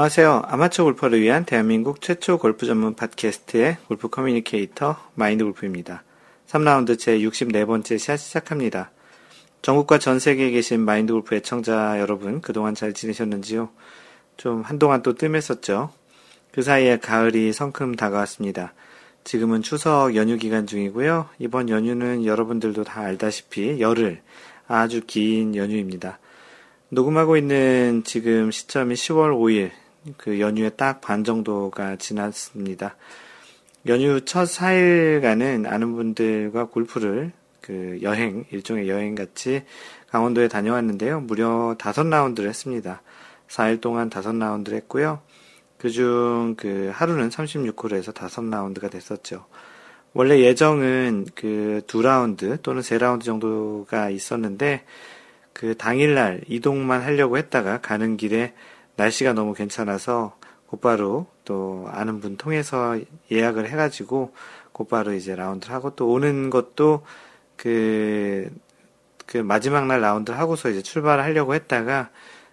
안녕하세요. 아마추어 골퍼를 위한 대한민국 최초 골프 전문 팟캐스트의 골프 커뮤니케이터 마인드 골프입니다. 3라운드 제 64번째 샷 시작합니다. 전국과 전 세계에 계신 마인드 골프 애청자 여러분, 그동안 잘 지내셨는지요? 좀 한동안 또 뜸했었죠. 그 사이에 가을이 성큼 다가왔습니다. 지금은 추석 연휴 기간 중이고요. 이번 연휴는 여러분들도 다 알다시피 열흘 아주 긴 연휴입니다. 녹음하고 있는 지금 시점이 10월 5일, 그 연휴의 딱 반 정도가 지났습니다. 연휴 첫 4일간은 아는 분들과 골프를 그 여행, 일종의 여행 같이 강원도에 다녀왔는데요. 무려 5라운드를 했습니다. 4일 동안 5라운드를 했고요. 그중 그 하루는 36홀에서 5라운드가 됐었죠. 원래 예정은 그두 라운드 또는 세 라운드 정도가 있었는데 그 당일날 이동만 하려고 했다가 가는 길에 날씨가 너무 괜찮아서 곧바로 또 아는 분 통해서 예약을 해가지고 곧바로 이제 라운드를 하고 또 오는 것도 그, 그 마지막 날 라운드를 하고서 이제 출발을 하려고 했다가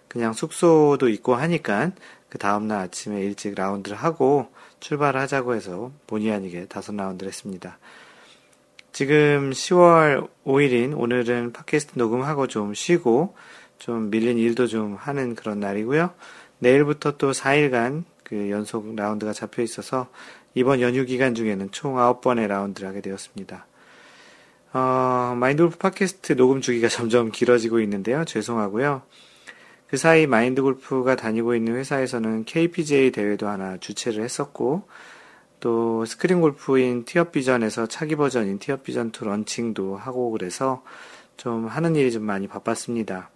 그냥 숙소도 있고 하니까 그 다음날 아침에 일찍 라운드를 하고 출발을 하자고 해서 본의 아니게 다섯 라운드를 했습니다. 지금 10월 5일인 오늘은 팟캐스트 녹음하고 좀 쉬고 좀 밀린 일도 좀 하는 그런 날이고요. 내일부터 또 4일간 그 연속 라운드가 잡혀 있어서 이번 연휴 기간 중에는 총 9번의 라운드를 하게 되었습니다. 어, 마인드골프 팟캐스트 녹음 주기가 점점 길어지고 있는데요. 죄송하고요. 그 사이 마인드골프가 다니고 있는 회사에서는 KPGA 대회도 하나 주최를 했었고 또 스크린 골프인 티업 비전에서 차기 버전인 티업 비전 2 런칭도 하고 그래서 좀 하는 일이 좀 많이 바빴습니다.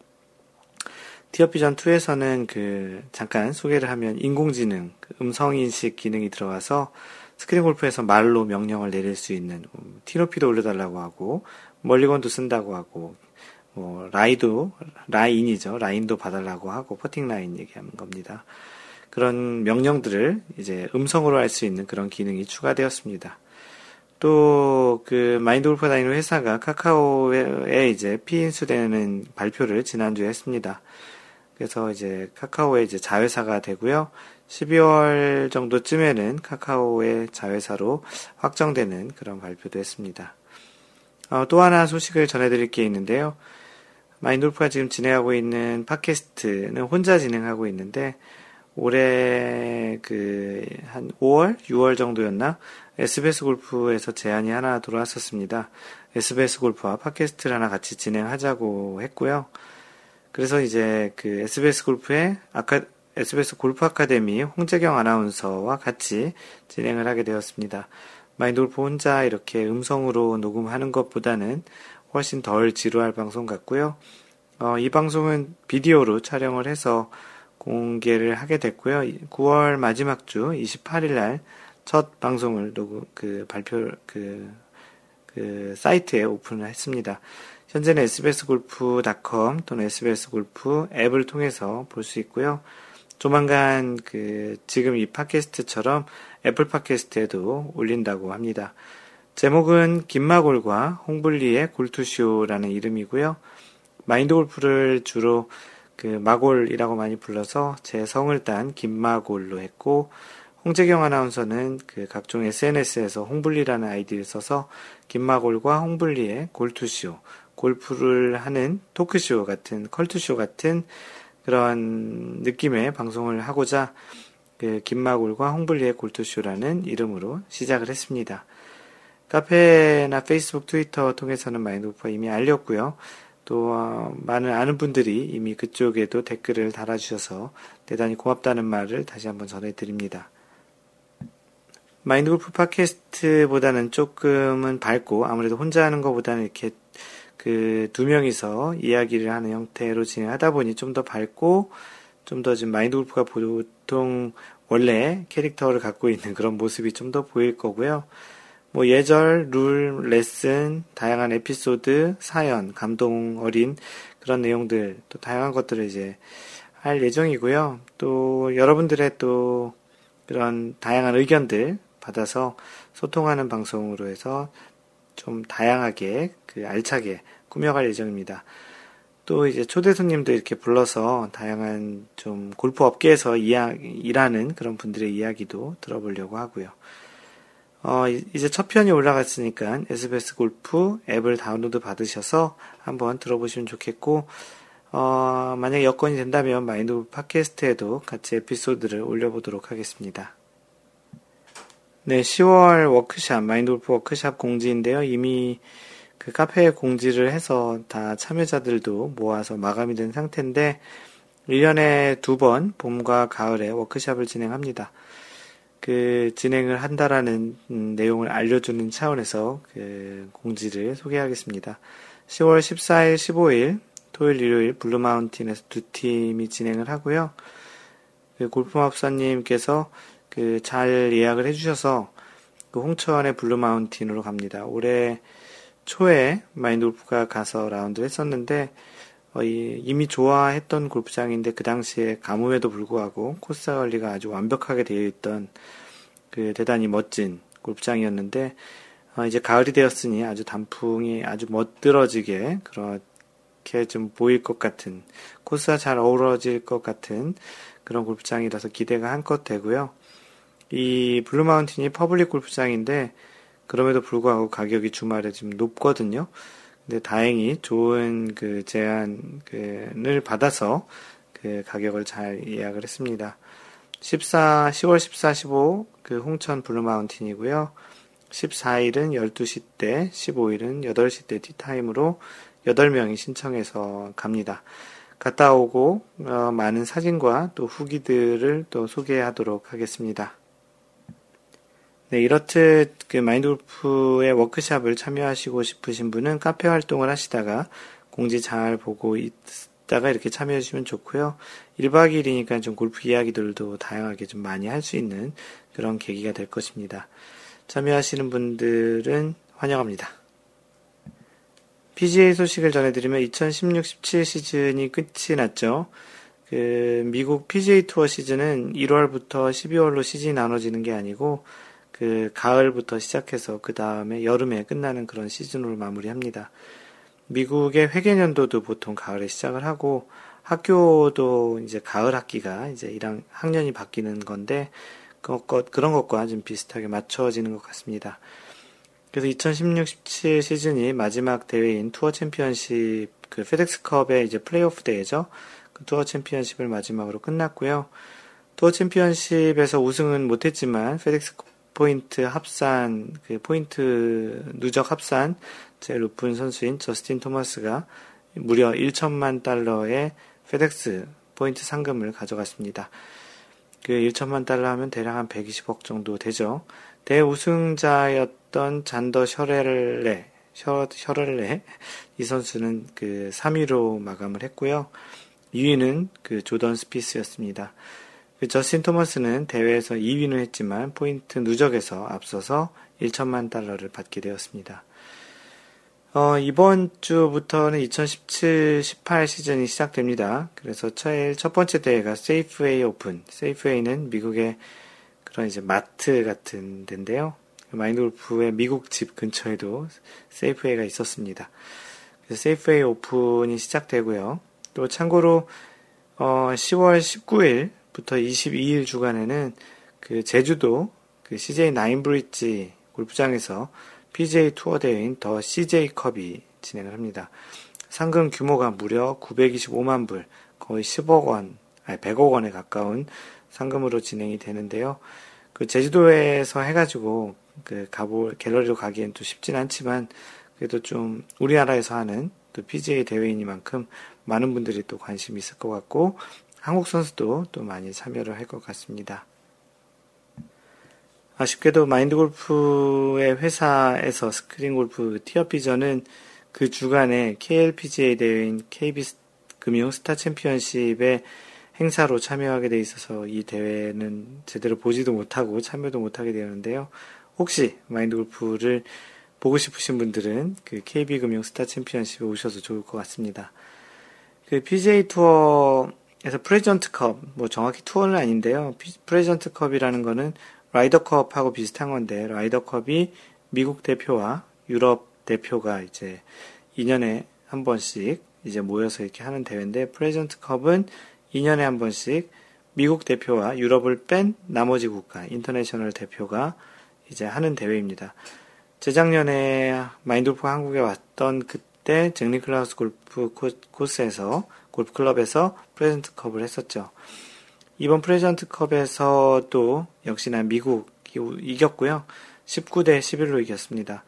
티업 비전 2에서는 그 잠깐 소개를 하면 인공지능 그 음성 인식 기능이 들어가서 스크린 골프에서 말로 명령을 내릴 수 있는 음, 티 높이도 올려달라고 하고 멀리건도 쓴다고 하고 뭐 라이도 라인이죠 라인도 봐달라고 하고 퍼팅 라인 얘기하는 겁니다. 그런 명령들을 이제 음성으로 할 수 있는 그런 기능이 추가되었습니다. 또 그 마인드 골프 다니는 회사가 카카오에 이제 피인수되는 발표를 지난주에 했습니다. 그래서 이제 카카오의 이제 자회사가 되고요. 12월 정도쯤에는 카카오의 자회사로 확정되는 그런 발표도 했습니다. 어, 또 하나 소식을 전해드릴 게 있는데요. 마인돌프가 지금 진행하고 있는 팟캐스트는 혼자 진행하고 있는데 올해 그 한 5월, 6월 정도였나 SBS 골프에서 제안이 하나 들어왔었습니다. SBS 골프와 팟캐스트를 하나 같이 진행하자고 했고요. 그래서 이제 그 SBS 골프의 아까 SBS 골프 아카데미 홍재경 아나운서와 같이 진행을 하게 되었습니다. 마인드 골프 혼자 이렇게 음성으로 녹음하는 것보다는 훨씬 덜 지루할 방송 같고요. 어, 이 방송은 비디오로 촬영을 해서 공개를 하게 됐고요. 9월 마지막 주 28일 날 첫 방송을 녹음, 그 발표, 그, 그 사이트에 오픈을 했습니다. 현재는 sbsgolf.com 또는 sbsgolf 앱을 통해서 볼 수 있고요. 조만간 그 지금 이 팟캐스트처럼 애플 팟캐스트에도 올린다고 합니다. 제목은 김마골과 홍블리의 골투쇼라는 이름이고요. 마인드 골프를 주로 그 마골이라고 많이 불러서 제 성을 딴 김마골로 했고 홍재경 아나운서는 그 각종 SNS에서 홍블리라는 아이디를 써서 김마골과 홍블리의 골투쇼, 골프를 하는 토크쇼 같은 컬투쇼 같은 그런 느낌의 방송을 하고자 그 김마골과 홍블리의 골투쇼라는 이름으로 시작을 했습니다. 카페나 페이스북, 트위터 통해서는 마인드오프가 이미 알렸고요. 또 어, 많은 아는 분들이 이미 그쪽에도 댓글을 달아주셔서 대단히 고맙다는 말을 다시 한번 전해드립니다. 마인드골프 팟캐스트보다는 조금은 밝고 아무래도 혼자 하는 것보다는 이렇게 그 두 명이서 이야기를 하는 형태로 진행하다 보니 좀 더 밝고 좀 더 지금 마인드 골프가 보통 원래 캐릭터를 갖고 있는 그런 모습이 좀 더 보일 거고요. 뭐 예절, 룰, 레슨, 다양한 에피소드, 사연, 감동 어린 그런 내용들 또 다양한 것들을 이제 할 예정이고요. 또 여러분들의 또 그런 다양한 의견들 받아서 소통하는 방송으로 해서 좀 다양하게 그 알차게 꾸며갈 예정입니다. 또 이제 초대 손님도 이렇게 불러서 다양한 좀 골프 업계에서 이야, 일하는 그런 분들의 이야기도 들어보려고 하고요. 어, 이제 첫 편이 올라갔으니까 SBS 골프 앱을 다운로드 받으셔서 한번 들어보시면 좋겠고, 어, 만약 여건이 된다면 마인드 팟캐스트에도 같이 에피소드를 올려보도록 하겠습니다. 네, 10월 워크샵, 마인드 골프 워크샵 공지인데요. 이미 그 카페에 공지를 해서 다 참여자들도 모아서 마감이 된 상태인데 1년에 두 번 봄과 가을에 워크샵을 진행합니다. 그 진행을 한다라는 음, 내용을 알려주는 차원에서 그 공지를 소개하겠습니다. 10월 14일, 15일 토요일, 일요일 블루마운틴에서 두 팀이 진행을 하고요. 그 골프마법사님께서 그 잘 예약을 해주셔서 그 홍천의 블루마운틴으로 갑니다. 올해 초에 마인드 골프가 가서 라운드를 했었는데 어, 이미 좋아했던 골프장인데 그 당시에 가뭄에도 불구하고 코스 관리가 아주 완벽하게 되어 있던 그 대단히 멋진 골프장이었는데 어, 이제 가을이 되었으니 아주 단풍이 아주 멋들어지게 그렇게 좀 보일 것 같은 코스와 잘 어우러질 것 같은 그런 골프장이라서 기대가 한껏 되고요. 이 블루마운틴이 퍼블릭 골프장인데 그럼에도 불구하고 가격이 주말에 좀 높거든요. 근데 다행히 좋은 그 제안을 받아서 그 가격을 잘 예약을 했습니다. 14, 10월 14, 15, 그 홍천 블루마운틴이고요. 14일은 12시대, 15일은 8시대 티타임으로 8명이 신청해서 갑니다. 갔다 오고, 어, 많은 사진과 또 후기들을 또 소개하도록 하겠습니다. 네, 이렇듯 그 마인드 골프의 워크샵을 참여하시고 싶으신 분은 카페 활동을 하시다가 공지 잘 보고 있다가 이렇게 참여해 주시면 좋고요. 1박 2일이니까 좀 골프 이야기들도 다양하게 좀 많이 할 수 있는 그런 계기가 될 것입니다. 참여하시는 분들은 환영합니다. PGA 소식을 전해드리면 2016-17 시즌이 끝이 났죠. 그 미국 PGA 투어 시즌은 1월부터 12월로 시즌이 나눠지는 게 아니고 그 가을부터 시작해서 그 다음에 여름에 끝나는 그런 시즌으로 마무리합니다. 미국의 회계년도도 보통 가을에 시작을 하고 학교도 이제 가을 학기가 이제 1학, 학년이 바뀌는 건데 그것, 그런 것과 좀 비슷하게 맞춰지는 것 같습니다. 그래서 2016-17 시즌이 마지막 대회인 투어 챔피언십 그 페덱스컵의 이제 플레이오프 대회죠. 그 투어 챔피언십을 마지막으로 끝났고요. 투어 챔피언십에서 우승은 못했지만 페덱스컵 포인트 합산, 그 포인트 누적 합산 제일 높은 선수인 저스틴 토마스가 무려 1천만 달러의 페덱스 포인트 상금을 가져갔습니다. 그 1천만 달러 하면 대략 한 120억 정도 되죠. 대우승자였던 잔더 셔렐레, 셔, 셔렐레, 이 선수는 그 3위로 마감을 했고요. 2위는 그 조던 스피스였습니다. 그 저스틴 토머스는 대회에서 2위는 했지만 포인트 누적에서 앞서서 1천만 달러를 받게 되었습니다. 어, 이번 주부터는 2017-18 시즌이 시작됩니다. 그래서 제일 첫 번째 대회가 세이프웨이 오픈. 세이프웨이는 미국의 그런 이제 마트 같은 데인데요. 마인드 골프의 미국 집 근처에도 세이프웨이가 있었습니다. 그래서 세이프웨이 오픈이 시작되고요. 또 참고로 어, 10월 19일 부터 22일 주간에는 그 제주도 그 CJ 나인브리지 골프장에서 PGA 투어 대회인 더 CJ 컵이 진행을 합니다. 상금 규모가 무려 925만 불, 거의 10억 원, 아니 100억 원에 가까운 상금으로 진행이 되는데요. 그 제주도에서 해가지고 그 가볼 갤러리로 가기엔 또 쉽진 않지만 그래도 좀 우리나라에서 하는 또 PGA 대회이니만큼 많은 분들이 또 관심이 있을 것 같고 한국 선수도 또 많이 참여를 할 것 같습니다. 아쉽게도 마인드 골프의 회사에서 스크린 골프 티업비전은 그 주간에 KLPGA 대회인 KB 금융 스타 챔피언십의 행사로 참여하게 돼 있어서 이 대회는 제대로 보지도 못하고 참여도 못하게 되는데요. 혹시 마인드 골프를 보고 싶으신 분들은 그 KB 금융 스타 챔피언십에 오셔서 좋을 것 같습니다. 그 PGA 투어 그래서 프레지던츠 컵, 뭐 정확히 투어는 아닌데요. 프레지던츠 컵이라는 거는 라이더 컵하고 비슷한 건데, 라이더 컵이 미국 대표와 유럽 대표가 이제 2년에 한 번씩 이제 모여서 이렇게 하는 대회인데 프레지던츠 컵은 2년에 한 번씩 미국 대표와 유럽을 뺀 나머지 국가 인터내셔널 대표가 이제 하는 대회입니다. 재작년에 마인드 골프 한국에 왔던 그때 잭 니클라우스 골프 코스에서 골프 클럽에서 프레지던츠 컵을 했었죠. 이번 프레지던츠 컵에서도 역시나 미국이 이겼고요. 19대 11로 이겼습니다.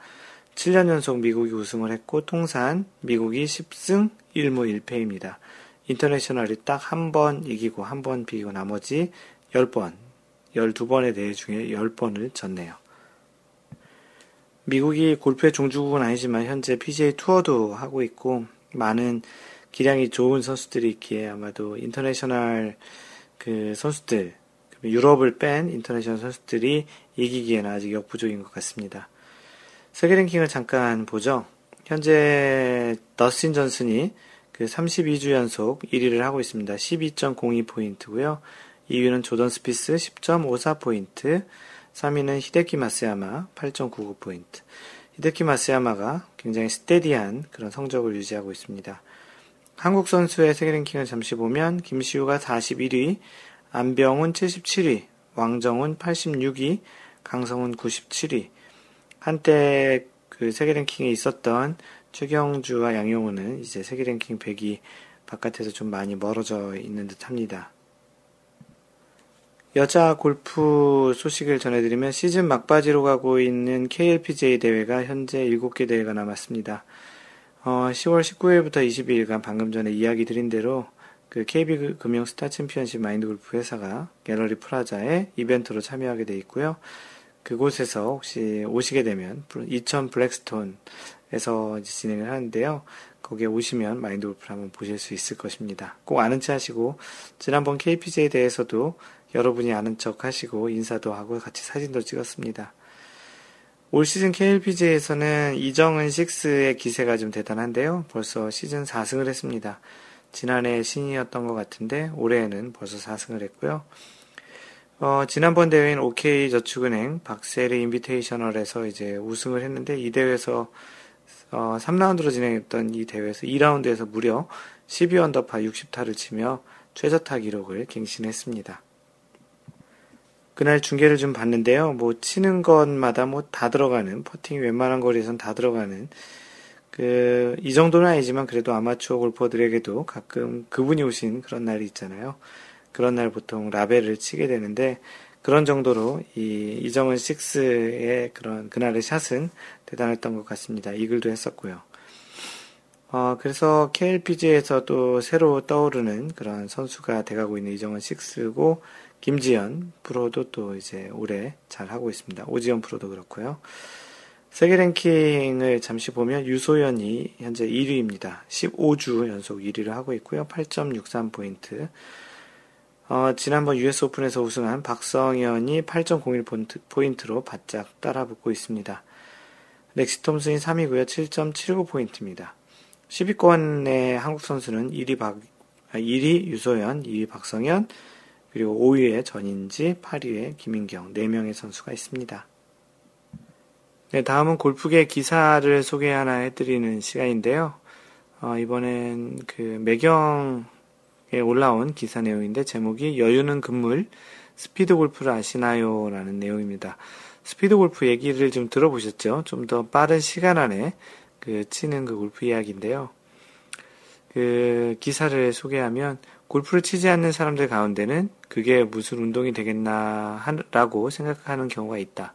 7년 연속 미국이 우승을 했고 통산 미국이 10승 1무 1패입니다. 인터내셔널이 딱 한 번 이기고 한 번 비기고 나머지 10번, 12번의 대회 중에 10번을 졌네요. 미국이 골프의 종주국은 아니지만 현재 PGA 투어도 하고 있고 많은 기량이 좋은 선수들이 있기에 아마도 인터내셔널 그 선수들, 유럽을 뺀 인터내셔널 선수들이 이기기에는 아직 역부족인 것 같습니다. 세계 랭킹을 잠깐 보죠. 현재 더스틴 존슨이 그 32주 연속 1위를 하고 있습니다. 12.02포인트고요. 2위는 조던 스피스 10.54포인트, 3위는 히데키 마쓰야마 8.99포인트. 히데키 마쓰야마가 굉장히 steady한 그런 성적을 유지하고 있습니다. 한국 선수의 세계 랭킹을 잠시 보면 김시우가 41위, 안병훈 77위, 왕정훈 86위, 강성훈 97위. 한때 그 세계 랭킹에 있었던 최경주와 양용우는 이제 세계 랭킹 100위 바깥에서 좀 많이 멀어져 있는 듯 합니다. 여자 골프 소식을 전해드리면 시즌 막바지로 가고 있는 KLPGA 대회가 현재 7개 대회가 남았습니다. 어, 10월 19일부터 22일간 방금 전에 이야기 드린 대로 그 KB 금융 스타 챔피언십 마인드 골프 회사가 갤러리 프라자에 이벤트로 참여하게 돼 있고요. 그곳에서 혹시 오시게 되면 2000 블랙스톤에서 진행을 하는데요. 거기에 오시면 마인드 골프를 한번 보실 수 있을 것입니다. 꼭 아는 체 하시고 지난번 KPGA 대회에서도 여러분이 아는 척 하시고 인사도 하고 같이 사진도 찍었습니다. 올 시즌 KLPGA에서는 이정은 6의 기세가 좀 대단한데요. 벌써 시즌 4승을 했습니다. 지난해 신이었던 것 같은데 올해에는 벌써 4승을 했고요. 어, 지난번 대회인 OK저축은행 박세리 인비테이셔널에서 이제 우승을 했는데 이 대회에서 어, 3라운드로 진행했던 이 대회에서 2라운드에서 무려 12언더파 60타를 치며 최저타 기록을 갱신했습니다. 그날 중계를 좀 봤는데요. 뭐 치는 것마다 뭐 다 들어가는 퍼팅이 웬만한 거리에선 다 들어가는 그 이 정도는 아니지만 그래도 아마추어 골퍼들에게도 가끔 그분이 오신 그런 날이 있잖아요. 그런 날 보통 라벨을 치게 되는데 그런 정도로 이 이정은 6의 그런 그날의 샷은 대단했던 것 같습니다. 이글도 했었고요. 어, 그래서 KLPG에서 또 새로 떠오르는 그런 선수가 돼가고 있는 이정은 6고 김지연 프로도 또 이제 올해 잘 하고 있습니다. 오지연 프로도 그렇고요. 세계 랭킹을 잠시 보면 유소연이 현재 1위입니다. 15주 연속 1위를 하고 있고요. 8.63포인트. 어, 지난번 US 오픈에서 우승한 박성현이 8.01포인트로 바짝 따라붙고 있습니다. 렉시 톰슨이 3위고요. 7.79포인트입니다. 10위권의 한국 선수는 1위 박, 1위 아, 유소연, 2위 박성현, 그리고 5위에 전인지, 8위에 김인경 4명의 선수가 있습니다. 네, 다음은 골프계 기사를 소개 하나 해드리는 시간인데요. 어, 이번엔 그 매경에 올라온 기사 내용인데 제목이 여유는 금물 스피드 골프를 아시나요? 라는 내용입니다. 스피드 골프 얘기를 좀 들어보셨죠? 좀 더 빠른 시간 안에 그 치는 그 골프 이야기인데요. 그 기사를 소개하면 골프를 치지 않는 사람들 가운데는 그게 무슨 운동이 되겠나 라고 생각하는 경우가 있다.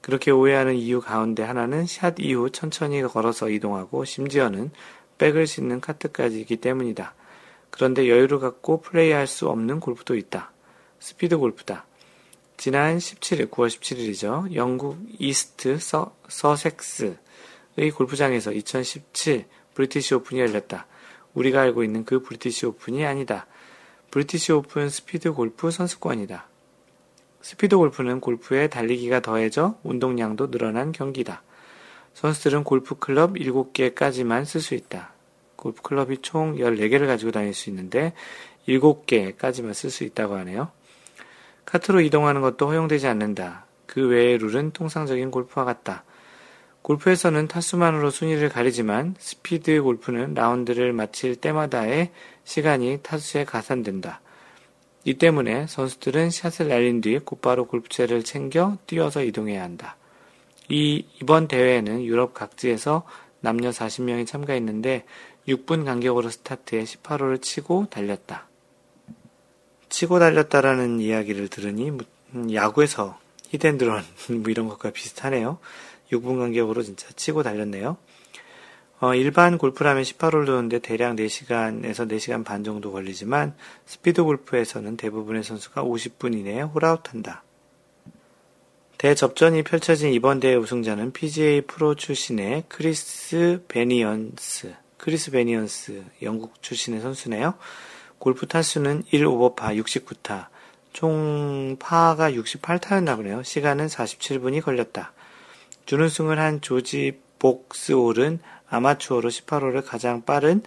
그렇게 오해하는 이유 가운데 하나는 샷 이후 천천히 걸어서 이동하고 심지어는 백을 싣는 카트까지 있기 때문이다. 그런데 여유를 갖고 플레이할 수 없는 골프도 있다. 스피드 골프다. 지난 17일, 9월 17일이죠. 영국 이스트 서, 서섹스의 골프장에서 2017 브리티시 오픈이 열렸다. 우리가 알고 있는 그 브리티시 오픈이 아니다. 브리티시 오픈 스피드 골프 선수권이다. 스피드 골프는 골프에 달리기가 더해져 운동량도 늘어난 경기다. 선수들은 골프 클럽 7개까지만 쓸 수 있다. 골프 클럽이 총 14개를 가지고 다닐 수 있는데 7개까지만 쓸 수 있다고 하네요. 카트로 이동하는 것도 허용되지 않는다. 그 외의 룰은 통상적인 골프와 같다. 골프에서는 타수만으로 순위를 가리지만 스피드 골프는 라운드를 마칠 때마다의 시간이 타수에 가산된다. 이 때문에 선수들은 샷을 날린 뒤 곧바로 골프채를 챙겨 뛰어서 이동해야 한다. 이 이번 대회에는 유럽 각지에서 남녀 40명이 참가했는데 6분 간격으로 스타트해 18호를 치고 달렸다. 치고 달렸다라는 이야기를 들으니 음, 야구에서 히덴드런 뭐 이런 것과 비슷하네요. 6분 간격으로 진짜 치고 달렸네요. 어, 일반 골프라면 18홀 도는데 대략 4시간에서 4시간 반 정도 걸리지만 스피드 골프에서는 대부분의 선수가 50분 이내에 홀아웃한다. 대접전이 펼쳐진 이번 대회 우승자는 PGA 프로 출신의 크리스 베니언스, 크리스 베니언스, 영국 출신의 선수네요. 골프 타수는 1 오버파 69타, 총 파가 68타였나 보네요. 시간은 47분이 걸렸다. 준우승을 한 조지 복스올은 아마추어로 18홀을 가장 빠른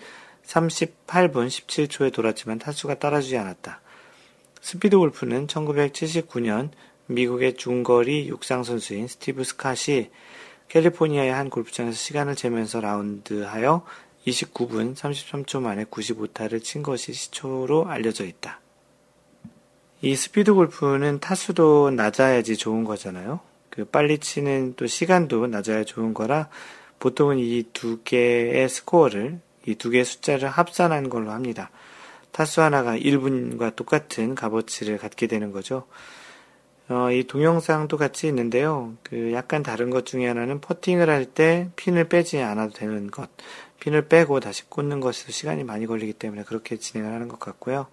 38분 17초에 돌았지만 타수가 따라주지 않았다. 스피드 골프는 1979년 미국의 중거리 육상 선수인 스티브 스캇이 캘리포니아의 한 골프장에서 시간을 재면서 라운드하여 29분 33초 만에 95타를 친 것이 시초로 알려져 있다. 이 스피드 골프는 타수도 낮아야지 좋은 거잖아요. 그 빨리 치는 또 시간도 낮아야 좋은 거라 보통은 이 두 개의 스코어를 이 두 개의 숫자를 합산한 걸로 합니다. 타수 하나가 1분과 똑같은 값어치를 갖게 되는 거죠. 어, 이 동영상도 같이 있는데요. 그 약간 다른 것 중에 하나는 퍼팅을 할 때 핀을 빼지 않아도 되는 것. 핀을 빼고 다시 꽂는 것에서 시간이 많이 걸리기 때문에 그렇게 진행을 하는 것 같고요.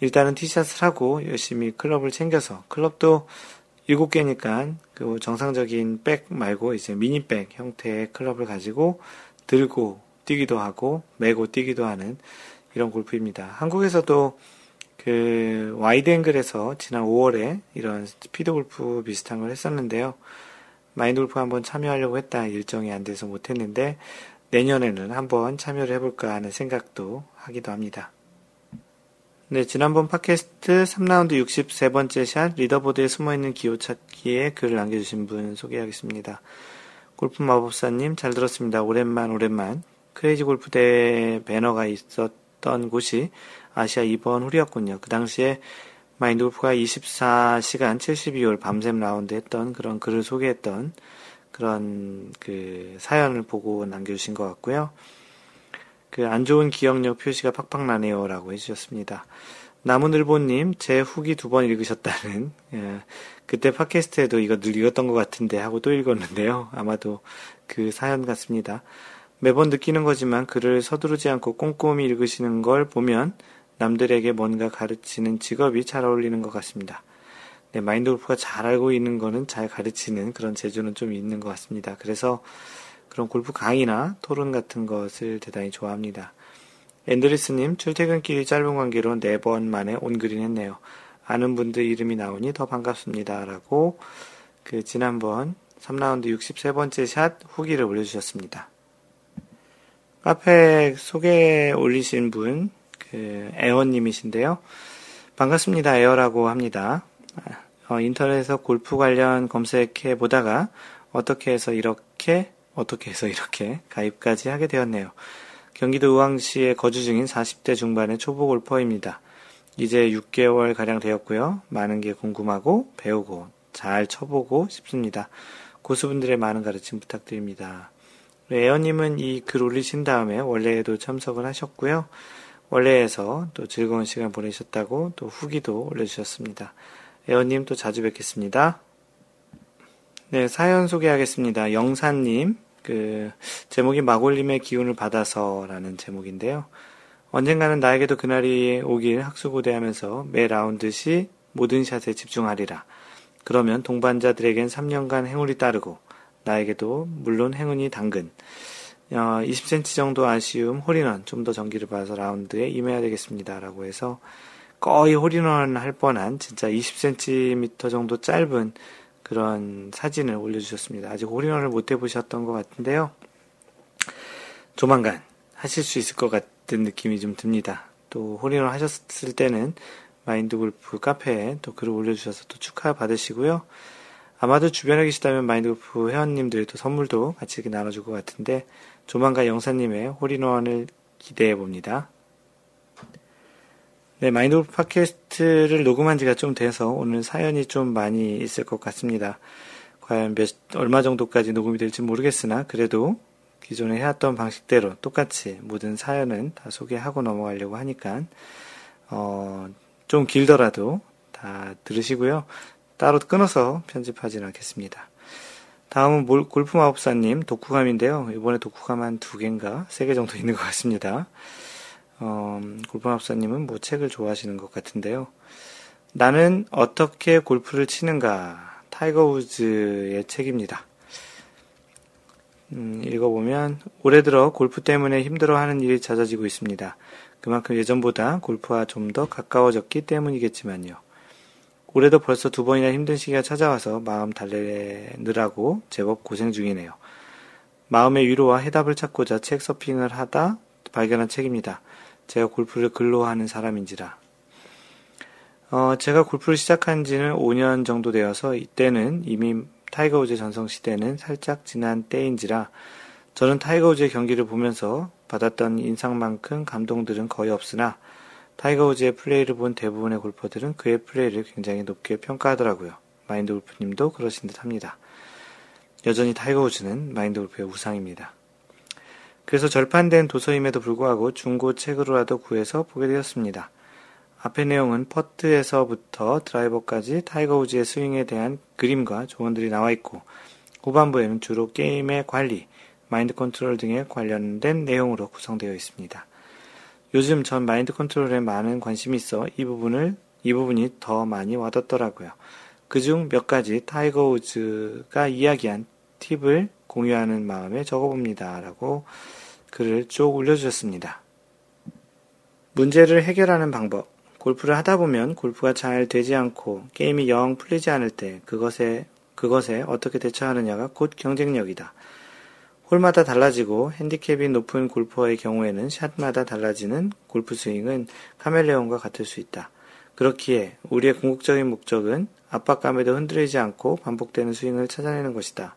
일단은 티샷을 하고 열심히 클럽을 챙겨서 클럽도 7개니까 그 정상적인 백 말고 이제 미니백 형태의 클럽을 가지고 들고 뛰기도 하고 메고 뛰기도 하는 이런 골프입니다. 한국에서도 그 와이드 앵글에서 지난 5월에 이런 스피드 골프 비슷한 걸 했었는데요. 마인드 골프 한번 참여하려고 했다 일정이 안 돼서 못했는데 내년에는 한번 참여를 해볼까 하는 생각도 하기도 합니다. 네, 지난번 팟캐스트 3라운드 63번째 샷 리더보드에 숨어있는 기호 찾기에 글을 남겨주신 분 소개하겠습니다. 골프 마법사님 잘 들었습니다. 오랜만 오랜만 크레이지 골프 대회 배너가 있었던 곳이 아시아나 2번 홀이었군요. 그 당시에 마인드 골프가 24시간 72홀 밤샘 라운드 했던 그런 글을 소개했던 그런 그 사연을 보고 남겨주신 것 같고요. 그 안 좋은 기억력 표시가 팍팍 나네요라고 해주셨습니다. 나무늘보님 제 후기 두 번 읽으셨다는 예, 그때 팟캐스트에도 이거 늘 읽었던 것 같은데 하고 또 읽었는데요. 아마도 그 사연 같습니다. 매번 느끼는 거지만 글을 서두르지 않고 꼼꼼히 읽으시는 걸 보면 남들에게 뭔가 가르치는 직업이 잘 어울리는 것 같습니다. 네, 마인드 골프가 잘 알고 있는 거는 잘 가르치는 그런 재주는 좀 있는 것 같습니다. 그래서 그런 골프 강의나 토론 같은 것을 대단히 좋아합니다. 앤드리스님, 출퇴근길이 짧은 관계로 네 번 만에 온그린 했네요. 아는 분들 이름이 나오니 더 반갑습니다. 라고 그 지난번 3라운드 63번째 샷 후기를 올려주셨습니다. 카페 소개 올리신 분, 그, 에어님이신데요. 반갑습니다. 에어라고 합니다. 어, 인터넷에서 골프 관련 검색해 보다가 어떻게 해서 이렇게 어떻게 해서 이렇게 가입까지 하게 되었네요. 경기도 의왕시에 거주 중인 40대 중반의 초보 골퍼입니다. 이제 6개월 가량 되었고요. 많은 게 궁금하고 배우고 잘 쳐보고 싶습니다. 고수분들의 많은 가르침 부탁드립니다. 에어님은 이 글 올리신 다음에 원래에도 참석을 하셨고요. 원래에서 또 즐거운 시간 보내셨다고 또 후기도 올려주셨습니다. 에어님 또 자주 뵙겠습니다. 네, 사연 소개하겠습니다. 영사님, 그, 제목이 마골림의 기운을 받아서라는 제목인데요. 언젠가는 나에게도 그날이 오길 학수고대하면서 매 라운드 시 모든 샷에 집중하리라. 그러면 동반자들에겐 3년간 행운이 따르고, 나에게도 물론 행운이 당근. 어, 20cm 정도 아쉬움, 홀인원, 좀더 전기를 봐서 라운드에 임해야 되겠습니다. 라고 해서 거의 홀인원 할 뻔한 진짜 20cm 정도 짧은 그런 사진을 올려주셨습니다. 아직 홀인원을 못 해보셨던 것 같은데요. 조만간 하실 수 있을 것 같은 느낌이 좀 듭니다. 또 홀인원 하셨을 때는 마인드 골프 카페에 또 글을 올려주셔서 또 축하 받으시고요. 아마도 주변에 계시다면 마인드 골프 회원님들도 선물도 같이 이렇게 나눠줄 것 같은데 조만간 영사님의 홀인원을 기대해 봅니다. 네, 마인드골프 팟캐스트를 녹음한 지가 좀 돼서 오늘 사연이 좀 많이 있을 것 같습니다. 과연 몇, 얼마 정도까지 녹음이 될지 모르겠으나 그래도 기존에 해왔던 방식대로 똑같이 모든 사연은 다 소개하고 넘어가려고 하니까 어, 좀 길더라도 다 들으시고요. 따로 끊어서 편집하지는 않겠습니다. 다음은 골프 마법사님 독후감인데요. 이번에 독후감 한 두 개인가 세 개 정도 있는 것 같습니다. 어, 골프 마법사님은 뭐 책을 좋아하시는 것 같은데요. 나는 어떻게 골프를 치는가 타이거 우즈의 책입니다. 음, 읽어보면 올해 들어 골프 때문에 힘들어하는 일이 잦아지고 있습니다. 그만큼 예전보다 골프와 좀 더 가까워졌기 때문이겠지만요. 올해도 벌써 두 번이나 힘든 시기가 찾아와서 마음 달래느라고 제법 고생 중이네요. 마음의 위로와 해답을 찾고자 책 서핑을 하다 발견한 책입니다. 제가 골프를 글로 하는 사람인지라. 어, 제가 골프를 시작한 지는 5년 정도 되어서 이때는 이미 타이거 우즈 전성 시대는 살짝 지난 때인지라 저는 타이거 우즈의 경기를 보면서 받았던 인상만큼 감동들은 거의 없으나 타이거 우즈의 플레이를 본 대부분의 골퍼들은 그의 플레이를 굉장히 높게 평가하더라고요. 마인드 골프님도 그러신 듯 합니다. 여전히 타이거 우즈는 마인드 골프의 우상입니다. 그래서 절판된 도서임에도 불구하고 중고 책으로라도 구해서 보게 되었습니다. 앞의 내용은 퍼트에서부터 드라이버까지 타이거 우즈의 스윙에 대한 그림과 조언들이 나와 있고 후반부에는 주로 게임의 관리, 마인드 컨트롤 등에 관련된 내용으로 구성되어 있습니다. 요즘 전 마인드 컨트롤에 많은 관심이 있어 이 부분을 이 부분이 더 많이 와닿더라고요. 그중 몇 가지 타이거 우즈가 이야기한 팁을 공유하는 마음에 적어봅니다. 라고 글을 쭉 올려주셨습니다. 문제를 해결하는 방법. 골프를 하다 보면 골프가 잘 되지 않고 게임이 영 풀리지 않을 때 그것에, 그것에 어떻게 대처하느냐가 곧 경쟁력이다. 홀마다 달라지고 핸디캡이 높은 골퍼의 경우에는 샷마다 달라지는 골프 스윙은 카멜레온과 같을 수 있다. 그렇기에 우리의 궁극적인 목적은 압박감에도 흔들리지 않고 반복되는 스윙을 찾아내는 것이다.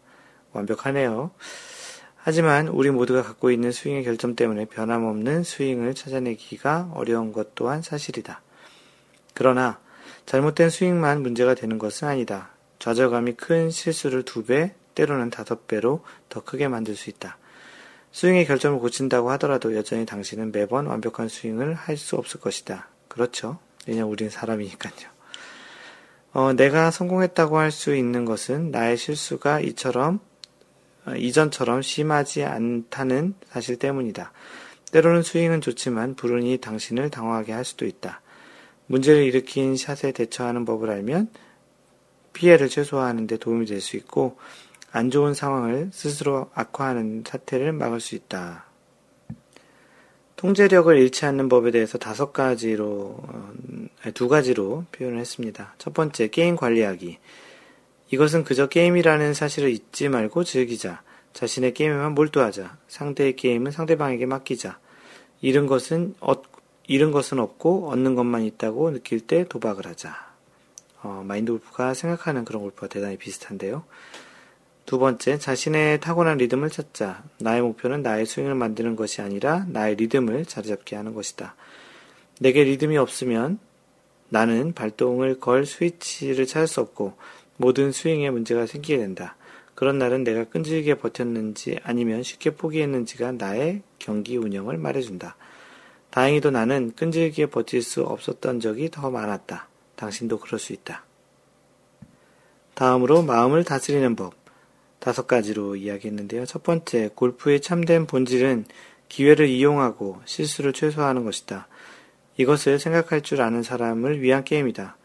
완벽하네요. 하지만 우리 모두가 갖고 있는 스윙의 결점 때문에 변함없는 스윙을 찾아내기가 어려운 것 또한 사실이다. 그러나 잘못된 스윙만 문제가 되는 것은 아니다. 좌절감이 큰 실수를 두 배, 때로는 다섯 배로 더 크게 만들 수 있다. 스윙의 결점을 고친다고 하더라도 여전히 당신은 매번 완벽한 스윙을 할 수 없을 것이다. 그렇죠. 왜냐면 우리는 사람이니까요. 어, 내가 성공했다고 할 수 있는 것은 나의 실수가 이처럼, 어, 이전처럼 심하지 않다는 사실 때문이다. 때로는 스윙은 좋지만 불운이 당신을 당황하게 할 수도 있다. 문제를 일으킨 샷에 대처하는 법을 알면 피해를 최소화하는 데 도움이 될 수 있고 안 좋은 상황을 스스로 악화하는 사태를 막을 수 있다. 통제력을 잃지 않는 법에 대해서 다섯 가지로, 어, 두 가지로 표현을 했습니다. 첫 번째, 게임 관리하기. 이것은 그저 게임이라는 사실을 잊지 말고 즐기자. 자신의 게임에만 몰두하자. 상대의 게임은 상대방에게 맡기자. 잃은 것은 잃은 것은 없고 얻는 것만 있다고 느낄 때 도박을 하자. 어, 마인드 골프가 생각하는 그런 골프와 대단히 비슷한데요. 두 번째, 자신의 타고난 리듬을 찾자. 나의 목표는 나의 스윙을 만드는 것이 아니라 나의 리듬을 자리잡게 하는 것이다. 내게 리듬이 없으면 나는 발동을 걸 스위치를 찾을 수 없고 모든 스윙에 문제가 생기게 된다. 그런 날은 내가 끈질기게 버텼는지 아니면 쉽게 포기했는지가 나의 경기 운영을 말해준다. 다행히도 나는 끈질기게 버틸 수 없었던 적이 더 많았다. 당신도 그럴 수 있다. 다음으로 마음을 다스리는 법. 다섯 가지로 이야기했는데요. 첫 번째, 골프의 참된 본질은 기회를 이용하고 실수를 최소화하는 것이다. 이것을 생각할 줄 아는 사람을 위한 게임이다.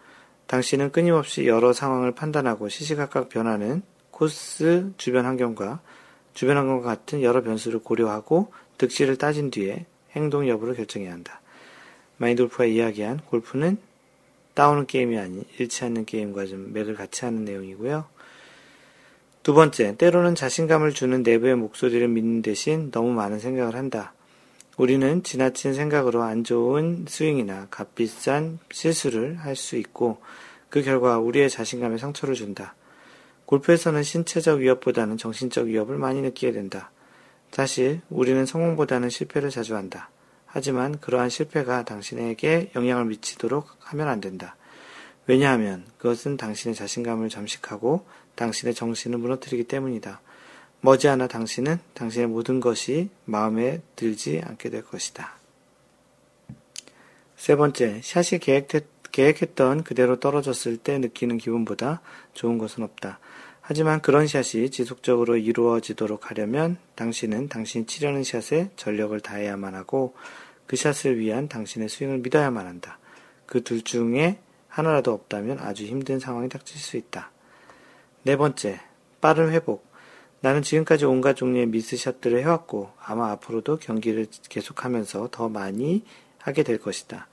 당신은 끊임없이 여러 상황을 판단하고 시시각각 변하는 코스 주변 환경과 주변 환경과 같은 여러 변수를 고려하고 득실을 따진 뒤에 행동 여부를 결정해야 한다. 마인돌프가 이야기한 골프는 따오는 게임이 아닌 잃지 않는 게임과 좀 맥을 같이 하는 내용이고요. 두 번째, 때로는 자신감을 주는 내부의 목소리를 믿는 대신 너무 많은 생각을 한다. 우리는 지나친 생각으로 안 좋은 스윙이나 값비싼 실수를 할 수 있고 그 결과 우리의 자신감에 상처를 준다. 골프에서는 신체적 위협보다는 정신적 위협을 많이 느끼게 된다. 사실 우리는 성공보다는 실패를 자주 한다. 하지만 그러한 실패가 당신에게 영향을 미치도록 하면 안 된다. 왜냐하면 그것은 당신의 자신감을 잠식하고 당신의 정신을 무너뜨리기 때문이다. 머지않아 당신은 당신의 모든 것이 마음에 들지 않게 될 것이다. 세 번째, 샷이 계획했, 계획했 던 그대로 떨어졌을 때 느끼는 기분보다 좋은 것은 없다. 하지만 그런 샷이 지속적으로 이루어지도록 하려면 당신은 당신이 치려는 샷에 전력을 다해야만 하고 그 샷을 위한 당신의 스윙을 믿어야만 한다. 그 둘 중에 하나라도 없다면 아주 힘든 상황이 닥칠 수 있다. 네 번째, 빠른 회복. 나는 지금까지 온갖 종류의 미스샷들을 해왔고 아마 앞으로도 경기를 계속하면서 더 많이 하게 될 것이다.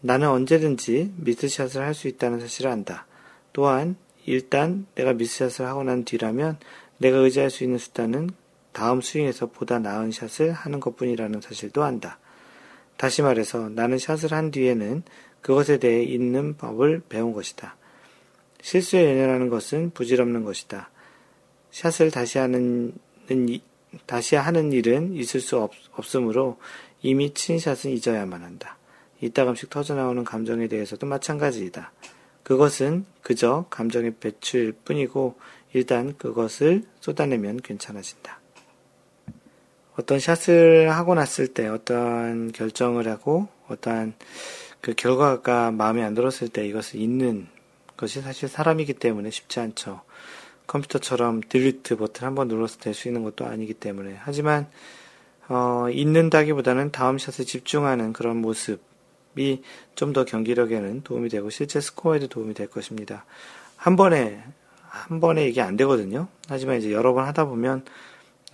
나는 언제든지 미스샷을 할 수 있다는 사실을 안다. 또한 일단 내가 미스샷을 하고 난 뒤라면 내가 의지할 수 있는 수단은 다음 스윙에서 보다 나은 샷을 하는 것뿐이라는 사실도 안다. 다시 말해서 나는 샷을 한 뒤에는 그것에 대해 있는 법을 배운 것이다. 실수에 연연하는 것은 부질없는 것이다. 샷을 다시 하는, 다시 하는 일은 있을 수 없, 없으므로 이미 친 샷은 잊어야만 한다. 이따금씩 터져나오는 감정에 대해서도 마찬가지이다. 그것은 그저 감정의 배출일 뿐이고 일단 그것을 쏟아내면 괜찮아진다. 어떤 샷을 하고 났을 때 어떠한 결정을 하고 어떠한 그 결과가 마음에 안 들었을 때 이것을 잊는 것이 사실 사람이기 때문에 쉽지 않죠. 컴퓨터처럼 딜리트 버튼 한 번 눌렀을 때 쓰이는 것도 아니기 때문에. 하지만, 어, 잊는다기보다는 다음 샷에 집중하는 그런 모습이 좀 더 경기력에는 도움이 되고 실제 스코어에도 도움이 될 것입니다. 한 번에, 한 번에 이게 안 되거든요. 하지만 이제 여러 번 하다 보면,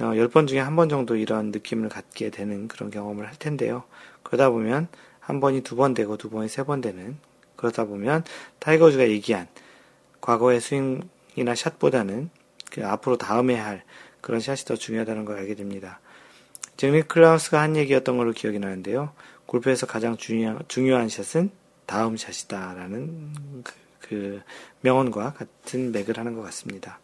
어, 10번 중에 한 번 정도 이런 느낌을 갖게 되는 그런 경험을 할 텐데요. 그러다 보면 한 번이 두 번 되고 두 번이 세 번 되는 그러다 보면 타이거즈가 얘기한 과거의 스윙 이나 샷보다는 그 앞으로 다음에 할 그런 샷이 더 중요하다는 걸 알게 됩니다. 잭리 클라우스가 한 얘기였던 걸로 기억이 나는데요. 골프에서 가장 중요한, 중요한 샷은 다음 샷이다라는 그, 그 명언과 같은 맥을 하는 것 같습니다.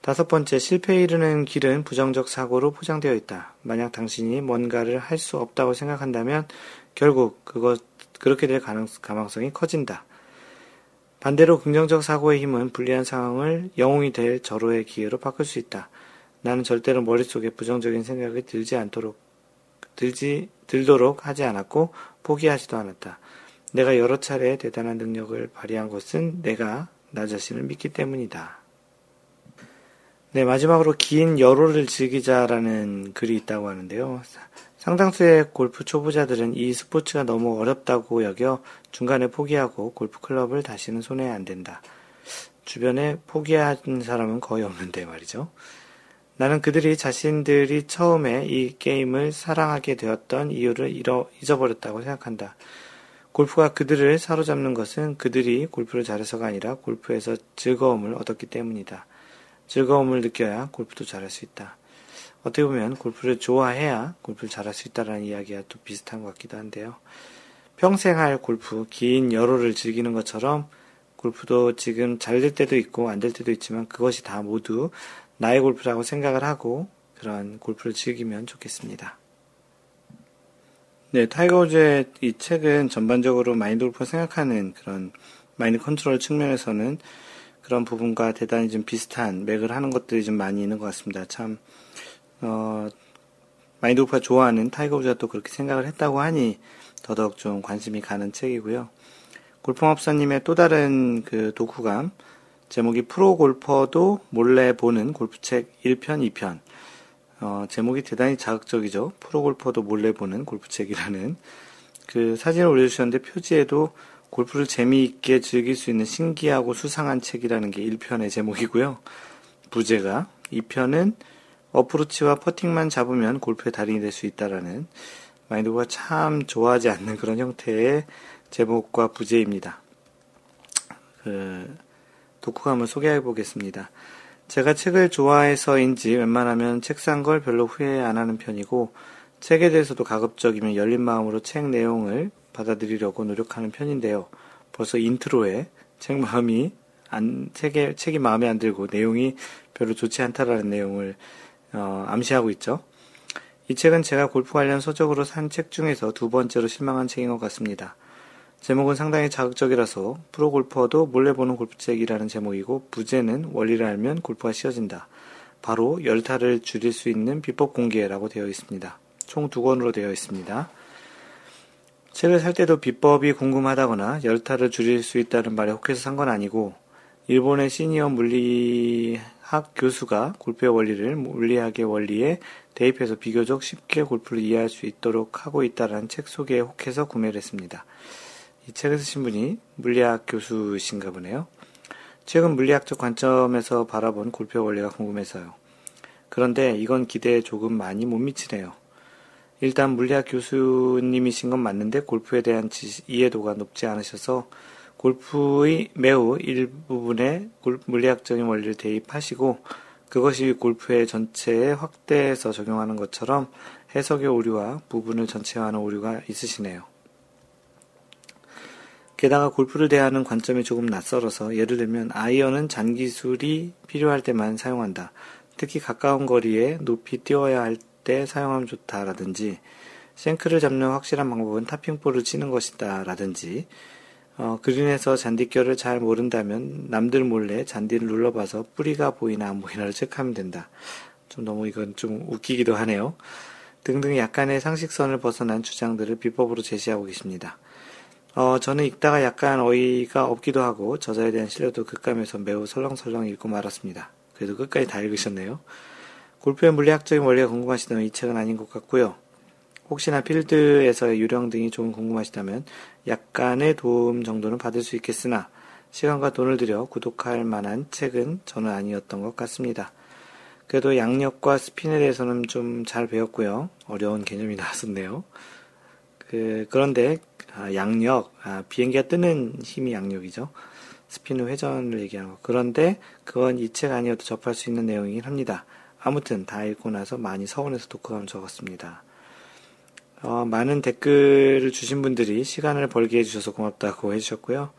다섯 번째, 실패에 이르는 길은 부정적 사고로 포장되어 있다. 만약 당신이 뭔가를 할 수 없다고 생각한다면 결국 그것, 그렇게 될 가능, 가능성이 커진다. 반대로 긍정적 사고의 힘은 불리한 상황을 영웅이 될 절호의 기회로 바꿀 수 있다. 나는 절대로 머릿속에 부정적인 생각이 들지 않도록, 들지, 들도록 하지 않았고 포기하지도 않았다. 내가 여러 차례 대단한 능력을 발휘한 것은 내가 나 자신을 믿기 때문이다. 네, 마지막으로 긴 여로를 즐기자라는 글이 있다고 하는데요. 상당수의 골프 초보자들은 이 스포츠가 너무 어렵다고 여겨 중간에 포기하고 골프 클럽을 다시는 손에 안 댄다. 주변에 포기한 사람은 거의 없는데 말이죠. 나는 그들이 자신들이 처음에 이 게임을 사랑하게 되었던 이유를 잃어, 잊어버렸다고 생각한다. 골프가 그들을 사로잡는 것은 그들이 골프를 잘해서가 아니라 골프에서 즐거움을 얻었기 때문이다. 즐거움을 느껴야 골프도 잘할 수 있다. 어떻게 보면 골프를 좋아해야 골프를 잘할 수 있다라는 이야기와 또 비슷한 것 같기도 한데요. 평생 할 골프, 긴 여로를 즐기는 것처럼 골프도 지금 잘 될 때도 있고 안 될 때도 있지만 그것이 다 모두 나의 골프라고 생각을 하고 그런 골프를 즐기면 좋겠습니다. 네, 타이거 우즈의 이 책은 전반적으로 마인드 골프 생각하는 그런 마인드 컨트롤 측면에서는 그런 부분과 대단히 좀 비슷한 맥을 하는 것들이 좀 많이 있는 것 같습니다. 참, 어, 마인드 골프가 좋아하는 타이거 우즈가 또 그렇게 생각을 했다고 하니 더더욱 좀 관심이 가는 책이고요. 골프 마법사님의 또 다른 그 독후감, 제목이 프로 골퍼도 몰래 보는 골프책 1편, 2편. 어, 제목이 대단히 자극적이죠. 프로 골퍼도 몰래 보는 골프책이라는 그 사진을 올려주셨는데 표지에도 골프를 재미있게 즐길 수 있는 신기하고 수상한 책이라는 게 1편의 제목이고요. 부제가 2편은 어프로치와 퍼팅만 잡으면 골프의 달인이 될 수 있다라는 마인드가 참 좋아하지 않는 그런 형태의 제목과 부제입니다. 그 독후감을 소개해 보겠습니다. 제가 책을 좋아해서인지 웬만하면 책 산 걸 별로 후회 안 하는 편이고 책에 대해서도 가급적이면 열린 마음으로 책 내용을 받아들이려고 노력하는 편인데요. 벌써 인트로에 책 마음이 안, 책에, 책이 마음에 안 들고 내용이 별로 좋지 않다라는 내용을 어, 암시하고 있죠. 이 책은 제가 골프 관련 서적으로 산 책 중에서 두 번째로 실망한 책인 것 같습니다. 제목은 상당히 자극적이라서 프로 골퍼도 몰래 보는 골프책이라는 제목이고 부제는 원리를 알면 골프가 쉬워진다. 바로 열타를 줄일 수 있는 비법 공개라고 되어 있습니다. 총 두 권으로 되어 있습니다. 책을 살 때도 비법이 궁금하다거나 열타를 줄일 수 있다는 말에 혹해서 산 건 아니고 일본의 시니어 물리 학 교수가 골프의 원리를 물리학의 원리에 대입해서 비교적 쉽게 골프를 이해할 수 있도록 하고 있다라는 책 소개에 혹해서 구매를 했습니다. 이 책을 쓰신 분이 물리학 교수신가 보네요. 최근 물리학적 관점에서 바라본 골프의 원리가 궁금해서요. 그런데 이건 기대에 조금 많이 못 미치네요. 일단 물리학 교수님이신 건 맞는데 골프에 대한 지식, 이해도가 높지 않으셔서 골프의 매우 일부분의 물리학적인 원리를 대입하시고 그것이 골프의 전체에 확대해서 적용하는 것처럼 해석의 오류와 부분을 전체화하는 오류가 있으시네요. 게다가 골프를 대하는 관점이 조금 낯설어서 예를 들면 아이언은 잔기술이 필요할 때만 사용한다. 특히 가까운 거리에 높이 뛰어야 할 때 사용하면 좋다라든지 생크를 잡는 확실한 방법은 타핑볼을 치는 것이다 라든지 어, 그린에서 잔디결을 잘 모른다면 남들 몰래 잔디를 눌러봐서 뿌리가 보이나 안 보이나를 체크하면 된다. 좀 너무 이건 좀 웃기기도 하네요. 등등 약간의 상식선을 벗어난 주장들을 비법으로 제시하고 계십니다. 어, 저는 읽다가 약간 어이가 없기도 하고 저자에 대한 신뢰도 급감해서 매우 설렁설렁 읽고 말았습니다. 그래도 끝까지 다 읽으셨네요. 골프의 물리학적인 원리가 궁금하시다면 이 책은 아닌 것 같고요. 혹시나 필드에서의 유령 등이 좀 궁금하시다면 약간의 도움 정도는 받을 수 있겠으나 시간과 돈을 들여 구독할 만한 책은 저는 아니었던 것 같습니다. 그래도 양력과 스핀에 대해서는 좀 잘 배웠고요. 어려운 개념이 나왔었네요. 그, 그런데 아, 양력, 아, 비행기가 뜨는 힘이 양력이죠. 스핀은 회전을 얘기하는 거. 그런데 그건 이 책 아니어도 접할 수 있는 내용이긴 합니다. 아무튼 다 읽고 나서 많이 서운해서 독후감 적었습니다. 어, 많은 댓글을 주신 분들이 시간을 벌게 해주셔서 고맙다고 해주셨고요.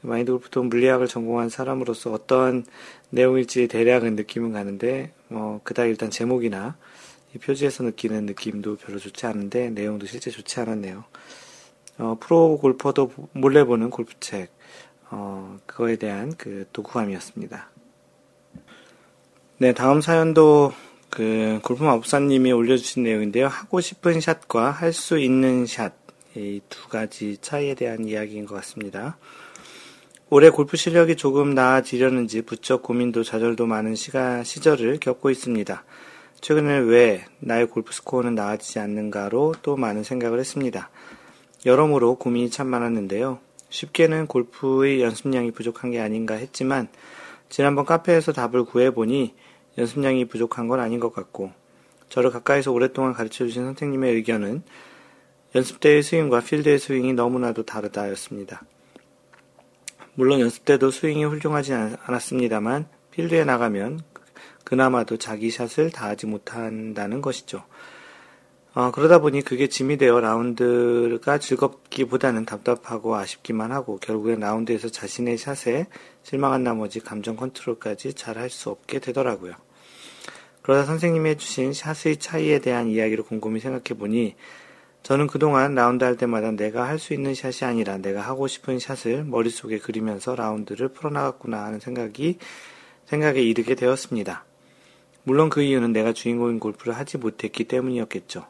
마인드 골프도 물리학을 전공한 사람으로서 어떤 내용일지 대략은 느낌은 가는데, 뭐, 그닥 일단 제목이나 표지에서 느끼는 느낌도 별로 좋지 않은데, 내용도 실제 좋지 않았네요. 어, 프로 골퍼도 몰래 보는 골프책, 어, 그거에 대한 그 독후감이었습니다. 네, 다음 사연도 그 골프 마법사님이 올려주신 내용인데요. 하고 싶은 샷과 할 수 있는 샷, 이 두 가지 차이에 대한 이야기인 것 같습니다. 올해 골프 실력이 조금 나아지려는지 부쩍 고민도 좌절도 많은 시가, 시절을 겪고 있습니다. 최근에 왜 나의 골프 스코어는 나아지지 않는가로 또 많은 생각을 했습니다. 여러모로 고민이 참 많았는데요. 쉽게는 골프의 연습량이 부족한 게 아닌가 했지만 지난번 카페에서 답을 구해보니 연습량이 부족한 건 아닌 것 같고 저를 가까이서 오랫동안 가르쳐 주신 선생님의 의견은 연습 때의 스윙과 필드의 스윙이 너무나도 다르다였습니다. 물론 연습 때도 스윙이 훌륭하지 않았습니다만 필드에 나가면 그나마도 자기 샷을 다하지 못한다는 것이죠. 어, 그러다 보니 그게 짐이 되어 라운드가 즐겁기보다는 답답하고 아쉽기만 하고 결국엔 라운드에서 자신의 샷에 실망한 나머지 감정 컨트롤까지 잘 할 수 없게 되더라고요. 그러다 선생님이 해주신 샷의 차이에 대한 이야기를 곰곰이 생각해 보니 저는 그동안 라운드 할 때마다 내가 할 수 있는 샷이 아니라 내가 하고 싶은 샷을 머릿속에 그리면서 라운드를 풀어나갔구나 하는 생각이 생각에 이르게 되었습니다. 물론 그 이유는 내가 주인공인 골프를 하지 못했기 때문이었겠죠.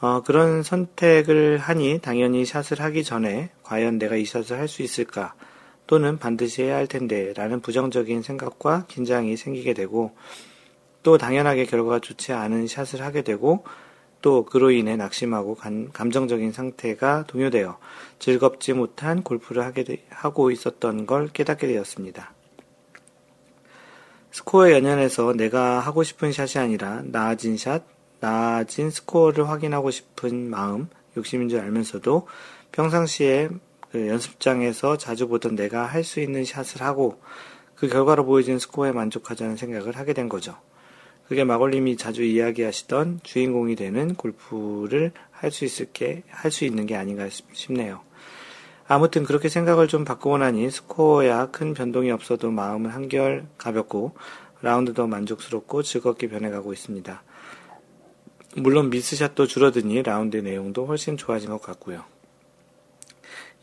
어, 그런 선택을 하니 당연히 샷을 하기 전에 과연 내가 이 샷을 할 수 있을까 또는 반드시 해야 할 텐데 라는 부정적인 생각과 긴장이 생기게 되고 또 당연하게 결과가 좋지 않은 샷을 하게 되고 또 그로 인해 낙심하고 감, 감정적인 상태가 동요되어 즐겁지 못한 골프를 하게 되, 하고 있었던 걸 깨닫게 되었습니다. 스코어 연연해서 내가 하고 싶은 샷이 아니라 나아진 샷, 나아진 스코어를 확인하고 싶은 마음, 욕심인 줄 알면서도 평상시에 그 연습장에서 자주 보던 내가 할 수 있는 샷을 하고 그 결과로 보여진 스코어에 만족하자는 생각을 하게 된 거죠. 그게 마골님이 자주 이야기하시던 주인공이 되는 골프를 할 수 있을 게, 할 수 있는 게 아닌가 싶네요. 아무튼 그렇게 생각을 좀 바꾸고 나니 스코어야 큰 변동이 없어도 마음은 한결 가볍고 라운드도 만족스럽고 즐겁게 변해가고 있습니다. 물론 미스샷도 줄어드니 라운드 내용도 훨씬 좋아진 것 같고요.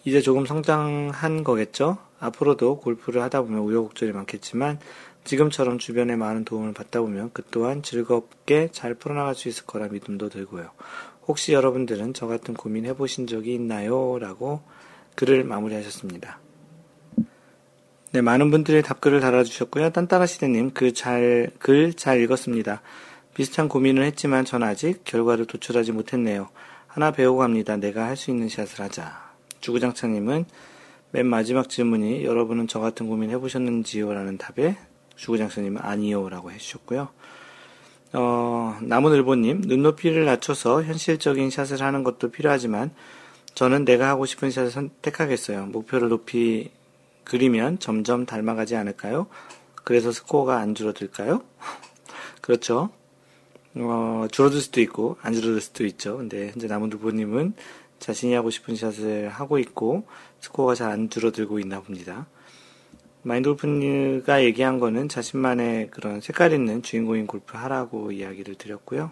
이제 조금 성장한 거겠죠? 앞으로도 골프를 하다 보면 우여곡절이 많겠지만 지금처럼 주변에 많은 도움을 받다 보면 그 또한 즐겁게 잘 풀어나갈 수 있을 거라 믿음도 들고요. 혹시 여러분들은 저 같은 고민 해보신 적이 있나요? 라고 글을 마무리하셨습니다. 네, 많은 분들이 답글을 달아주셨고요. 딴따라 시대님 그 잘, 글 잘 읽었습니다. 비슷한 고민을 했지만 전 아직 결과를 도출하지 못했네요. 하나 배우고 갑니다. 내가 할 수 있는 샷을 하자. 주구장창님은 맨 마지막 질문이 여러분은 저 같은 고민 해보셨는지요? 라는 답에 주구장창님은 아니요. 라고 해주셨고요. 어, 나무늘보님, 눈높이를 낮춰서 현실적인 샷을 하는 것도 필요하지만 저는 내가 하고 싶은 샷을 선택하겠어요. 목표를 높이 그리면 점점 닮아가지 않을까요? 그래서 스코어가 안 줄어들까요? 그렇죠. 어, 줄어들 수도 있고, 안 줄어들 수도 있죠. 근데 현재 나무늘보님은 자신이 하고 싶은 샷을 하고 있고, 스코어가 잘 안 줄어들고 있나 봅니다. 마인드 골프가 얘기한 거는 자신만의 그런 색깔 있는 주인공인 골프 하라고 이야기를 드렸고요.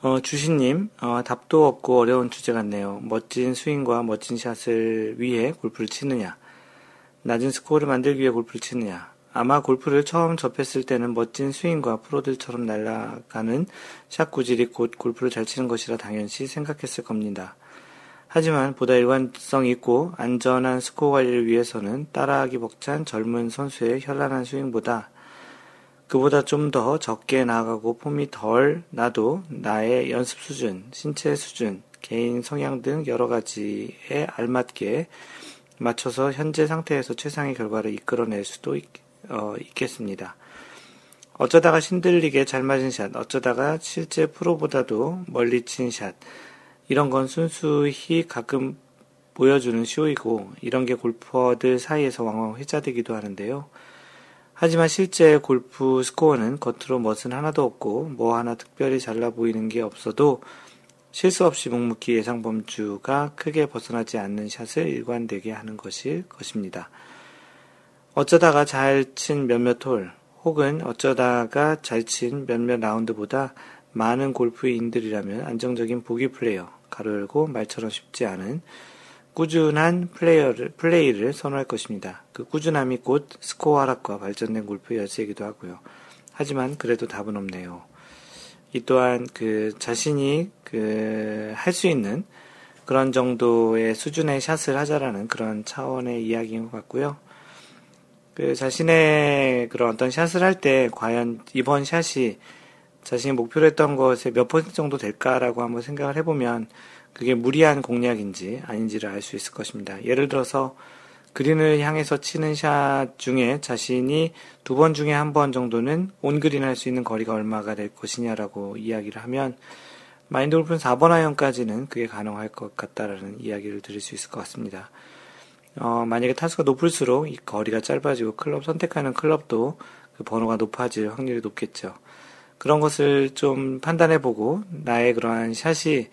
어, 주신님, 어, 답도 없고 어려운 주제 같네요. 멋진 스윙과 멋진 샷을 위해 골프를 치느냐, 낮은 스코어를 만들기 위해 골프를 치느냐. 아마 골프를 처음 접했을 때는 멋진 스윙과 프로들처럼 날아가는 샷 구질이 곧 골프를 잘 치는 것이라 당연시 생각했을 겁니다. 하지만 보다 일관성 있고 안전한 스코어 관리를 위해서는 따라하기 벅찬 젊은 선수의 현란한 스윙보다 그보다 좀 더 적게 나아가고 폼이 덜 나도 나의 연습 수준, 신체 수준, 개인 성향 등 여러 가지에 알맞게 맞춰서 현재 상태에서 최상의 결과를 이끌어낼 수도 있, 어, 있겠습니다. 어쩌다가 신들리게 잘 맞은 샷, 어쩌다가 실제 프로보다도 멀리 친 샷, 이런 건 순수히 가끔 보여주는 쇼이고, 이런 게 골퍼들 사이에서 왕왕 회자되기도 하는데요. 하지만 실제 골프 스코어는 겉으로 멋은 하나도 없고 뭐 하나 특별히 잘나 보이는 게 없어도 실수 없이 묵묵히 예상 범주에 크게 벗어나지 않는 샷을 일관되게 하는 것일 것입니다. 어쩌다가 잘 친 몇몇 홀 혹은 어쩌다가 잘 친 몇몇 라운드보다 많은 골프인들이라면 안정적인 보기 플레이어 가로 열고 말처럼 쉽지 않은 꾸준한 플레이어를, 플레이를 선호할 것입니다. 그 꾸준함이 곧 스코어 하락과 발전된 골프 열쇠이기도 하고요. 하지만 그래도 답은 없네요. 이 또한 그 자신이 그 할 수 있는 그런 정도의 수준의 샷을 하자라는 그런 차원의 이야기인 것 같고요. 그 자신의 그런 어떤 샷을 할 때 과연 이번 샷이 자신이 목표로 했던 것의 몇 퍼센트 정도 될까라고 한번 생각을 해보면 그게 무리한 공략인지 아닌지를 알 수 있을 것입니다. 예를 들어서 그린을 향해서 치는 샷 중에 자신이 두 번 중에 한 번 정도는 온그린 할 수 있는 거리가 얼마가 될 것이냐라고 이야기를 하면 마인드 골프는 4번 아이언까지는 그게 가능할 것 같다라는 이야기를 드릴 수 있을 것 같습니다. 어, 만약에 타수가 높을수록 이 거리가 짧아지고 클럽 선택하는 클럽도 그 번호가 높아질 확률이 높겠죠. 그런 것을 좀 판단해 보고 나의 그러한 샷이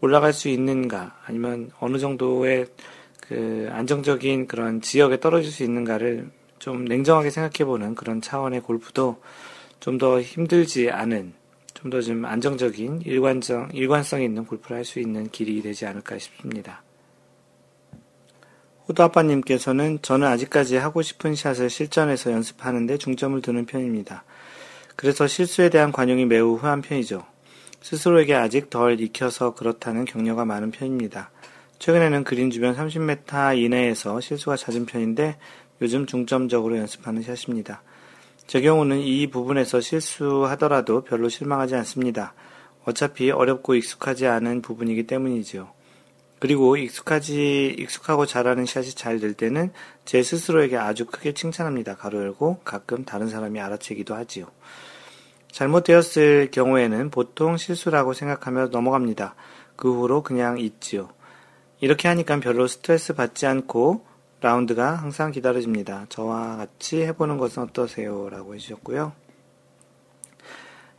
올라갈 수 있는가 아니면 어느 정도의 그 안정적인 그런 지역에 떨어질 수 있는가를 좀 냉정하게 생각해 보는 그런 차원의 골프도 좀 더 힘들지 않은 좀 더좀 안정적인 일관성 일관성 있는 골프를 할 수 있는 길이 되지 않을까 싶습니다. 호두 아빠님께서는 저는 아직까지 하고 싶은 샷을 실전에서 연습하는데 중점을 두는 편입니다. 그래서 실수에 대한 관용이 매우 후한 편이죠. 스스로에게 아직 덜 익혀서 그렇다는 격려가 많은 편입니다. 최근에는 그린 주변 30m 이내에서 실수가 잦은 편인데 요즘 중점적으로 연습하는 샷입니다. 제 경우는 이 부분에서 실수하더라도 별로 실망하지 않습니다. 어차피 어렵고 익숙하지 않은 부분이기 때문이지요. 그리고 익숙하지, 익숙하고 잘하는 샷이 잘 될 때는 제 스스로에게 아주 크게 칭찬합니다. 가로 열고 가끔 다른 사람이 알아채기도 하지요. 잘못되었을 경우에는 보통 실수라고 생각하며 넘어갑니다. 그 후로 그냥 잊지요. 이렇게 하니까 별로 스트레스 받지 않고 라운드가 항상 기다려집니다. 저와 같이 해보는 것은 어떠세요? 라고 해주셨고요.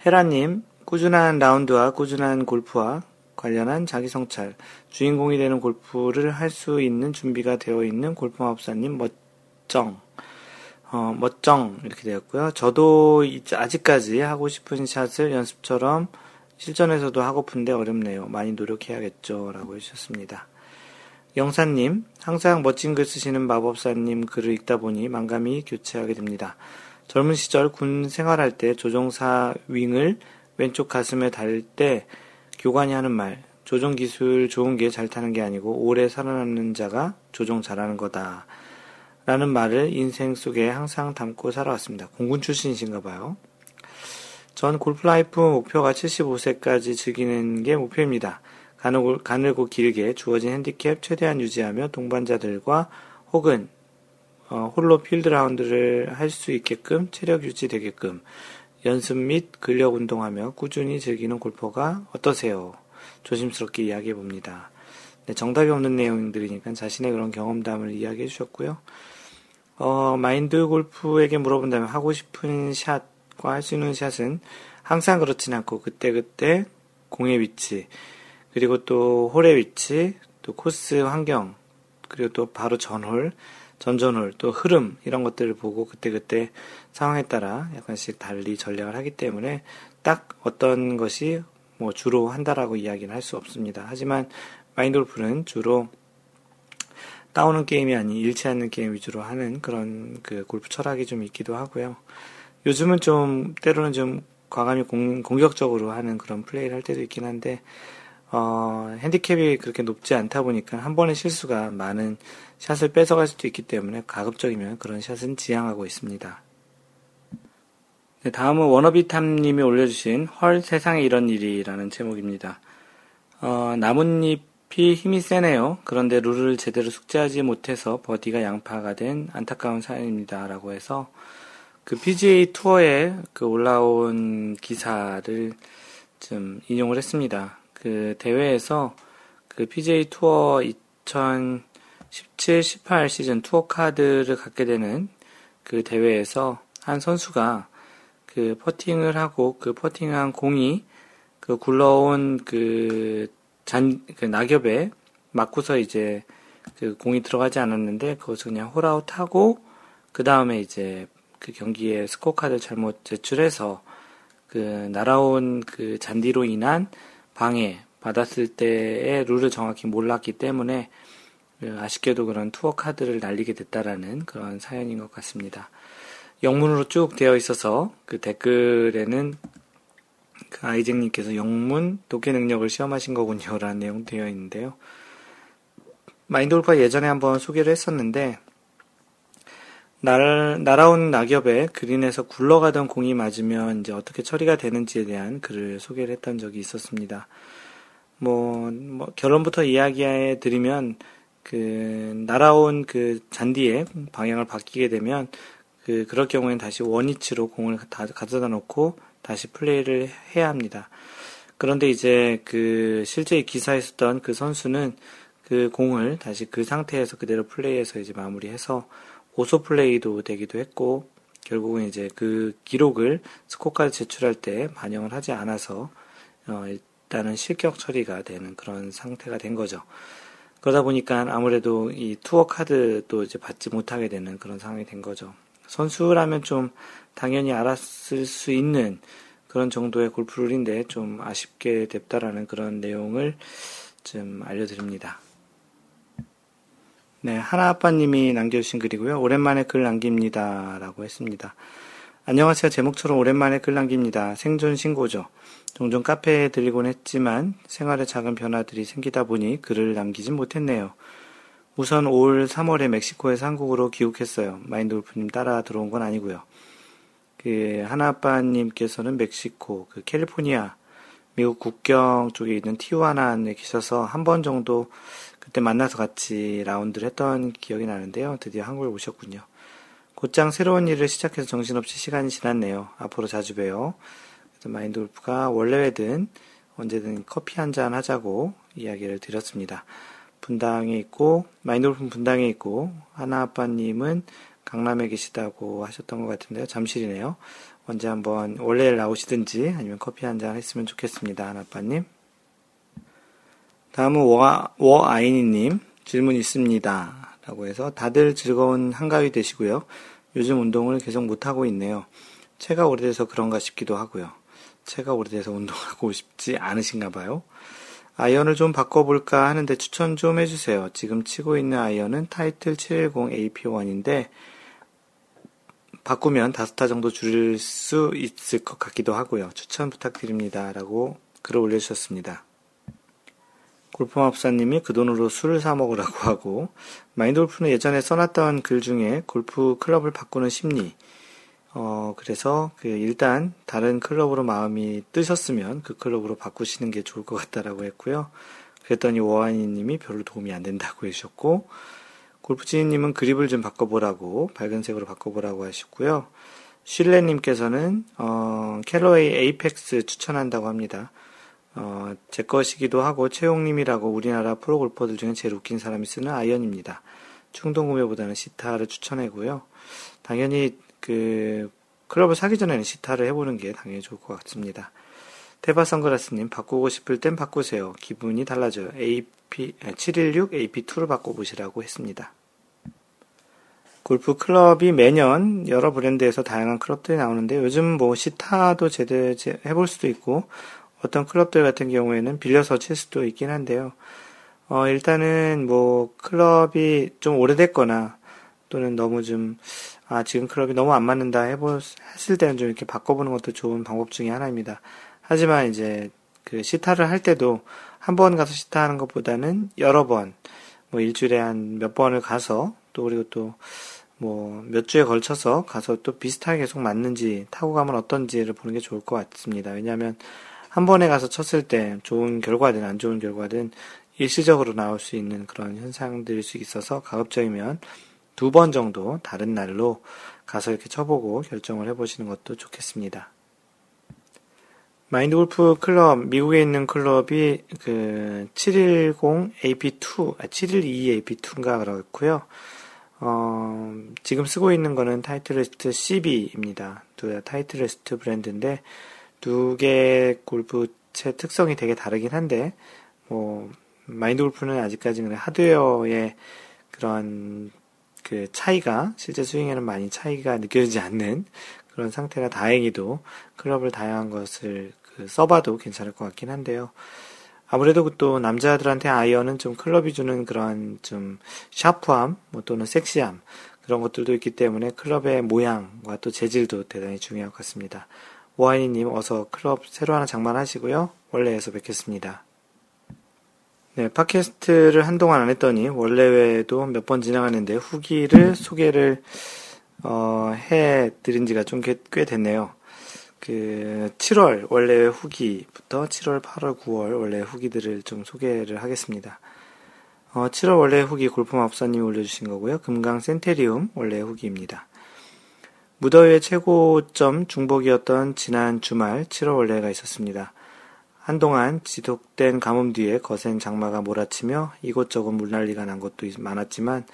헤라님, 꾸준한 라운드와 꾸준한 골프와 관련한 자기 성찰, 주인공이 되는 골프를 할 수 있는 준비가 되어 있는 골프 마법사님 멋정, 어, 멋정 이렇게 되었고요. 저도 아직까지 하고 싶은 샷을 연습처럼 실전에서도 하고픈데 어렵네요. 많이 노력해야겠죠. 라고 해주셨습니다. 영사님, 항상 멋진 글 쓰시는 마법사님 글을 읽다 보니 만감이 교체하게 됩니다. 젊은 시절 군 생활할 때 조종사 윙을 왼쪽 가슴에 달 때 교관이 하는 말, 조종 기술 좋은 게 잘 타는 게 아니고 오래 살아남는 자가 조종 잘하는 거다. 라는 말을 인생 속에 항상 담고 살아왔습니다. 공군 출신이신가 봐요. 전 골프 라이프 목표가 75세까지 즐기는 게 목표입니다. 가늘고, 길게 주어진 핸디캡 최대한 유지하며 동반자들과 혹은 어, 홀로 필드 라운드를 할 수 있게끔 체력 유지 되게끔 연습 및 근력 운동하며 꾸준히 즐기는 골퍼가 어떠세요? 조심스럽게 이야기해 봅니다. 네, 정답이 없는 내용들이니까 자신의 그런 경험담을 이야기해 주셨고요. 어, 마인드 골프에게 물어본다면 하고 싶은 샷과 할 수 있는 샷은 항상 그렇진 않고 그때그때 공의 위치, 그리고 또 홀의 위치, 또 코스 환경, 그리고 또 바로 전홀, 전전홀, 또 흐름 이런 것들을 보고 그때그때 상황에 따라 약간씩 달리 전략을 하기 때문에 딱 어떤 것이 뭐 주로 한다라고 이야기는 할 수 없습니다. 하지만 마인드 골프는 주로 따오는 게임이 아닌 잃지 않는 게임 위주로 하는 그런 그 골프 철학이 좀 있기도 하고요. 요즘은 좀 때로는 좀 과감히 공, 공격적으로 하는 그런 플레이를 할 때도 있긴 한데 어, 핸디캡이 그렇게 높지 않다 보니까 한 번의 실수가 많은 샷을 뺏어갈 수도 있기 때문에 가급적이면 그런 샷은 지향하고 있습니다. 네, 다음은 워너비탐님이 올려주신 헐 세상에 이런 일이라는 제목입니다. 어, 나뭇잎 이 힘이 세네요. 그런데 룰을 제대로 숙지하지 못해서 버디가 양파가 된 안타까운 사연입니다. 라고 해서 그 PGA 투어에 그 올라온 기사를 좀 인용을 했습니다. 그 대회에서 그 PJ 투어 2017, 18 시즌 투어 카드를 갖게 되는 그 대회에서 한 선수가 그 퍼팅을 하고 그 퍼팅한 공이 그 굴러온 그 잔, 그 낙엽에 맞고서 이제 그 공이 들어가지 않았는데 그것을 그냥 홀아웃 하고 그 다음에 이제 그 경기에 스코어 카드를 잘못 제출해서 그 날아온 그 잔디로 인한 방해 받았을 때의 룰을 정확히 몰랐기 때문에 그 아쉽게도 그런 투어 카드를 날리게 됐다라는 그런 사연인 것 같습니다. 영문으로 쭉 되어 있어서 그 댓글에는 그 아이잭님께서 영문 독해 능력을 시험하신 거군요. 라는 내용 되어 있는데요. 마인드 골파 예전에 한번 소개를 했었는데, 날, 날아온 낙엽에 그린에서 굴러가던 공이 맞으면 이제 어떻게 처리가 되는지에 대한 글을 소개를 했던 적이 있었습니다. 뭐, 뭐 결론부터 이야기해 드리면 그 날아온 그 잔디에 방향을 바뀌게 되면 그 그럴 경우에는 다시 원위치로 공을 다 가져다 놓고 다시 플레이를 해야 합니다. 그런데 이제 그 실제 기사에 있었던 그 선수는 그 공을 다시 그 상태에서 그대로 플레이해서 이제 마무리해서 오소 플레이도 되기도 했고 결국은 이제 그 기록을 스코까지 제출할 때 반영을 하지 않아서 어 일단은 실격 처리가 되는 그런 상태가 된 거죠. 그러다 보니까 아무래도 이 투어 카드도 이제 받지 못하게 되는 그런 상황이 된 거죠. 선수라면 좀 당연히 알았을 수 있는 그런 정도의 골프룰인데 좀 아쉽게 됐다라는 그런 내용을 좀 알려드립니다. 네, 하나아빠님이 남겨주신 글이고요. 오랜만에 글 남깁니다. 라고 했습니다. 안녕하세요. 제목처럼 오랜만에 글 남깁니다. 생존 신고죠. 종종 카페에 들리곤 했지만 생활에 작은 변화들이 생기다 보니 글을 남기진 못했네요. 우선 올 3월에 멕시코에서 한국으로 귀국했어요. 마인드 골프님 따라 들어온 건 아니고요. 그 하나아빠님께서는 멕시코, 그 캘리포니아, 미국 국경 쪽에 있는 티우아나에 계셔서 한 번 정도 그때 만나서 같이 라운드를 했던 기억이 나는데요. 드디어 한국에 오셨군요. 곧장 새로운 일을 시작해서 정신없이 시간이 지났네요. 앞으로 자주 봬요. 마인드 골프가 원래든 언제든 커피 한 잔 하자고 이야기를 드렸습니다. 분당에 있고 골프 분당에 있고 하나 아빠님은 강남에 계시다고 하셨던 것 같은데요. 잠실이네요. 언제 한번 원래 나오시든지 아니면 커피 한 잔 했으면 좋겠습니다. 하나 아빠님. 다음은 워, 워아이니님 질문 있습니다. 라고 해서 다들 즐거운 한가위 되시고요. 요즘 운동을 계속 못하고 있네요. 체가 오래돼서 그런가 싶기도 하고요. 체가 오래돼서 운동하고 싶지 않으신가 봐요. 아이언을 좀 바꿔볼까 하는데 추천 좀 해주세요. 지금 치고 있는 아이언은 타이틀 710 AP1인데 바꾸면 다스타 정도 줄일 수 있을 것 같기도 하고요. 추천 부탁드립니다. 라고 글을 올려주셨습니다. 골프마법사님이 그 돈으로 술을 사 먹으라고 하고 마인드 골프는 예전에 써놨던 글 중에 골프 클럽을 바꾸는 심리 어 그래서 그 일단 다른 클럽으로 마음이 뜨셨으면 그 클럽으로 바꾸시는 게 좋을 것 같다라고 했고요. 그랬더니 오하니 님이 별로 도움이 안 된다고 해주셨고 골프지님은 그립을 좀 바꿔보라고 밝은 색으로 바꿔보라고 하셨고요. 슐레 님께서는 어, 캘러웨이 에이펙스 추천한다고 합니다. 어, 제 것이기도 하고 최용 님이라고 우리나라 프로 골퍼들 중에 제일 웃긴 사람이 쓰는 아이언입니다. 충동 구매보다는 시타를 추천하고요. 당연히 그 클럽을 사기 전에는 시타를 해보는 게 당연히 좋을 것 같습니다. 테바 선글라스님 바꾸고 싶을 땐 바꾸세요. 기분이 달라져요. AP 716 AP2로 바꿔보시라고 했습니다. 골프 클럽이 매년 여러 브랜드에서 다양한 클럽들이 나오는데 요즘 뭐 시타도 제대로 해볼 수도 있고 어떤 클럽들 같은 경우에는 빌려서 칠 수도 있긴 한데요. 어, 일단은 뭐 클럽이 좀 오래됐거나 또는 너무 좀, 아, 지금 클럽이 너무 안 맞는다 해보, 했을 때는 좀 이렇게 바꿔보는 것도 좋은 방법 중에 하나입니다. 하지만 이제 그 시타를 할 때도 한 번 가서 시타하는 것보다는 여러 번, 뭐 일주일에 한 몇 번을 가서 또 그리고 또 뭐 몇 주에 걸쳐서 가서 또 비슷하게 계속 맞는지 타고 가면 어떤지를 보는 게 좋을 것 같습니다. 왜냐하면 한 번에 가서 쳤을 때 좋은 결과든 안 좋은 결과든 일시적으로 나올 수 있는 그런 현상들일 수 있어서 가급적이면 두 번 정도 다른 날로 가서 이렇게 쳐보고 결정을 해보시는 것도 좋겠습니다. 마인드 골프 클럽, 미국에 있는 클럽이 그 710 AP2, 아, 712 AP2인가 그렇고요. 어, 지금 쓰고 있는 거는 타이틀리스트 CB입니다. 두 타이틀리스트 브랜드인데 두 개 골프채 특성이 되게 다르긴 한데 뭐 마인드 골프는 아직까지는 하드웨어의 그런 그 차이가 실제 스윙에는 많이 차이가 느껴지지 않는 그런 상태가 다행히도 클럽을 다양한 것을 그 써봐도 괜찮을 것 같긴 한데요. 아무래도 또 남자들한테 아이언은 좀 클럽이 주는 그런 좀 샤프함 뭐 또는 섹시함 그런 것들도 있기 때문에 클럽의 모양과 또 재질도 대단히 중요할 것 같습니다. 오하이님 어서 클럽 새로 하나 장만하시고요. 원래에서 뵙겠습니다. 네, 팟캐스트를 한동안 안 했더니 원래 외에도 몇 번 지나갔는데 후기를 소개를 어, 해 드린 지가 좀 꽤 됐네요. 그 7월 원래 후기부터 7월, 8월, 9월 원래 후기들을 좀 소개를 하겠습니다. 어, 7월 원래 후기 골프마법사님이 올려주신 거고요. 금강 센테리움 원래 후기입니다. 무더위의 최고점 중복이었던 지난 주말 7월 원래가 있었습니다. 한동안 지속된 가뭄 뒤에 거센 장마가 몰아치며 이곳저곳 물난리가 난 곳도 많았지만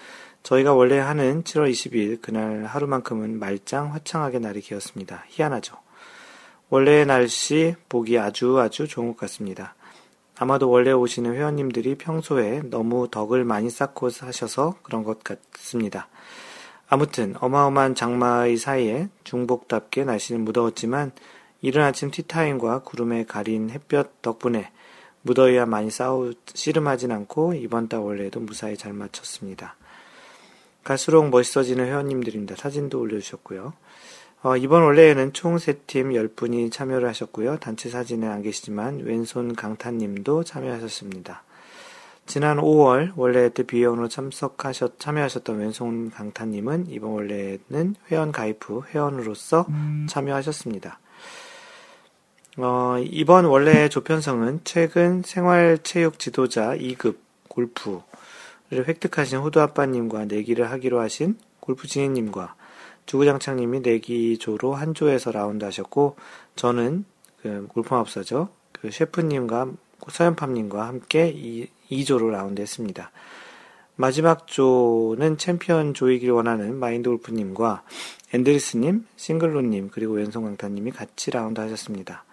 저희가 원래 하는 7월 22일 그날 하루만큼은 말짱 화창하게 날이 기었습니다. 희한하죠. 원래의 날씨 보기 아주 아주 좋은 것 같습니다. 아마도 원래 오시는 회원님들이 평소에 너무 덕을 많이 쌓고 사셔서 그런 것 같습니다. 아무튼 어마어마한 장마의 사이에 중복답게 날씨는 무더웠지만 이른 아침 티타임과 구름에 가린 햇볕 덕분에 무더위와 많이 싸우 씨름하진 않고 이번 달 원래도 무사히 잘 마쳤습니다. 갈수록 멋있어지는 회원님들입니다. 사진도 올려주셨고요. 어, 이번 원래에는 총 3팀 10분이 참여를 하셨고요. 단체 사진은 안 계시지만 왼손 강타님도 참여하셨습니다. 지난 5월 원래 때 비회원으로 참석하셨 참여하셨던 왼손 강타님은 이번 원래는 회원 가입 후 회원으로서 음. 참여하셨습니다. 어, 이번 원래 조편성은 최근 생활체육 지도자 2급 골프를 획득하신 호두 아빠님과 내기를 하기로 하신 골프 진희님과 주구장창님이 내기조로 한 조에서 라운드 하셨고 저는 그 골프마법사죠. 그 셰프님과 서연팜님과 함께 2조로 라운드 했습니다. 마지막 조는 챔피언 조이길 원하는 마인드 골프님과 앤드리스님, 싱글로님, 그리고 왼손 강타님이 같이 라운드 하셨습니다.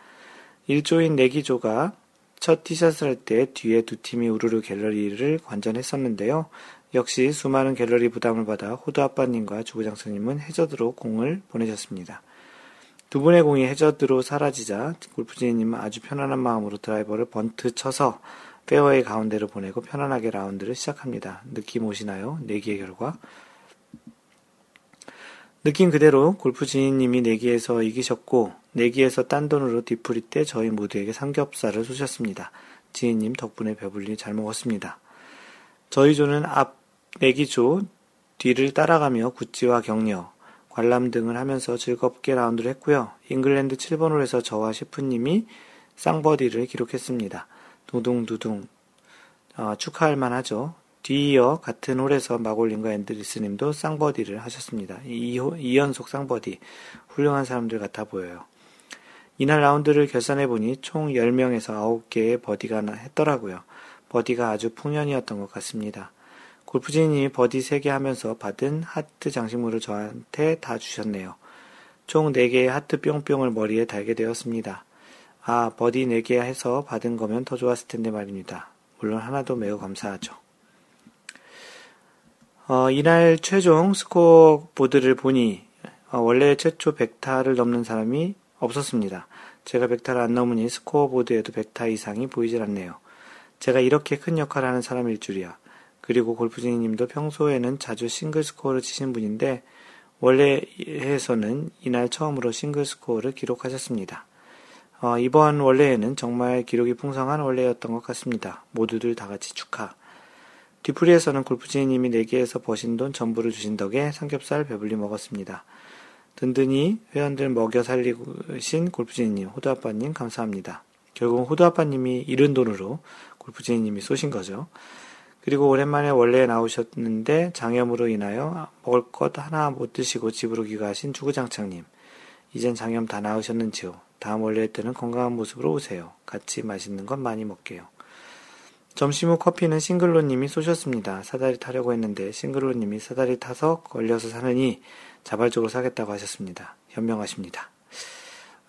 1조인 내기조가 첫 티샷을 할 때 뒤에 두 팀이 우르르 갤러리를 관전했었는데요. 역시 수많은 갤러리 부담을 받아 호두 아빠님과 주부장선님은 해저드로 공을 보내셨습니다. 두 분의 공이 해저드로 사라지자 골프지니님은 아주 편안한 마음으로 드라이버를 번트 쳐서 페어웨이 가운데로 보내고 편안하게 라운드를 시작합니다. 느낌 오시나요? 내기의 결과. 느낌 그대로 골프 지인님이 내기에서 이기셨고 내기에서 딴 돈으로 뒤풀이 때 저희 모두에게 삼겹살을 쏘셨습니다. 지인님 덕분에 배불리 잘 먹었습니다. 저희 조는 앞 내기조 뒤를 따라가며 구찌와 격려, 관람 등을 하면서 즐겁게 라운드를 했고요. 잉글랜드 7번 홀에서 저와 셰프님이 쌍버디를 기록했습니다. 두둥두둥 어, 축하할 만하죠. 뒤이어 같은 홀에서 마골린과 앤드리스님도 쌍버디를 하셨습니다. 2, 2연속 쌍버디 훌륭한 사람들 같아 보여요. 이날 라운드를 결산해보니 총 10명에서 9개의 버디가 했더라고요. 버디가 아주 풍년이었던 것 같습니다. 골프진이 버디 3개 하면서 받은 하트 장식물을 저한테 다 주셨네요. 총 4개의 하트 뿅뿅을 머리에 달게 되었습니다. 아, 버디 4개 해서 받은 거면 더 좋았을 텐데 말입니다. 물론 하나도 매우 감사하죠. 어, 이날 최종 스코어 보드를 보니 어, 월례 최초 100타를 넘는 사람이 없었습니다. 제가 100타를 안 넘으니 스코어 보드에도 100타 이상이 보이질 않네요. 제가 이렇게 큰 역할을 하는 사람일 줄이야. 그리고 골프진이님도 평소에는 자주 싱글 스코어를 치신 분인데 월례회에서는 이날 처음으로 싱글 스코어를 기록하셨습니다. 어, 이번 월례에는 정말 기록이 풍성한 월례였던 것 같습니다. 모두들 다 같이 축하. 뒤풀이에서는 골프진이님이 내기에서 버신 돈 전부를 주신 덕에 삼겹살 배불리 먹었습니다. 든든히 회원들 먹여 살리신 골프진이님, 호두아빠님 감사합니다. 결국 호두아빠님이 잃은 돈으로 골프진이님이 쏘신 거죠. 그리고 오랜만에 원래에 나오셨는데 장염으로 인하여 먹을 것 하나 못 드시고 집으로 귀가하신 주구장창님. 이젠 장염 다 나으셨는지요? 다음 원래 때는 건강한 모습으로 오세요. 같이 맛있는 것 많이 먹게요. 점심 후 커피는 싱글로님이 쏘셨습니다. 사다리 타려고 했는데 싱글로님이 사다리 타서 걸려서 사느니 자발적으로 사겠다고 하셨습니다. 현명하십니다.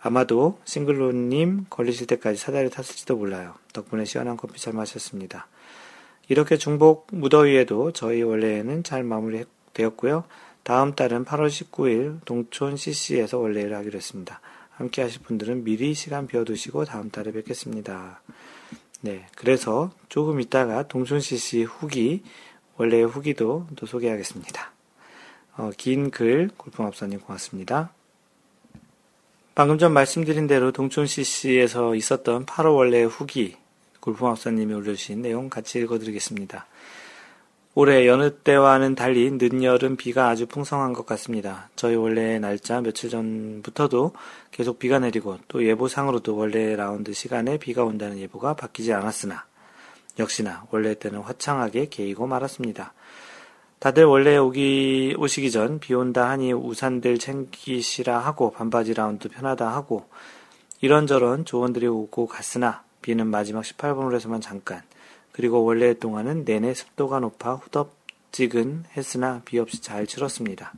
아마도 싱글로님 걸리실 때까지 사다리 탔을지도 몰라요. 덕분에 시원한 커피 잘 마셨습니다. 이렇게 중복 무더위에도 저희 원래는 잘 마무리되었고요. 다음 달은 8월 19일 동촌 CC에서 원래를 하기로 했습니다. 함께 하실 분들은 미리 시간 비워두시고 다음 달에 뵙겠습니다. 네, 그래서 조금 있다가 동촌 CC 후기, 원래의 후기도 또 소개하겠습니다. 어, 긴 글, 골프맙사님 고맙습니다. 방금 전 말씀드린 대로 동촌 CC에서 있었던 8월 원래의 후기, 골프마법사님이 올려주신 내용 같이 읽어드리겠습니다. 올해 여느 때와는 달리 늦여름 비가 아주 풍성한 것 같습니다. 저희 원래 날짜 며칠 전부터도 계속 비가 내리고 또 예보상으로도 원래 라운드 시간에 비가 온다는 예보가 바뀌지 않았으나 역시나 원래 때는 화창하게 개이고 말았습니다. 다들 원래 오기 오시기 전 비 온다 하니 우산들 챙기시라 하고 반바지 라운드 편하다 하고 이런저런 조언들이 오고 갔으나 비는 마지막 18번 홀에서만 잠깐, 그리고 원래 동안은 내내 습도가 높아 후덥지근 했으나 비 없이 잘 치렀습니다.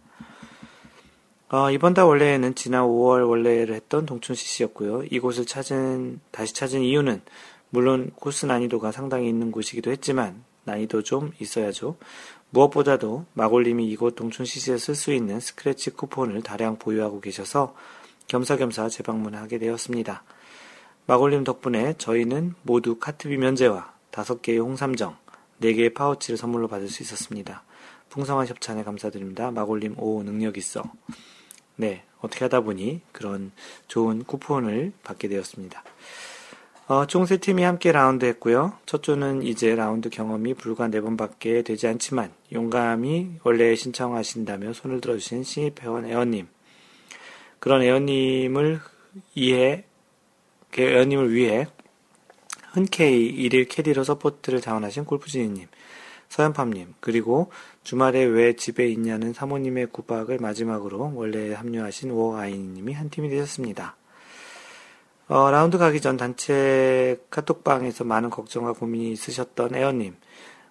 어, 이번 달 원래에는 지난 5월 원래를 했던 동춘 CC였고요. 이곳을 찾은, 다시 찾은 이유는 물론 코스 난이도가 상당히 있는 곳이기도 했지만 난이도 좀 있어야죠. 무엇보다도 마골님이 이곳 동춘 CC에 쓸 수 있는 스크래치 쿠폰을 다량 보유하고 계셔서 겸사겸사 재방문하게 되었습니다. 마골님 덕분에 저희는 모두 카트비 면제와 다섯 개의 홍삼정, 네 개의 파우치를 선물로 받을 수 있었습니다. 풍성한 협찬에 감사드립니다. 마골님 오 능력 있어. 네, 어떻게 하다 보니 그런 좋은 쿠폰을 받게 되었습니다. 어, 총 세 팀이 함께 라운드 했고요. 첫 조는 이제 라운드 경험이 불과 네 번밖에 되지 않지만 용감히 월례 신청하신다며 손을 들어주신 신입 회원 애원님. 그런 애원님을 이해 의원님을 위해 흔쾌히 일일 캐디로 서포트를 자원하신 골프지니님, 서현팜님, 그리고 주말에 왜 집에 있냐는 사모님의 구박을 마지막으로 월례 합류하신 오아이님이 한 팀이 되셨습니다. 어, 라운드 가기 전 단체 카톡방에서 많은 걱정과 고민이 있으셨던 에어님,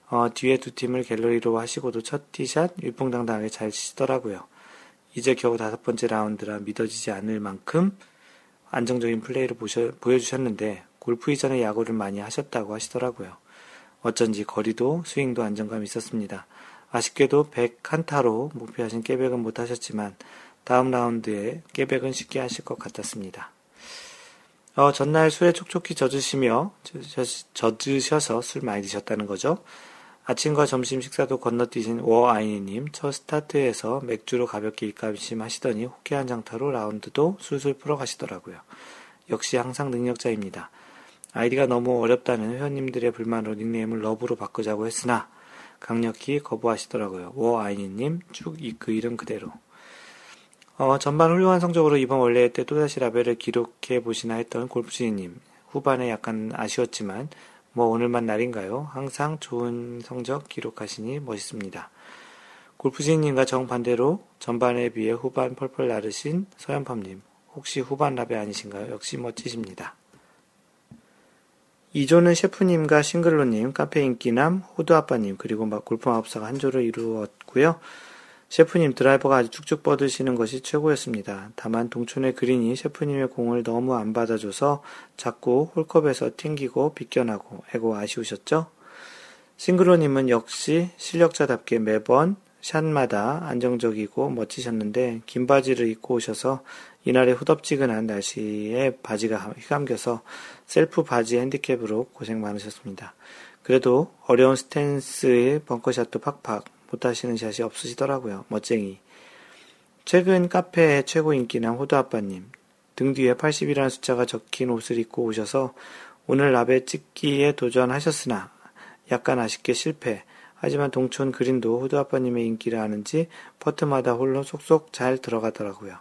어, 뒤에 두 팀을 갤러리로 하시고도 첫 티샷 일풍당당하게 잘 치시더라고요. 이제 겨우 다섯 번째 라운드라 믿어지지 않을 만큼 안정적인 플레이를 보셔, 보여주셨는데 골프 이전에 야구를 많이 하셨다고 하시더라고요. 어쩐지 거리도 스윙도 안정감이 있었습니다. 아쉽게도 100한타로 목표하신 깨백은 못하셨지만 다음 라운드에 깨백은 쉽게 하실 것 같았습니다. 어, 전날 술에 촉촉히 젖으시며 젖으셔서 술 많이 드셨다는 거죠. 아침과 점심 식사도 건너뛰신 워아이니님 첫 스타트에서 맥주로 가볍게 입가심하시더니 호쾌한 장타로 라운드도 술술 풀어가시더라고요. 역시 항상 능력자입니다. 아이디가 너무 어렵다는 회원님들의 불만으로 닉네임을 러브로 바꾸자고 했으나 강력히 거부하시더라고요. 워아이니님 쭉그 이름 그대로. 어, 전반 훌륭한 성적으로 이번 원래의 때 또다시 라벨을 기록해 보시나 했던 골프지님 후반에 약간 아쉬웠지만 뭐 오늘만 날인가요? 항상 좋은 성적 기록하시니 멋있습니다. 골프지님과 정반대로 전반에 비해 후반 펄펄 나르신 서현팜님 혹시 후반 라벨 아니신가요? 역시 멋지십니다. 2조는 셰프님과 싱글로님, 카페 인기남, 호두아빠님, 그리고 골프 마법사가 한 조를 이루었고요. 셰프님 드라이버가 아주 쭉쭉 뻗으시는 것이 최고였습니다. 다만 동촌의 그린이 셰프님의 공을 너무 안 받아줘서 자꾸 홀컵에서 튕기고 비껴나고 에고 아쉬우셨죠? 싱글로님은 역시 실력자답게 매번 샷마다 안정적이고 멋지셨는데 긴 바지를 입고 오셔서 이날의 후덥지근한 날씨에 바지가 휘감겨서 셀프 바지 핸디캡으로 고생 많으셨습니다. 그래도 어려운 스탠스의 벙커샷도 팍팍 못하시는 샷이 없으시더라고요. 멋쟁이. 최근 카페의 최고 인기는 호두아빠님. 등 뒤에 80이라는 숫자가 적힌 옷을 입고 오셔서 오늘 라베 찍기에 도전하셨으나 약간 아쉽게 실패. 하지만 동촌 그린도 호두아빠님의 인기를 아는지 퍼트마다 홀로 속속 잘 들어가더라고요.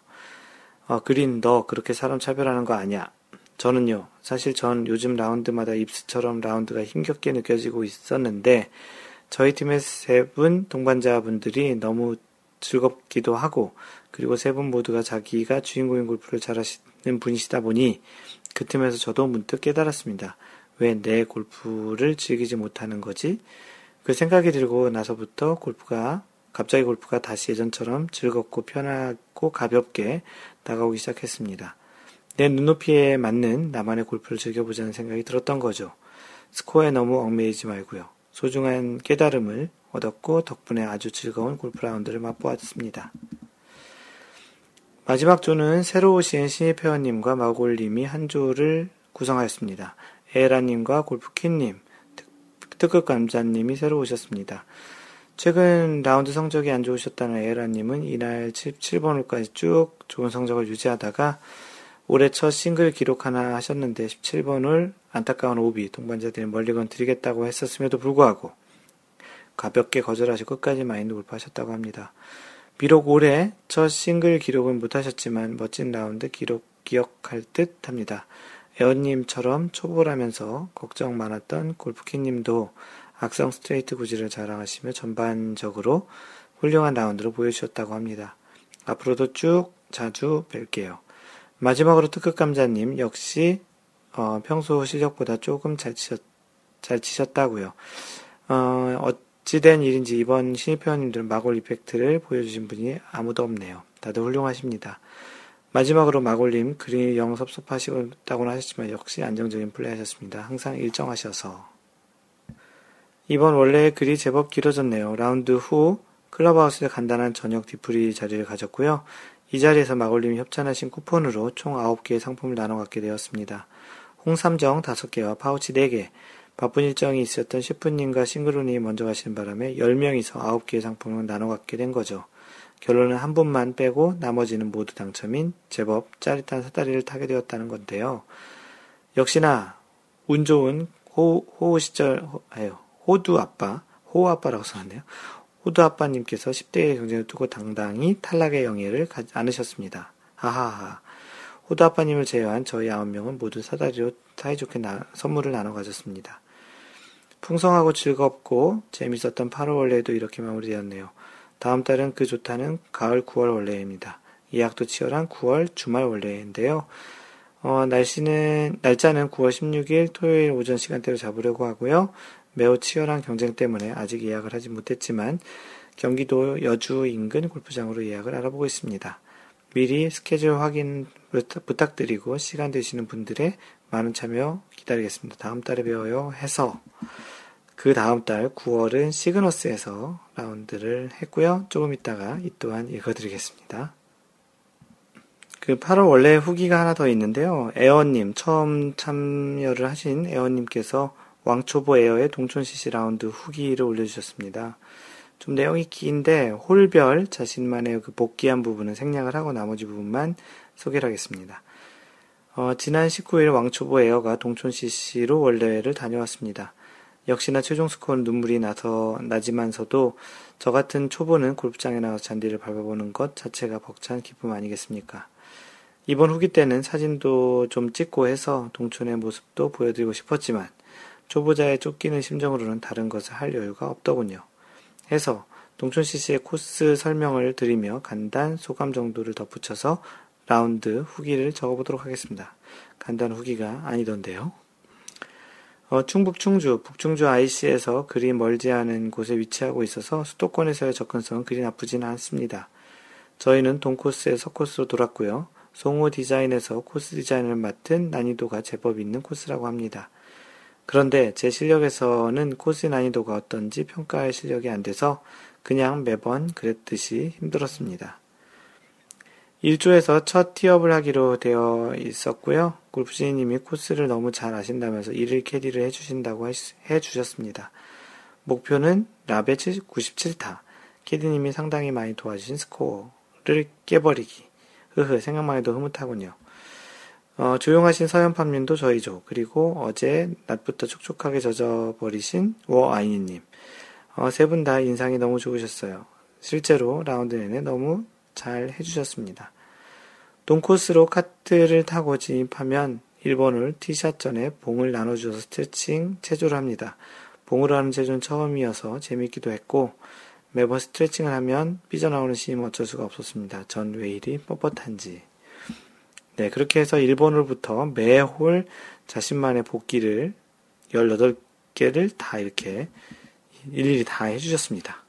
어, 그린 너 그렇게 사람 차별하는 거 아니야. 저는요, 사실 전 요즘 라운드마다 입스처럼 라운드가 힘겹게 느껴지고 있었는데, 저희 팀의 세 분 동반자분들이 너무 즐겁기도 하고 그리고 세 분 모두가 자기가 주인공인 골프를 잘하시는 분이시다 보니 그 틈에서 저도 문득 깨달았습니다. 왜 내 골프를 즐기지 못하는 거지? 그 생각이 들고 나서부터 골프가 갑자기 골프가 다시 예전처럼 즐겁고 편하고 가볍게 나가오기 시작했습니다. 내 눈높이에 맞는 나만의 골프를 즐겨보자는 생각이 들었던 거죠. 스코어에 너무 얽매이지 말고요. 소중한 깨달음을 얻었고 덕분에 아주 즐거운 골프 라운드를 맛보았습니다. 마지막 조는 새로 오신 신입 회원님과 마골님이 한 조를 구성하였습니다. 에라님과 골프퀸님, 특급 감자님이 새로 오셨습니다. 최근 라운드 성적이 안 좋으셨다는 에라님은 이날 7번 홀까지 쭉 좋은 성적을 유지하다가 올해 첫 싱글 기록 하나 하셨는데 17번 홀 안타까운 오비 동반자들이 멀리건 드리겠다고 했었음에도 불구하고 가볍게 거절하시고 끝까지 마인드 골프하셨다고 합니다. 비록 올해 첫 싱글 기록은 못하셨지만 멋진 라운드 기록 기억할 듯 합니다. 에어님처럼 초보라면서 걱정 많았던 골프키님도 악성 스트레이트 구질을 자랑하시며 전반적으로 훌륭한 라운드로 보여주셨다고 합니다. 앞으로도 쭉 자주 뵐게요. 마지막으로 특급 감자님 역시 어, 평소 실력보다 조금 잘 치셨, 잘 치셨다고요. 어, 어찌된 일인지 이번 신입 회원님들은 마골 이펙트를 보여주신 분이 아무도 없네요. 다들 훌륭하십니다. 마지막으로 마골님 그림이 영 섭섭하시다고는 하셨지만 역시 안정적인 플레이 하셨습니다. 항상 일정하셔서. 이번 월례 글이 제법 길어졌네요. 라운드 후 클럽하우스에 간단한 저녁 뒤풀이 자리를 가졌고요. 이 자리에서 마골님이 협찬하신 쿠폰으로 총 9개의 상품을 나눠 갖게 되었습니다. 홍삼정 5개와 파우치 4개, 바쁜 일정이 있었던 셰프님과 싱글로님이 먼저 가시는 바람에 10명이서 9개의 상품을 나눠 갖게 된 거죠. 결론은 한 분만 빼고 나머지는 모두 당첨인 제법 짜릿한 사다리를 타게 되었다는 건데요. 역시나 운 좋은 호, 호 시절, 호, 호두 아빠, 호우 아빠라고 써놨네요. 호두 아빠님께서 10대의 경쟁을 두고 당당히 탈락의 영예를 가지 않으셨습니다. 하하하. 호두 아빠님을 제외한 저희 아홉 명은 모두 사다리로 사이좋게 나, 선물을 나눠 가졌습니다. 풍성하고 즐겁고 재밌었던 8월 원래도 이렇게 마무리되었네요. 다음 달은 그 좋다는 가을 9월 원래입니다. 예약도 치열한 9월 주말 원래인데요. 어, 날씨는, 날짜는 9월 16일 토요일 오전 시간대로 잡으려고 하고요. 매우 치열한 경쟁 때문에 아직 예약을 하지 못했지만 경기도 여주 인근 골프장으로 예약을 알아보고 있습니다. 미리 스케줄 확인을 부탁드리고 시간 되시는 분들의 많은 참여 기다리겠습니다. 다음 달에 배워요 해서 그 다음 달 9월은 시그너스에서 라운드를 했고요. 조금 있다가 이 또한 읽어드리겠습니다. 그 8월 월례 후기가 하나 더 있는데요. 에어님, 처음 참여를 하신 에어님께서 왕초보 에어의 동촌 CC 라운드 후기를 올려주셨습니다. 좀 내용이 긴데 홀별 자신만의 그 복기한 부분은 생략을 하고 나머지 부분만 소개를 하겠습니다. 어, 지난 19일 왕초보 에어가 동촌 CC로 월례를 다녀왔습니다. 역시나 최종 스코어는 눈물이 나서 나지만서도 저 같은 초보는 골프장에 나와서 잔디를 밟아보는 것 자체가 벅찬 기쁨 아니겠습니까? 이번 후기 때는 사진도 좀 찍고 해서 동촌의 모습도 보여드리고 싶었지만 초보자의 쫓기는 심정으로는 다른 것을 할 여유가 없더군요. 해서 동촌 CC의 코스 설명을 드리며 간단 소감 정도를 덧붙여서 라운드 후기를 적어보도록 하겠습니다. 간단 후기가 아니던데요. 어, 충북 충주, 북충주 IC에서 그리 멀지 않은 곳에 위치하고 있어서 수도권에서의 접근성은 그리 나쁘지는 않습니다. 저희는 동코스에서 코스로 돌았고요. 송호 디자인에서 코스 디자인을 맡은 난이도가 제법 있는 코스라고 합니다. 그런데 제 실력에서는 코스 난이도가 어떤지 평가할 실력이 안 돼서 그냥 매번 그랬듯이 힘들었습니다. 1조에서 첫 티업을 하기로 되어 있었고요. 골프지님이 코스를 너무 잘 아신다면서 1일 캐디를 해주신다고 해주셨습니다. 목표는 라베 97타. 캐디님이 상당히 많이 도와주신 스코어를 깨버리기. 흐흐, 생각만 해도 흐뭇하군요. 어, 조용하신 서현팜님도 저희죠. 그리고 어제 낮부터 촉촉하게 젖어버리신 워아이니님. 어, 세 분 다 인상이 너무 좋으셨어요. 실제로 라운드 내내 너무 잘 해주셨습니다. 동코스로 카트를 타고 진입하면 1번을 티샷 전에 봉을 나눠주어서 스트레칭 체조를 합니다. 봉으로 하는 체조는 처음이어서 재밌기도 했고 매번 스트레칭을 하면 삐져나오는 시임은 어쩔 수가 없었습니다. 전 왜 이리 뻣뻣한지. 네, 그렇게 해서 1번홀부터 매홀 자신만의 복귀를 18개를 다 이렇게 일일이 다 해주셨습니다.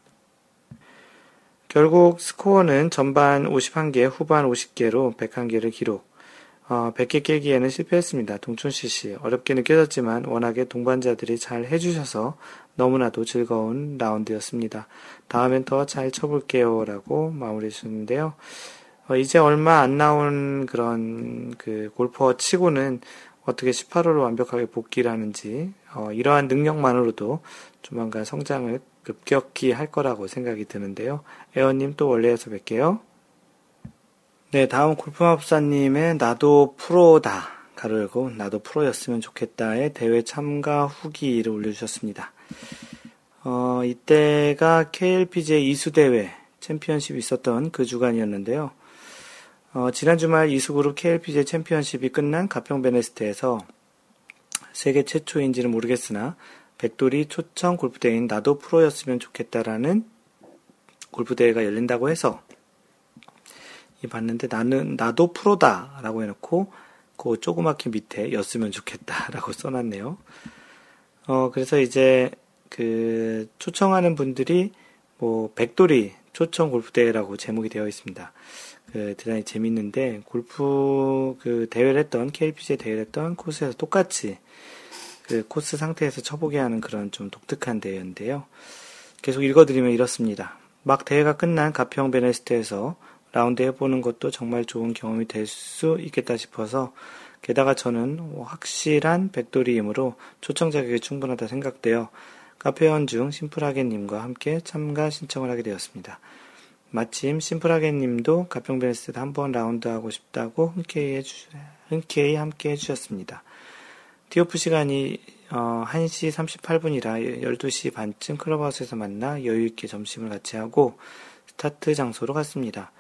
결국 스코어는 전반 51개, 후반 50개로 101개를 기록. 어, 100개 깨기에는 실패했습니다. 동촌CC. 어렵게 느껴졌지만 워낙에 동반자들이 잘 해주셔서 너무나도 즐거운 라운드였습니다. 다음엔 더 잘 쳐볼게요. 라고 마무리 해 주셨는데요. 어, 이제 얼마 안 나온 그런 그 골퍼 치고는 어떻게 18호를 완벽하게 복귀를 하는지 어, 이러한 능력만으로도 조만간 성장을 급격히 할 거라고 생각이 드는데요. 에어님 또 원래에서 뵐게요. 네, 다음 골프마법사님의 나도 프로다. 가로 열고 나도 프로였으면 좋겠다의 대회 참가 후기를 올려주셨습니다. 어, 이때가 KLPGA 이수대회 챔피언십이 있었던 그 주간이었는데요. 어, 지난 주말 이수그룹 KLPGA 챔피언십이 끝난 가평 베네스트에서 세계 최초인지는 모르겠으나 백돌이 초청 골프대회인 나도 프로였으면 좋겠다라는 골프대회가 열린다고 해서 이 봤는데 나는 나도 프로다라고 해놓고 그 조그맣게 밑에 였으면 좋겠다라고 써놨네요. 어 그래서 이제 그 초청하는 분들이 뭐 백돌이 초청 골프대회라고 제목이 되어 있습니다. 그 대단히 재밌는데 골프 그 대회를 했던 KPGA 대회를 했던 코스에서 똑같이 그 코스 상태에서 쳐보게 하는 그런 좀 독특한 대회인데요. 계속 읽어드리면 이렇습니다. 막 대회가 끝난 가평 베네스트에서 라운드 해보는 것도 정말 좋은 경험이 될 수 있겠다 싶어서 게다가 저는 확실한 백돌이이므로 초청 자격이 충분하다 생각되어 카페원 중 심플하게님과 함께 참가 신청을 하게 되었습니다. 마침 심플하게님도 가평 베네스트 한번 라운드 하고 싶다고 흔쾌히, 해주, 흔쾌히 함께 해주셨습니다. 티오프 시간이 어, 1시 38분이라 12시 반쯤 클럽하우스에서 만나 여유있게 점심을 같이 하고 스타트 장소로 갔습니다.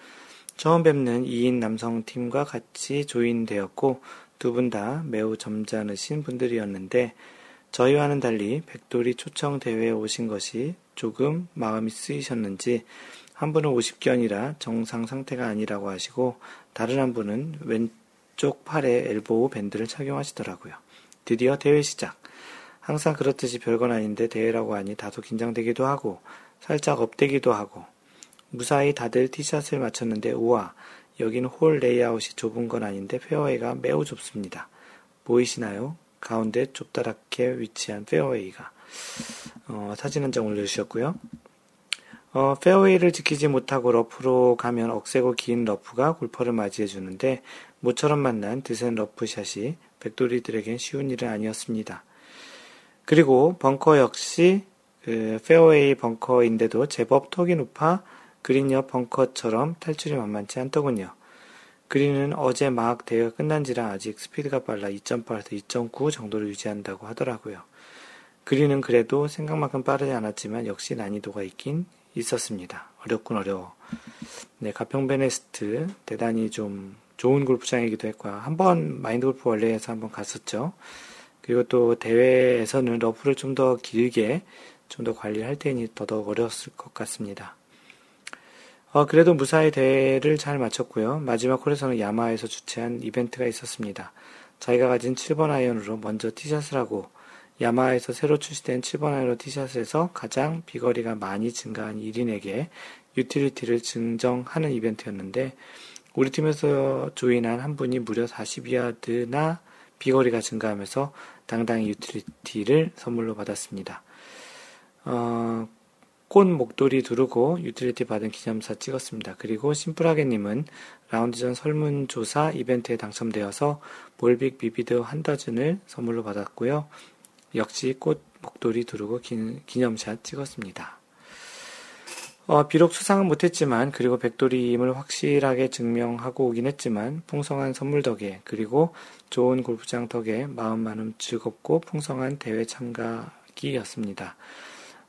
처음 뵙는 2인 남성 팀과 같이 조인되었고 두 분 다 매우 점잖으신 분들이었는데 저희와는 달리 백돌이 초청 대회에 오신 것이 조금 마음이 쓰이셨는지 한 분은 50견이라 정상 상태가 아니라고 하시고 다른 한 분은 왼쪽 팔에 elbow 밴드를 착용하시더라고요. 드디어 대회 시작. 항상 그렇듯이 별건 아닌데 대회라고 하니 다소 긴장되기도 하고 살짝 up되기도 하고 무사히 다들 티샷을 마쳤는데 우와 여기는 홀 레이아웃이 좁은 건 아닌데 페어웨이가 매우 좁습니다. 보이시나요? 가운데 좁다랗게 위치한 페어웨이가. 어, 사진 한 장 올려주셨고요. 어, 페어웨이를 지키지 못하고 러프로 가면 억세고 긴 러프가 골퍼를 맞이해 주는데 모처럼 만난 드센 러프샷이 백돌이들에겐 쉬운 일은 아니었습니다. 그리고 벙커 역시 그 페어웨이 벙커인데도 제법 턱이 높아 그린 옆 벙커처럼 탈출이 만만치 않더군요. 그린은 어제 막 대회가 끝난지라 아직 스피드가 빨라 2.8에서 2.9 정도를 유지한다고 하더라고요. 그린은 그래도 생각만큼 빠르지 않았지만 역시 난이도가 있긴 있었습니다. 어렵군 어려워. 네, 가평 베네스트 대단히 좀 좋은 골프장이기도 했고요. 한 번 마인드 골프 원래에서 한번 갔었죠. 그리고 또 대회에서는 러프를 좀 더 길게 좀 더 관리할 테니 더더욱 어려웠을 것 같습니다. 어, 그래도 무사히 대회를 잘 마쳤고요. 마지막 홀에서는 야마에서 주최한 이벤트가 있었습니다. 자기가 가진 7번 아이언으로 먼저 티샷을 하고 야마하에서 새로 출시된 7번 아이언 티샷에서 가장 비거리가 많이 증가한 1인에게 유틸리티를 증정하는 이벤트였는데 우리 팀에서 join한 한 분이 무려 42야드나 비거리가 증가하면서 당당히 유틸리티를 선물로 받았습니다. 어, 꽃 목도리 두르고 유틸리티 받은 기념샷 찍었습니다. 그리고 심플하게님은 라운드 전 설문조사 이벤트에 당첨되어서 몰빅 비비드 한 더즌을 선물로 받았고요. 역시 꽃 목도리 두르고 기, 기념샷 찍었습니다. 어, 비록 수상은 못했지만 그리고 백돌이임을 확실하게 증명하고 오긴 했지만 풍성한 선물 덕에 그리고 좋은 골프장 덕에 마음만은 즐겁고 풍성한 대회 참가기였습니다.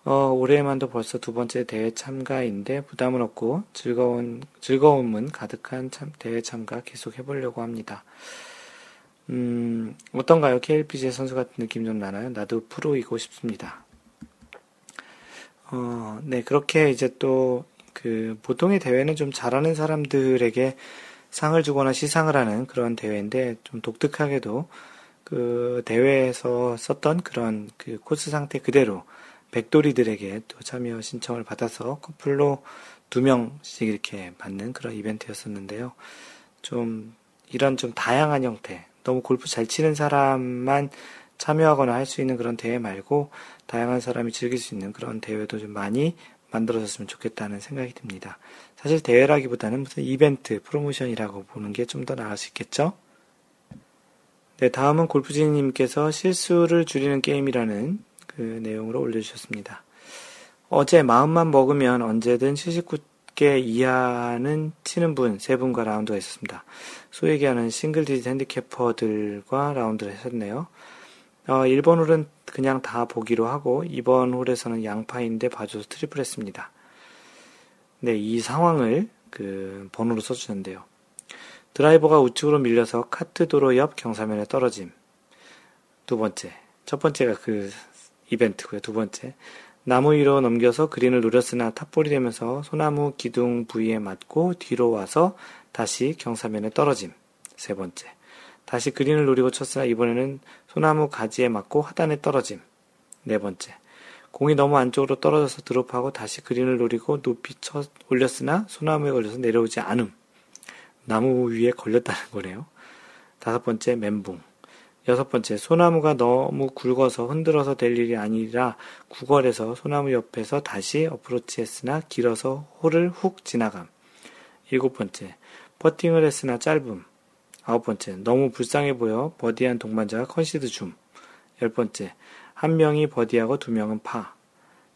어, 올해만도 벌써 두 번째 대회 참가인데 부담은 없고 즐거운, 즐거움은 가득한 참, 대회 참가 계속 해보려고 합니다. 음, 어떤가요? KLPGA 선수 같은 느낌 좀 나나요? 나도 프로이고 싶습니다. 어, 네, 그렇게 이제 또, 그, 보통의 대회는 좀 잘하는 사람들에게 상을 주거나 시상을 하는 그런 대회인데, 좀 독특하게도 그 대회에서 썼던 그런 그 코스 상태 그대로 백돌이들에게 또 참여 신청을 받아서 커플로 두 명씩 이렇게 받는 그런 이벤트였었는데요. 좀 이런 좀 다양한 형태, 너무 골프 잘 치는 사람만 참여하거나 할 수 있는 그런 대회 말고 다양한 사람이 즐길 수 있는 그런 대회도 좀 많이 만들어졌으면 좋겠다는 생각이 듭니다. 사실 대회라기보다는 무슨 이벤트, 프로모션이라고 보는 게 좀 더 나을 수 있겠죠? 네, 다음은 골프지님께서 실수를 줄이는 게임이라는 그 내용으로 올려주셨습니다. 어제 마음만 먹으면 언제든 79개 이하는 치는 분 세 분과 라운드가 있었습니다. 소위 얘기하는 single digit handicapper들과 라운드를 했었네요. 어, 1번 홀은 그냥 다 보기로 하고 2번 홀에서는 양파인데 봐줘서 트리플 했습니다. 네, 이 상황을 그 번호로 써주는데요. 드라이버가 우측으로 밀려서 카트 도로 옆 경사면에 떨어짐. 두 번째. 첫 번째가 그 이벤트고요. 두 번째. 나무 위로 넘겨서 그린을 노렸으나 top ball이 되면서 소나무 기둥 부위에 맞고 뒤로 와서 다시 경사면에 떨어짐. 세 번째. 다시 그린을 노리고 쳤으나 이번에는 소나무 가지에 맞고 하단에 떨어짐. 네 번째. 공이 너무 안쪽으로 떨어져서 드롭하고 다시 그린을 노리고 높이 쳐 올렸으나 소나무에 걸려서 내려오지 않음. 나무 위에 걸렸다는 거네요. 다섯 번째, 멘붕. 여섯 번째, 소나무가 너무 굵어서 흔들어서 될 일이 아니라 구걸해서 소나무 옆에서 다시 어프로치 했으나 길어서 홀을 훅 지나감. 일곱 번째, 퍼팅을 했으나 짧음. 아홉 번째, 너무 불쌍해 보여 버디한 동반자가 concede 줌. 열 번째, 한 명이 버디하고 두 명은 파.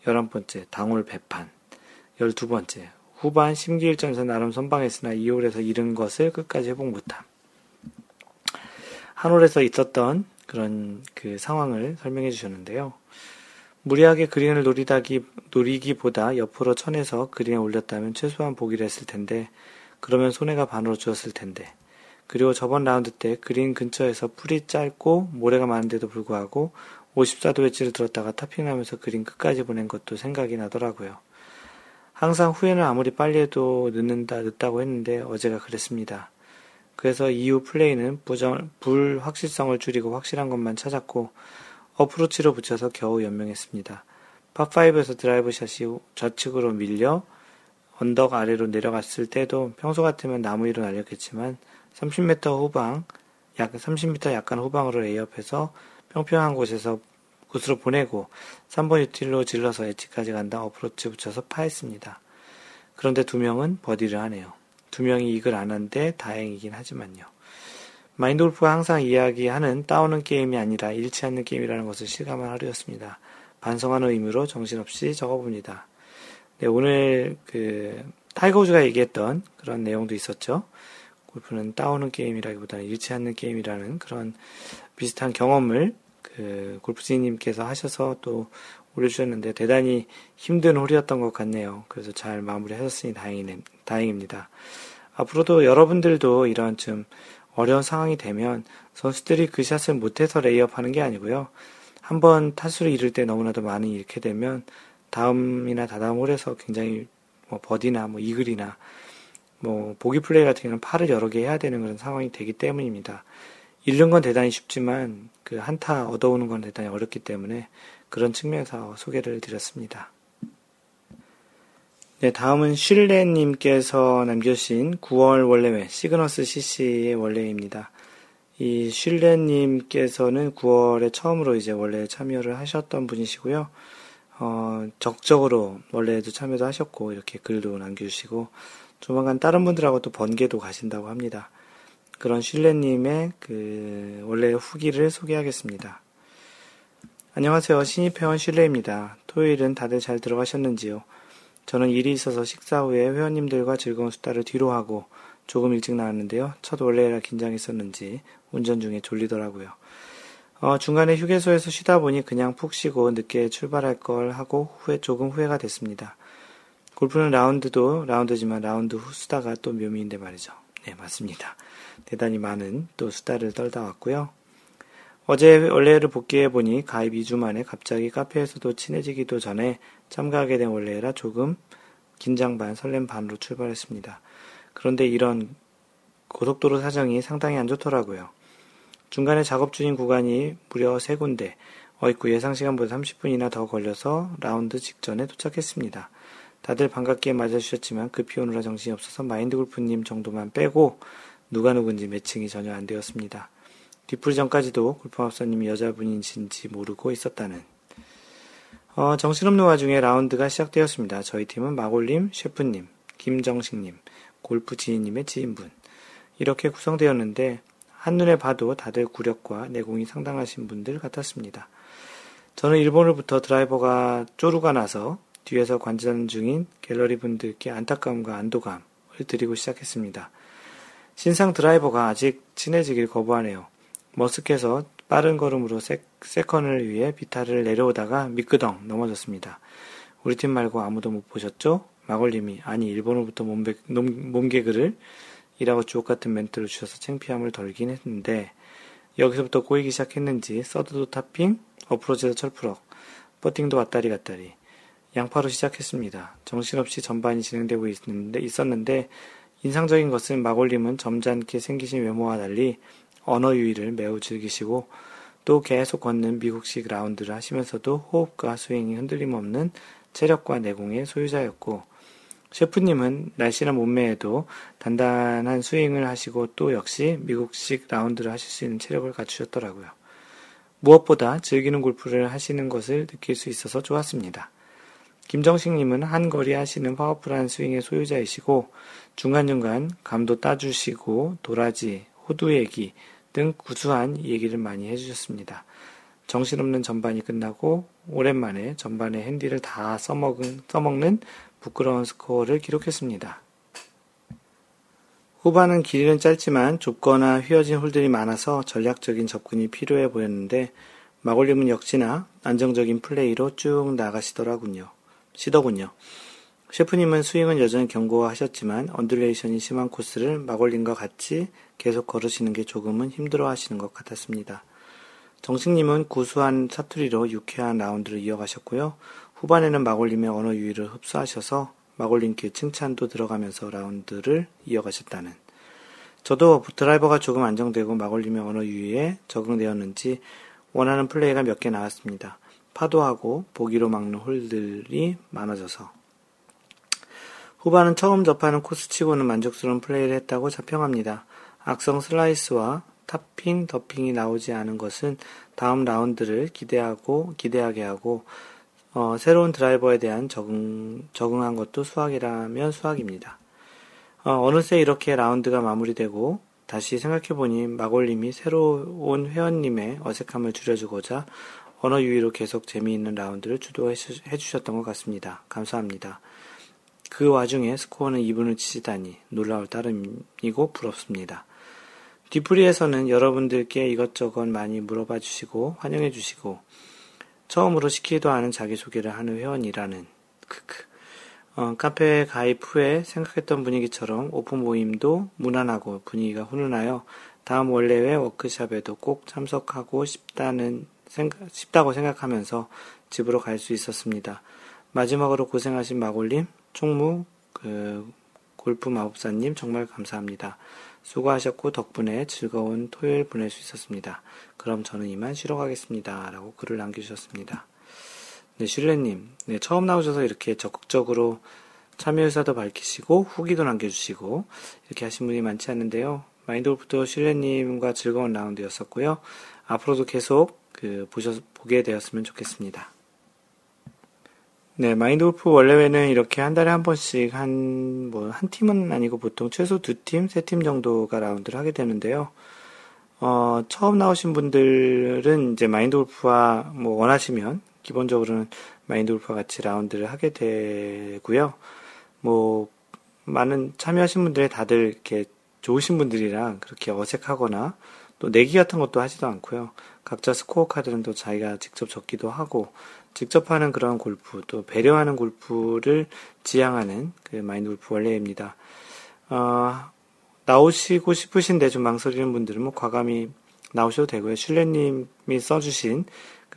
열한 번째, 당홀 배판. 열두 번째, 후반 심기일전해서 나름 선방했으나 2홀에서 잃은 것을 끝까지 회복 못함. 한 홀에서 있었던 그런 그 상황을 설명해 주셨는데요. 무리하게 그린을 노리다기, 노리기보다 옆으로 쳐내서 그린에 올렸다면 최소한 보기를 했을 텐데, 그러면 손해가 반으로 줄었을 텐데, 그리고 저번 라운드 때 그린 근처에서 풀이 짧고 모래가 많은데도 불구하고 54도 웨지를 들었다가 타핑하면서 그린 끝까지 보낸 것도 생각이 나더라고요. 항상 후회는 아무리 빨리 해도 늦는다, 늦다고 했는데 어제가 그랬습니다. 그래서 이후 플레이는 부정, 불확실성을 줄이고 확실한 것만 찾았고 어프로치로 붙여서 겨우 연명했습니다. 파5에서 드라이브 샷이 좌측으로 밀려 언덕 아래로 내려갔을 때도 평소 같으면 나무 위로 날렸겠지만 30m 후방, 약 30m 약간 후방으로 lay up해서 평평한 곳에서 곳으로 보내고 3번 유틸로 질러서 edge까지 간 다음 어프로치 붙여서 파했습니다. 그런데 두 명은 버디를 하네요. 두 명이 이글 안 한 게 다행이긴 하지만요. 마인드 골프가 항상 이야기하는 따오는 게임이 아니라 잃지 않는 게임이라는 것을 실감한 하루였습니다. 반성하는 의미로 정신없이 적어봅니다. 네, 오늘 그 타이거 우즈가 얘기했던 그런 내용도 있었죠. 골프는 따오는 게임이라기보다는 잃지 않는 게임이라는 그런 비슷한 경험을 그 골프지님께서 하셔서 또 올려주셨는데 대단히 힘든 홀이었던 것 같네요. 그래서 잘 마무리하셨으니 다행이네, 다행입니다. 앞으로도 여러분들도 이런 좀 어려운 상황이 되면 선수들이 그 샷을 못해서 lay up 하는 게 아니고요. 한번 타수를 잃을 때 너무나도 많이 잃게 되면 다음이나 다다음 홀에서 굉장히 뭐 버디나 뭐 이글이나 뭐 보기 플레이 같은 경우는 파를 여러 개 해야 되는 그런 상황이 되기 때문입니다. 잃는 건 대단히 쉽지만 그 한타 얻어오는 건 대단히 어렵기 때문에 그런 측면에서 소개를 드렸습니다. 네, 다음은 슐레님께서 남겨주신 9월 원래회 시그너스 CC의 원래입니다. 이 슐레님께서는 9월에 처음으로 이제 원래 참여를 하셨던 분이시고요. 어, 적적으로 원래도 참여도 하셨고 이렇게 글도 남겨주시고 조만간 다른 분들하고 또 번개도 가신다고 합니다. 그런 슐레님의 그 원래 후기를 소개하겠습니다. 안녕하세요. 신입 회원 슐레입니다. 토요일은 다들 잘 들어가셨는지요? 저는 일이 있어서 식사 후에 회원님들과 즐거운 수다를 뒤로 하고 조금 일찍 나왔는데요. 첫 원래라 긴장했었는지 운전 중에 졸리더라고요. 어, 중간에 휴게소에서 쉬다 보니 그냥 푹 쉬고 늦게 출발할 걸 하고 후회, 조금 후회가 됐습니다. 골프는 라운드도 라운드지만 라운드 후 수다가 또 묘미인데 말이죠. 네, 맞습니다. 대단히 많은 또 수다를 떨다 왔고요. 어제 원래를 복귀해 보니 가입 2주 만에 갑자기 카페에서도 친해지기도 전에 참가하게 된 원래라 조금 긴장 반 설렘 반으로 출발했습니다. 그런데 이런 고속도로 사정이 상당히 안 좋더라고요. 중간에 작업 중인 구간이 무려 세 군데, 어이구 예상 시간보다 30분이나 더 걸려서 라운드 직전에 도착했습니다. 다들 반갑게 맞아주셨지만 급히 오느라 정신이 없어서 마인드 골프님 정도만 빼고 누가 누군지 매칭이 전혀 안 되었습니다. 뒤풀이 전까지도 골프마법사님이 여자분인지 모르고 있었다는. 어, 정신없는 와중에 라운드가 시작되었습니다. 저희 팀은 마골님, 셰프님, 김정식님, 골프 지인님의 지인분. 이렇게 구성되었는데, 한눈에 봐도 다들 구력과 내공이 상당하신 분들 같았습니다. 저는 일본으로부터 드라이버가 쪼루가 나서 뒤에서 관전 중인 갤러리 분들께 안타까움과 안도감을 드리고 시작했습니다. 신상 드라이버가 아직 친해지길 거부하네요. 머쓱해서 빠른 걸음으로 세, second를 위해 비탈을 내려오다가 미끄덩 넘어졌습니다. 우리 팀 말고 아무도 못 보셨죠? 마골님이 아니 1번 홀부터 몸개, 몸개그를 이라고 주옥 같은 멘트를 주셔서 창피함을 덜긴 했는데 여기서부터 꼬이기 시작했는지 third도 topping, 어프로치에서 철푸럭, 퍼팅도 왔다리 갔다리 양파로 시작했습니다. 정신없이 전반이 진행되고 있는데, 있었는데 인상적인 것은 마골님은 점잖게 생기신 외모와 달리 언어 유희를 매우 즐기시고 또 계속 걷는 미국식 라운드를 하시면서도 호흡과 스윙이 흔들림 없는 체력과 내공의 소유자였고 셰프님은 날씬한 몸매에도 단단한 스윙을 하시고 또 역시 미국식 라운드를 하실 수 있는 체력을 갖추셨더라고요. 무엇보다 즐기는 골프를 하시는 것을 느낄 수 있어서 좋았습니다. 김정식님은 한 거리 하시는 파워풀한 스윙의 소유자이시고 중간중간 감도 따주시고 도라지, 호두 얘기 등 구수한 얘기를 많이 해주셨습니다. 정신없는 전반이 끝나고 오랜만에 전반의 핸디를 다 써먹은, 써먹는 부끄러운 스코어를 기록했습니다. 후반은 길이는 짧지만 좁거나 휘어진 홀들이 많아서 전략적인 접근이 필요해 보였는데 마골님은 역시나 안정적인 플레이로 쭉 나가시더라군요. 시더군요. 셰프님은 스윙은 여전히 견고하셨지만 undulation이 심한 코스를 마골님과 같이 계속 걸으시는 게 조금은 힘들어 하시는 것 같았습니다. 정식님은 구수한 사투리로 유쾌한 라운드를 이어가셨고요. 후반에는 마골님의 언어 유희를 흡수하셔서 마골님께 칭찬도 들어가면서 라운드를 이어가셨다는. 저도 드라이버가 조금 안정되고 마골님의 언어 유희에 적응되었는지 원하는 플레이가 몇 개 나왔습니다. 파도 하고 보기로 막는 홀들이 많아져서. 후반은 처음 접하는 코스치고는 만족스러운 플레이를 했다고 자평합니다. 악성 슬라이스와 topping, duffing이 나오지 않은 것은 다음 라운드를 기대하고 기대하게 하고 어, 새로운 드라이버에 대한 적응 적응한 것도 수확이라면 수확입니다. 어, 느새 이렇게 라운드가 마무리되고 다시 생각해보니 마골님이 새로운 회원님의 어색함을 줄여주고자 언어 유희로 계속 재미있는 라운드를 주도해 주셨던 것 같습니다. 감사합니다. 그 와중에 스코어는 2분을 치시다니 놀라울 따름이고 부럽습니다. 뒤풀이에서는 여러분들께 이것저것 많이 물어봐 주시고 환영해 주시고 처음으로 시키지도 않은 자기소개를 하는 회원이라는 크크 어, 카페 가입 후에 생각했던 분위기처럼 오픈 모임도 무난하고 분위기가 훈훈하여 다음 월례회 워크샵에도 꼭 참석하고 싶다는 생각, 싶다고 생각하면서 집으로 갈 수 있었습니다. 마지막으로 고생하신 마골님, 총무, 그, 골프 마법사님 정말 감사합니다. 수고하셨고 덕분에 즐거운 토요일 보낼 수 있었습니다. 그럼 저는 이만 쉬러 가겠습니다. 라고 글을 남겨주셨습니다. 네, 슐레님. 네, 처음 나오셔서 이렇게 적극적으로 참여 의사도 밝히시고 후기도 남겨주시고 이렇게 하신 분이 많지 않는데요. 마인드 골프도 슐레님과 즐거운 라운드였었고요. 앞으로도 계속 그 보셔, 보게 되었으면 좋겠습니다. 네, 마인드 골프 원래는 이렇게 한 달에 한 번씩 한, 뭐, 한 팀은 아니고 보통 최소 두 팀, 세 팀 정도가 라운드를 하게 되는데요. 어, 처음 나오신 분들은 이제 마인드 골프와 뭐 원하시면 기본적으로는 마인드 골프와 같이 라운드를 하게 되고요. 뭐 많은 참여하신 분들이 다들 이렇게 좋으신 분들이랑 그렇게 어색하거나 또 내기 같은 것도 하지도 않고요. 각자 스코어 카드는 또 자기가 직접 적기도 하고 직접 하는 그런 골프 또 배려하는 골프를 지향하는 그 마인드 골프 원래입니다. 어, 나오시고 싶으신데 좀 망설이는 분들은 뭐 과감히 나오셔도 되고요. 슐레님이 써주신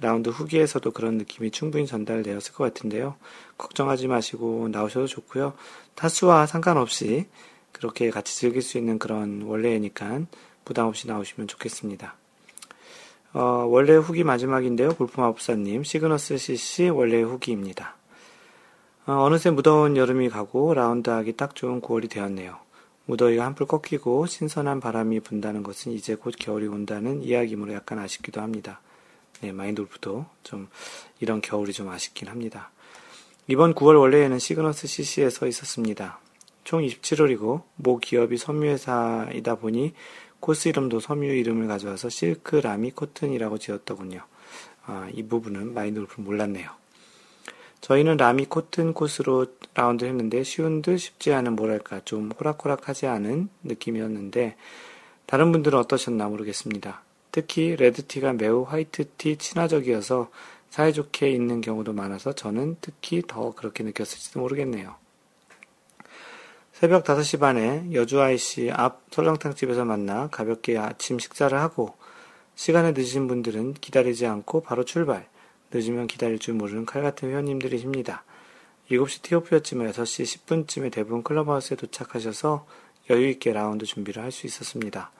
라운드 후기에서도 그런 느낌이 충분히 전달되었을 것 같은데요. 걱정하지 마시고 나오셔도 좋고요. 타수와 상관없이 그렇게 같이 즐길 수 있는 그런 원래니까 부담 없이 나오시면 좋겠습니다. 어, 원래 후기 마지막인데요. 골프마법사님, 시그너스 CC 원래 후기입니다. 어, 느새 무더운 여름이 가고 라운드 하기 딱 좋은 9월이 되었네요. 무더위가 한풀 꺾이고 신선한 바람이 분다는 것은 이제 곧 겨울이 온다는 이야기므로 약간 아쉽기도 합니다. 네, 마인드골프도 좀 이런 겨울이 좀 아쉽긴 합니다. 이번 9월 월례회는 시그너스 CC에 서 있었습니다. 총 27홀이고 모 기업이 섬유회사이다 보니 코스 이름도 섬유 이름을 가져와서 실크 라미 코튼이라고 지었더군요. 아, 이 부분은 마인드골프 몰랐네요. 저희는 라미 코튼 코스로 라운드 했는데 쉬운 듯 쉽지 않은 뭐랄까 좀 호락호락하지 않은 느낌이었는데 다른 분들은 어떠셨나 모르겠습니다. 특히 레드티가 매우 화이트티 친화적이어서 사이좋게 있는 경우도 많아서 저는 특히 더 그렇게 느꼈을지도 모르겠네요. 새벽 5시 반에 여주 아이 씨 앞 설렁탕집에서 만나 가볍게 아침 식사를 하고 시간에 늦으신 분들은 기다리지 않고 바로 출발, 늦으면 기다릴 줄 모르는 칼 같은 회원님들이십니다. 7시 티오프였지만 6시 10분쯤에 대부분 클럽하우스에 도착하셔서 여유있게 라운드 준비를 할 수 있었습니다.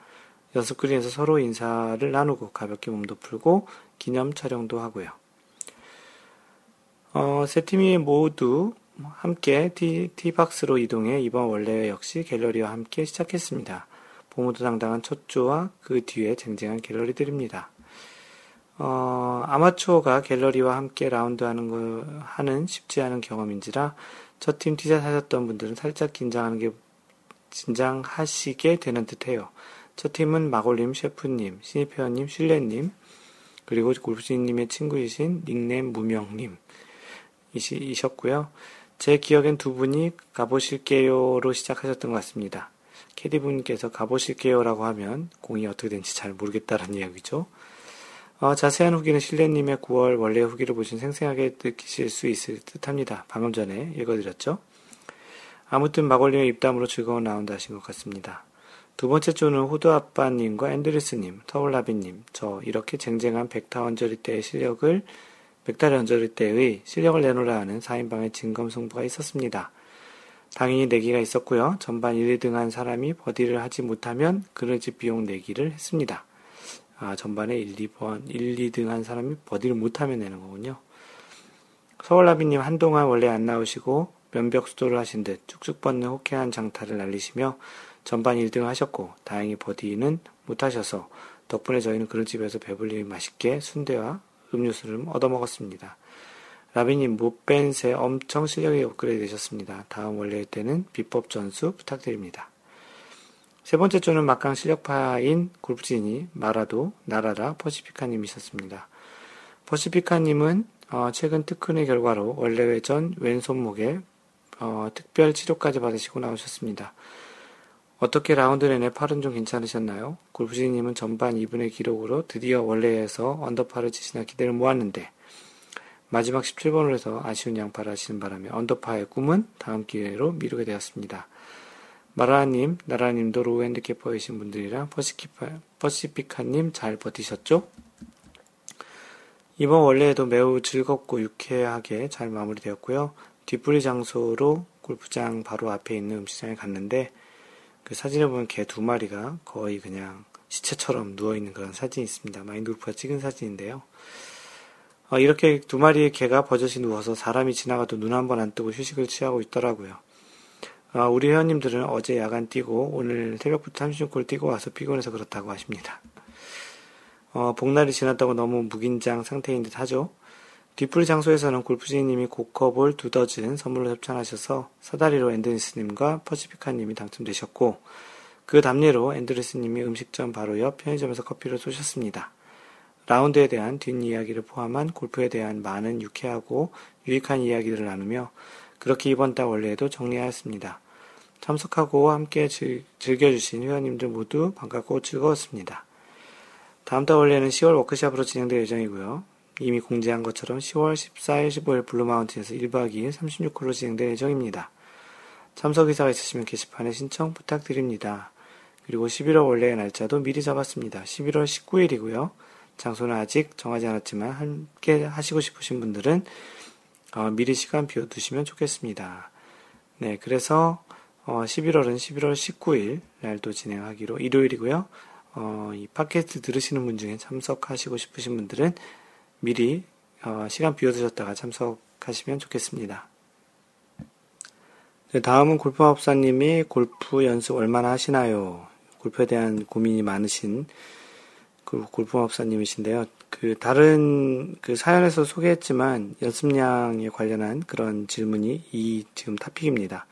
연습 그린에서 서로 인사를 나누고 가볍게 몸도 풀고 기념 촬영도 하고요. 어, 세 팀이 모두 함께 티, 티박스로 이동해 이번 원래 역시 갤러리와 함께 시작했습니다. 보모도 당당한 첫 조와 그 뒤에 쟁쟁한 갤러리들입니다. 어, 아마추어가 갤러리와 함께 라운드하는 거 하는 쉽지 않은 경험인지라 첫팀 티샷 하셨던 분들은 살짝 긴장하는 게 긴장하시게 되는 듯해요. 첫 팀은 마골님, 셰프님, 신입회원님, 슐레님, 그리고 골프진님의 친구이신 닉네임 무명님 이셨고요. 제 기억엔 두 분이 가보실게요로 시작하셨던 것 같습니다. 캐디분께서 가보실게요라고 하면 공이 어떻게 되는지 잘 모르겠다라는 이야기죠. 어, 자세한 후기는 실내님의 9월 원래 후기를 보신 생생하게 느끼실 수 있을 듯 합니다. 방금 전에 읽어드렸죠? 아무튼 마골님의 입담으로 즐거운 라운드 하신 것 같습니다. 두 번째 조는 호두 아빠님과 앤드리스님, 터울라비님, 저 이렇게 쟁쟁한 백타 언저리 때의 실력을 백달의 언저리 때의 실력을 내로라하는 4인방의 진검 승부가 있었습니다. 당연히 내기가 있었고요. 전반 1, 2등 한 사람이 버디를 하지 못하면 그늘집 비용 내기를 했습니다. 아, 전반에 1, 2번, 1, 2등 한 사람이 버디를 못하면 내는 거군요. 서울라비님 한동안 원래 안 나오시고 면벽 수도를 하신 듯 쭉쭉 뻗는 호쾌한 장타를 날리시며 전반 1등을 하셨고 다행히 버디는 못하셔서 덕분에 저희는 그릇집에서 배불리 맛있게 순대와 음료수를 얻어먹었습니다. 못뺀 새 엄청 실력이 업그레이드 되셨습니다. 다음 원래 때는 비법 전수 부탁드립니다. 세 번째 조는 막강 실력파인 골프진이 마라도, 나라라, 퍼시피카님이셨습니다. 퍼시피카님은 어, 최근 특훈의 결과로 월례회 전 왼손목에 어, 특별 치료까지 받으시고 나오셨습니다. 어떻게 라운드 내내 팔은 좀 괜찮으셨나요? 골프진님은 전반 이븐의 기록으로 드디어 월례회에서 언더파를 치시나 기대를 모았는데 마지막 17번 홀에서 아쉬운 양파를 하시는 바람에 언더파의 꿈은 다음 기회로 미루게 되었습니다. 마라님, 나라님도 low handicapper이신 분들이랑 퍼시피카, 퍼시피카님 잘 버티셨죠? 이번 원래에도 매우 즐겁고 유쾌하게 잘 마무리되었고요. 뒷부리 장소로 골프장 바로 앞에 있는 음식장에 갔는데 그 사진을 보면 개 두 마리가 거의 그냥 시체처럼 누워있는 그런 사진이 있습니다. 마인드 골프가 찍은 사진인데요. 어, 이렇게 두 마리의 개가 버젓이 누워서 사람이 지나가도 눈 한 번 안 뜨고 휴식을 취하고 있더라고요. 아, 우리 회원님들은 어제 야간 뛰고 오늘 새벽부터 30골 뛰고 와서 피곤해서 그렇다고 하십니다. 어, 복날이 지났다고 너무 무긴장 상태인 듯 하죠. 뒷풀 장소에서는 골프지님이 고커볼 두 더즌 선물로 협찬하셔서 사다리로 앤드리스님과 퍼시피카님이 당첨되셨고 그 답례로 앤드리스님이 음식점 바로 옆 편의점에서 커피를 쏘셨습니다. 라운드에 대한 뒷이야기를 포함한 골프에 대한 많은 유쾌하고 유익한 이야기들을 나누며 그렇게 이번 달 원래에도 정리하였습니다. 참석하고 함께 즐겨주신 회원님들 모두 반갑고 즐거웠습니다. 다음 달 원래는 10월 워크샵으로 진행될 예정이고요. 이미 공지한 것처럼 10월 14일, 15일 블루마운틴에서 1박 2일 36홀로 진행될 예정입니다. 참석 의사가 있으시면 게시판에 신청 부탁드립니다. 그리고 11월 원래의 날짜도 미리 잡았습니다. 11월 19일이고요. 장소는 아직 정하지 않았지만 함께 하시고 싶으신 분들은 어, 미리 시간 비워두시면 좋겠습니다. 네, 그래서 어, 11월은 11월 19일 날도 진행하기로 일요일이고요. 어, 이 팟캐스트 들으시는 분 중에 참석하시고 싶으신 분들은 미리 어, 시간 비워두셨다가 참석하시면 좋겠습니다. 네, 다음은 골프마법사님이 골프 연습 얼마나 하시나요? 골프에 대한 고민이 많으신 그 골프마법사님이신데요. 그 다른 그 사연에서 소개했지만 연습량에 관련한 그런 질문이 이 지금 타픽입니다.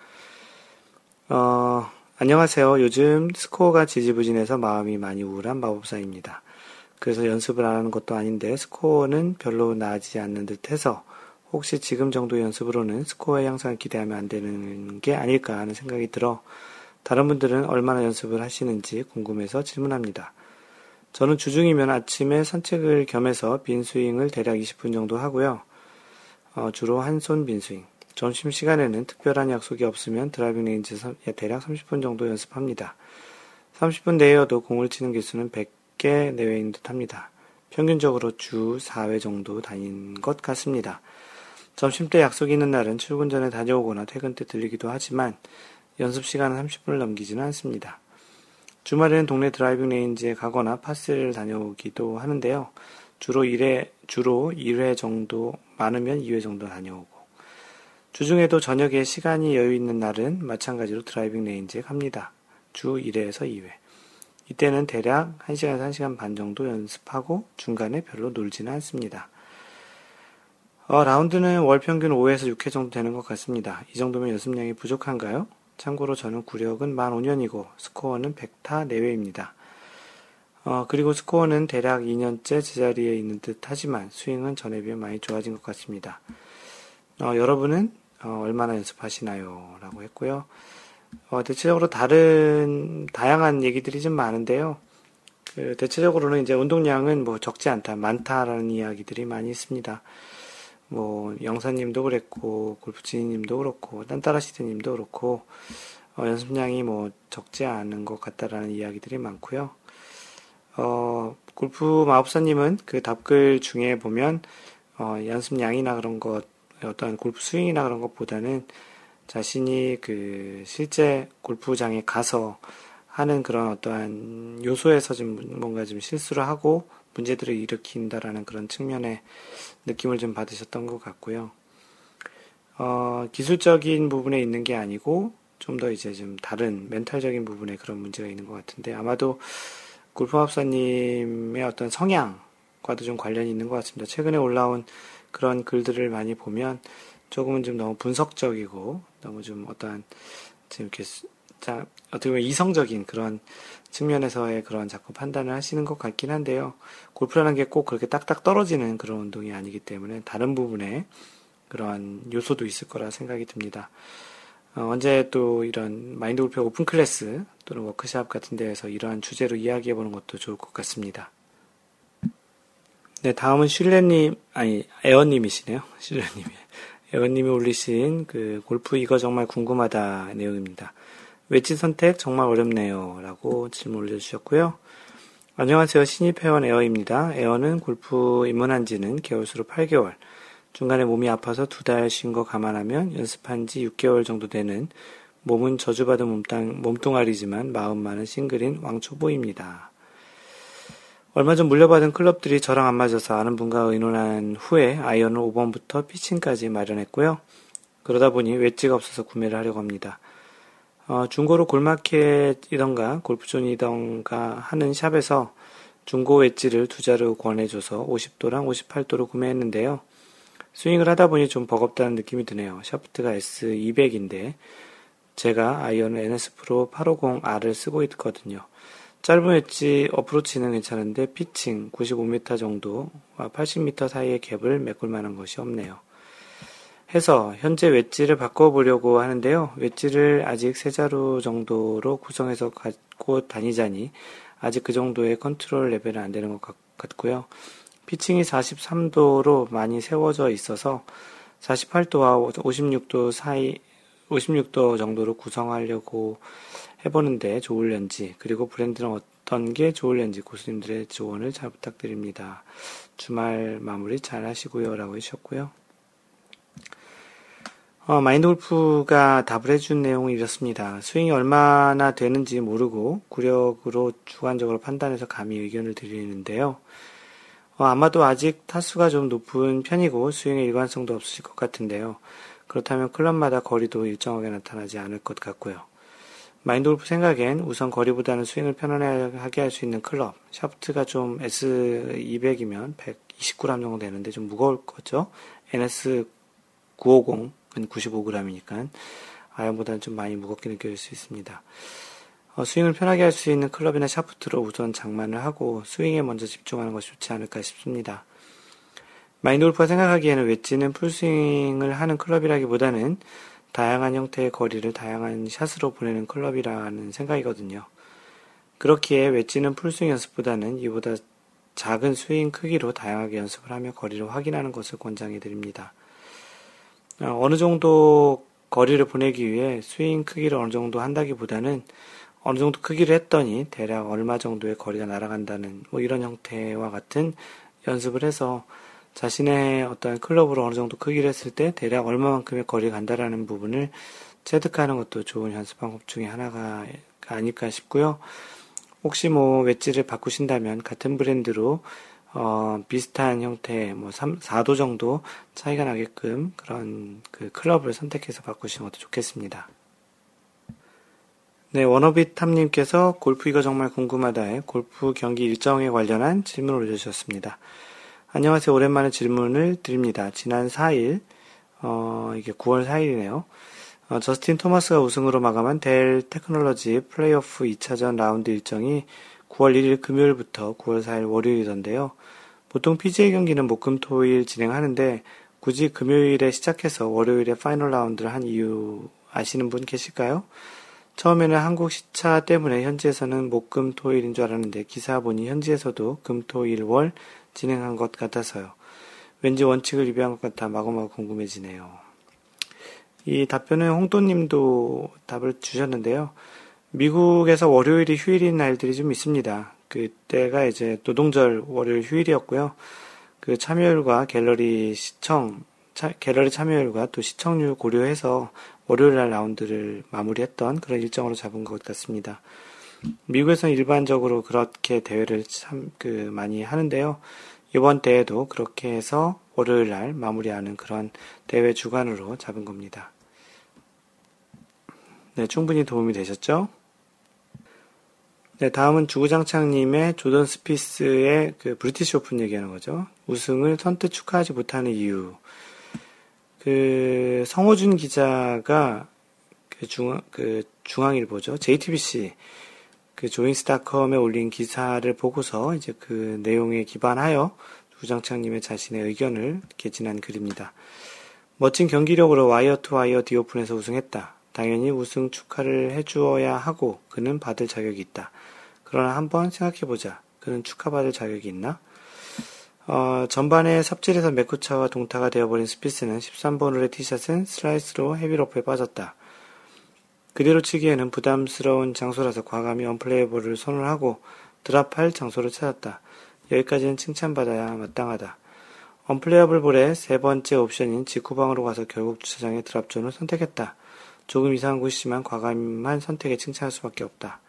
어, 안녕하세요. 요즘 스코어가 지지부진해서 마음이 많이 우울한 마법사입니다. 그래서 연습을 안 하는 것도 아닌데 스코어는 별로 나아지지 않는 듯 해서 혹시 지금 정도 연습으로는 스코어의 향상을 기대하면 안 되는 게 아닐까 하는 생각이 들어 다른 분들은 얼마나 연습을 하시는지 궁금해서 질문합니다. 저는 주중이면 아침에 산책을 겸해서 빈스윙을 대략 20분 정도 하고요. 어, 주로 한 손 빈스윙. 점심 시간에는 특별한 약속이 없으면 driving range에서 대략 30분 정도 연습합니다. 30분 내여도 공을 치는 개수는 100 개 내외인 듯 합니다. 평균적으로 주 4회 정도 다닌 것 같습니다. 점심때 약속이 있는 날은 출근 전에 다녀오거나 퇴근 때 들리기도 하지만 연습 시간은 30분을 넘기지는 않습니다. 주말에는 동네 driving range에 가거나 파3를 다녀오기도 하는데요. 주로 1회, 주로 1회 정도, 많으면 2회 정도 다녀오고, 주중에도 저녁에 시간이 여유 있는 날은 마찬가지로 driving range에 갑니다. 주 1회에서 2회. 이때는 대략 1시간에서 1시간 반 정도 연습하고 중간에 별로 놀지는 않습니다. 어, 라운드는 월 평균 5회에서 6회 정도 되는 것 같습니다. 이 정도면 연습량이 부족한가요? 참고로 저는 구력은 만 5년이고 스코어는 100타 내외입니다. 어, 그리고 스코어는 대략 2년째 제자리에 있는 듯 하지만 스윙은 전에 비해 많이 좋아진 것 같습니다. 어, 여러분은 어, 얼마나 연습하시나요? 라고 했고요. 어, 대체적으로 다른, 다양한 얘기들이 좀 많은데요. 그 대체적으로는 이제 운동량은 뭐 적지 않다, 많다라는 이야기들이 많이 있습니다. 뭐, 영사님도 그랬고, 골프치님도 그렇고, 딴따라시드님도 그렇고, 어, 연습량이 뭐 적지 않은 것 같다라는 이야기들이 많고요. 어, 골프 마법사님은 그 답글 중에 보면, 어, 연습량이나 그런 것, 어떤 골프 스윙이나 그런 것보다는 자신이 그 실제 골프장에 가서 하는 그런 어떠한 요소에서 좀 뭔가 좀 실수를 하고 문제들을 일으킨다라는 그런 측면의 느낌을 좀 받으셨던 것 같고요. 어, 기술적인 부분에 있는 게 아니고 좀 더 이제 좀 다른 멘탈적인 부분에 그런 문제가 있는 것 같은데 아마도 골프합사님의 어떤 성향과도 좀 관련이 있는 것 같습니다. 최근에 올라온 그런 글들을 많이 보면 조금은 좀 너무 분석적이고 너무 좀 어떠한 지금 이렇게 자, 어떻게 보면 이성적인 그런 측면에서의 그런 자꾸 판단을 하시는 것 같긴 한데요. 골프라는 게 꼭 그렇게 딱딱 떨어지는 그런 운동이 아니기 때문에 다른 부분에 그러한 요소도 있을 거라 생각이 듭니다. 어, 언제 또 이런 마인드 골프 오픈 클래스 또는 워크샵 같은 데에서 이러한 주제로 이야기해 보는 것도 좋을 것 같습니다. 네, 다음은 슐레님, 아니, 에어님이시네요. 슐레님이. 에어님이 올리신 그 골프 이거 정말 궁금하다 내용입니다. 웨지 선택 정말 어렵네요. 라고 질문 올려주셨고요. 안녕하세요. 신입 회원 에어입니다. 에어는 골프 입문한 지는 개월 수로 8개월. 중간에 몸이 아파서 두 달 쉰 거 감안하면 연습한 지 6개월 정도 되는 몸은 저주받은 몸땅, 몸뚱아리지만 마음만은 싱글인 왕초보입니다. 얼마 전 물려받은 클럽들이 저랑 안 맞아서 아는 분과 의논한 후에 아이언을 5번부터 피칭까지 마련했고요. 그러다 보니 웨지가 없어서 구매를 하려고 합니다. 어, 중고로 골마켓이던가 골프존이던가 하는 샵에서 중고 웨지를 두 자루 권해줘서 50도랑 58도로 구매했는데요. 스윙을 하다 보니 좀 버겁다는 느낌이 드네요. 샤프트가 S200인데 제가 아이언을 NS 프로 850R을 쓰고 있거든요. 짧은 웨지 어프로치는 괜찮은데 피칭 95m 정도와 80m 사이의 갭을 메꿀 만한 것이 없네요. 해서 현재 웨지를 바꿔보려고 하는데요. 웨지를 아직 세 자루 정도로 구성해서 갖고 다니자니 아직 그 정도의 컨트롤 레벨은 안 되는 것 같고요. 피칭이 43도로 많이 세워져 있어서 48도와 56도 사이 56도 정도로 구성하려고 해보는데 좋을련지 그리고 브랜드는 어떤 게 좋을련지 고수님들의 조언을 잘 부탁드립니다. 주말 마무리 잘 하시고요 라고 해주셨고요. 어, 마인드 골프가 답을 해준 내용은 이렇습니다. 스윙이 얼마나 되는지 모르고 구력으로 주관적으로 판단해서 감히 의견을 드리는데요. 어, 아마도 아직 타수가 좀 높은 편이고 스윙의 일관성도 없으실 것 같은데요. 그렇다면 클럽마다 거리도 일정하게 나타나지 않을 것 같고요. 마인드 골프 생각엔 우선 거리보다는 스윙을 편안하게 할 수 있는 클럽. 샤프트가 좀 S200이면 129g 정도 되는데 좀 무거울 거죠. NS950은 95g이니까 아이언보다는 좀 많이 무겁게 느껴질 수 있습니다. 어, 스윙을 편하게 할 수 있는 클럽이나 샤프트로 우선 장만을 하고 스윙에 먼저 집중하는 것이 좋지 않을까 싶습니다. 마인드 골프가 생각하기에는 웨지는 풀스윙을 하는 클럽이라기보다는 다양한 형태의 거리를 다양한 샷으로 보내는 클럽이라는 생각이거든요. 그렇기에 웨지는 풀스윙 연습보다는 이보다 작은 스윙 크기로 다양하게 연습을 하며 거리를 확인하는 것을 권장해 드립니다. 어, 어느 정도 거리를 보내기 위해 스윙 크기를 어느 정도 한다기보다는 어느 정도 크기를 했더니 대략 얼마 정도의 거리가 날아간다는 뭐 이런 형태와 같은 연습을 해서 자신의 어떤 클럽으로 어느 정도 크기를 했을 때 대략 얼마만큼의 거리가 간다라는 부분을 체득하는 것도 좋은 연습 방법 중에 하나가 아닐까 싶고요. 혹시 뭐 웨지를 바꾸신다면 같은 브랜드로 어, 비슷한 형태, 뭐 3, 4도 정도 차이가 나게끔 그런 그 클럽을 선택해서 바꾸시는 것도 좋겠습니다. 네, 워너비 탐님께서 골프 이거 정말 궁금하다에 골프 경기 일정에 관련한 질문을 올려주셨습니다. 안녕하세요. 오랜만에 질문을 드립니다. 지난 4일, 어, 이게 9월 4일이네요. 어, 저스틴 토마스가 우승으로 마감한 델 테크놀로지 플레이오프 2차전 라운드 일정이 9월 1일 금요일부터 9월 4일 월요일이던데요. 보통 PGA 경기는 목금 토일 진행하는데 굳이 금요일에 시작해서 월요일에 파이널 라운드를 한 이유 아시는 분 계실까요? 처음에는 한국 시차 때문에 현지에서는 목, 금, 토일인 줄 알았는데 기사 보니 현지에서도 금, 토, 일, 월 진행한 것 같아서요. 왠지 원칙을 위배한 것 같아 마구마구 궁금해지네요. 이 답변은 홍도님도 답을 주셨는데요. 미국에서 월요일이 휴일인 날들이 좀 있습니다. 그때가 이제 노동절 월요일 휴일이었고요. 그 참여율과 갤러리 시청, 차, 갤러리 참여율과 또 시청률 고려해서 월요일 날 라운드를 마무리했던 그런 일정으로 잡은 것 같습니다. 미국에서는 일반적으로 그렇게 대회를 참 그 많이 하는데요. 이번 대회도 그렇게 해서 월요일 날 마무리하는 그런 대회 주간으로 잡은 겁니다. 네, 충분히 도움이 되셨죠? 네, 다음은 주구장창님의 조던 스피스의 그 브리티시 오픈 얘기하는 거죠. 우승을 선뜻 축하하지 못하는 이유. 그 성호준 기자가 그 중, 그 중앙일보죠. JTBC 그 조인스닷컴에 올린 기사를 보고서 이제 그 내용에 기반하여 주구장창님의 자신의 의견을 개진한 글입니다. 멋진 경기력으로 와이어 투 와이어 디오픈에서 우승했다. 당연히 우승 축하를 해주어야 하고 그는 받을 자격이 있다. 그러나 한번 생각해보자. 그는 축하받을 자격이 있나? 어, 전반에 삽질에서 맷 쿠차와 동타가 되어버린 스피스는 13번 홀의 티샷은 슬라이스로 heavy 러프에 빠졌다. 그대로 치기에는 부담스러운 장소라서 과감히 언플레이볼을 선언 하고 드랍할 장소를 찾았다. 여기까지는 칭찬받아야 마땅하다. 언플레이블 볼의 세 번째 옵션인 직후방으로 가서 결국 주차장의 드랍존을 선택했다. 조금 이상한 곳이지만 과감한 선택에 칭찬할 수밖에 없다.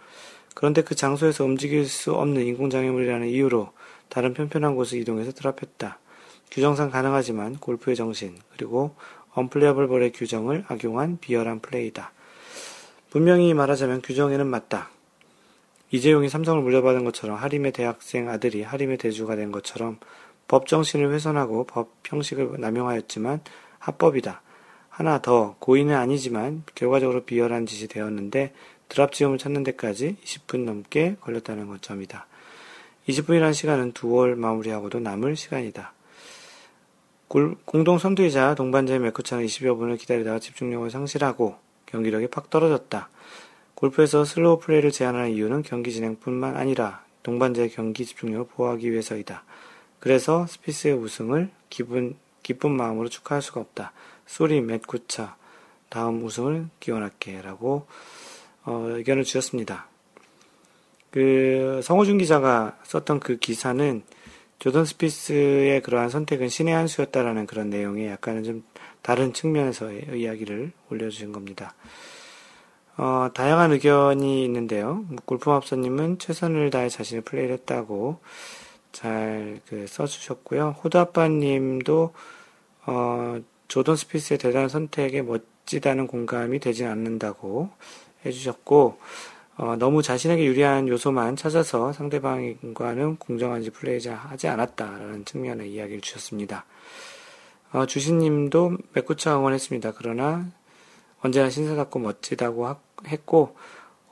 그런데 그 장소에서 움직일 수 없는 인공장애물이라는 이유로 다른 편편한 곳을 이동해서 드랍했다. 규정상 가능하지만 골프의 정신, 그리고 언플레이블 볼의 규정을 악용한 비열한 플레이다. 분명히 말하자면 규정에는 맞다. 이재용이 삼성을 물려받은 것처럼 하림의 대학생 아들이 하림의 대주가 된 것처럼 법 정신을 훼손하고 법 형식을 남용하였지만 합법이다. 하나 더 고의는 아니지만 결과적으로 비열한 짓이 되었는데 드랍 지음을 찾는 데까지 20분 넘게 걸렸다는 것 점이다. 20분이라는 시간은 두 월 마무리하고도 남을 시간이다. 공동 선두이자 동반자의 맷 쿠차는 20여 분을 기다리다가 집중력을 상실하고 경기력이 팍 떨어졌다. 골프에서 slow play를 제한하는 이유는 경기 진행뿐만 아니라 동반자의 경기 집중력을 보호하기 위해서이다. 그래서 스피스의 우승을 기분, 기쁜 마음으로 축하할 수가 없다. Sorry 맷 쿠차 다음 우승을 기원할게 라고 어, 의견을 주셨습니다. 그 성호준 기자가 썼던 그 기사는 조던 스피스의 그러한 선택은 신의 한 수였다라는 그런 내용의 약간은 좀 다른 측면에서의 이야기를 올려주신 겁니다. 어, 다양한 의견이 있는데요. 골프맙사님은 최선을 다해 자신의 플레이를 했다고 잘 그 써주셨고요. 호두아빠님도 어, 조던 스피스의 대단한 선택에 멋지다는 공감이 되지 않는다고 해주셨고 어, 너무 자신에게 유리한 요소만 찾아서 상대방과는 공정한지 플레이하지 않았다라는 측면의 이야기를 주셨습니다. 어, 주신님도 맷 쿠차 응원했습니다. 그러나 언제나 신사답고 멋지다고 하, 했고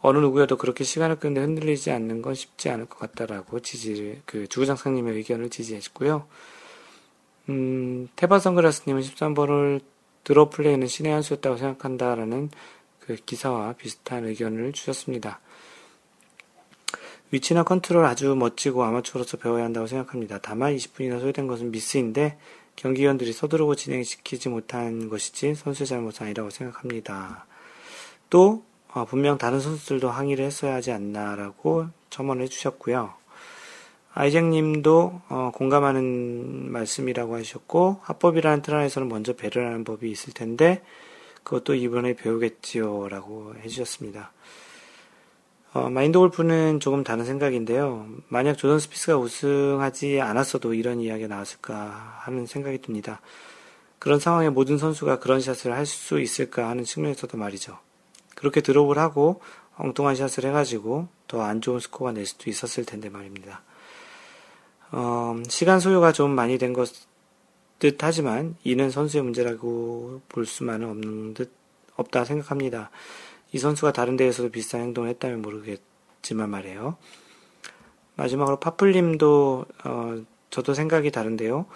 어느 누구여도 그렇게 시간을 끄는데 흔들리지 않는 건 쉽지 않을 것 같다라고 지지를 그 주구장창님의 의견을 지지했고요. 음, 테바 선글라스님은 13번을 드롭 플레이는 신의 한 수였다고 생각한다라는 그 기사와 비슷한 의견을 주셨습니다. 위치나 컨트롤 아주 멋지고 아마추어로서 배워야 한다고 생각합니다. 다만 20분이나 소요된 것은 미스인데 경기위원들이 서두르고 진행시키지 못한 것이지 선수의 잘못은 아니라고 생각합니다. 또 어, 분명 다른 선수들도 항의를 했어야 하지 않나라고 첨언을 해주셨고요. 아이잭님도 어, 공감하는 말씀이라고 하셨고 합법이라는 틀 안에서는 먼저 배려를 하는 법이 있을 텐데 그것도 이번에 배우겠지요라고 해주셨습니다. 어, 마인드 골프는 조금 다른 생각인데요. 만약 조던 스피스가 우승하지 않았어도 이런 이야기가 나왔을까 하는 생각이 듭니다. 그런 상황에 모든 선수가 그런 샷을 할 수 있을까 하는 측면에서도 말이죠. 그렇게 드롭을 하고 엉뚱한 샷을 해가지고 더 안 좋은 스코어가 낼 수도 있었을 텐데 말입니다. 어, 시간 소요가 좀 많이 된 것 듯 하지만 이는 선수의 문제라고 볼 수만은 없는 듯 없다 생각합니다. 이 선수가 다른 데에서도 비슷한 행동을 했다면 모르겠지만 말이에요. 마지막으로 파플님도 어, 저도 생각이 다른데요.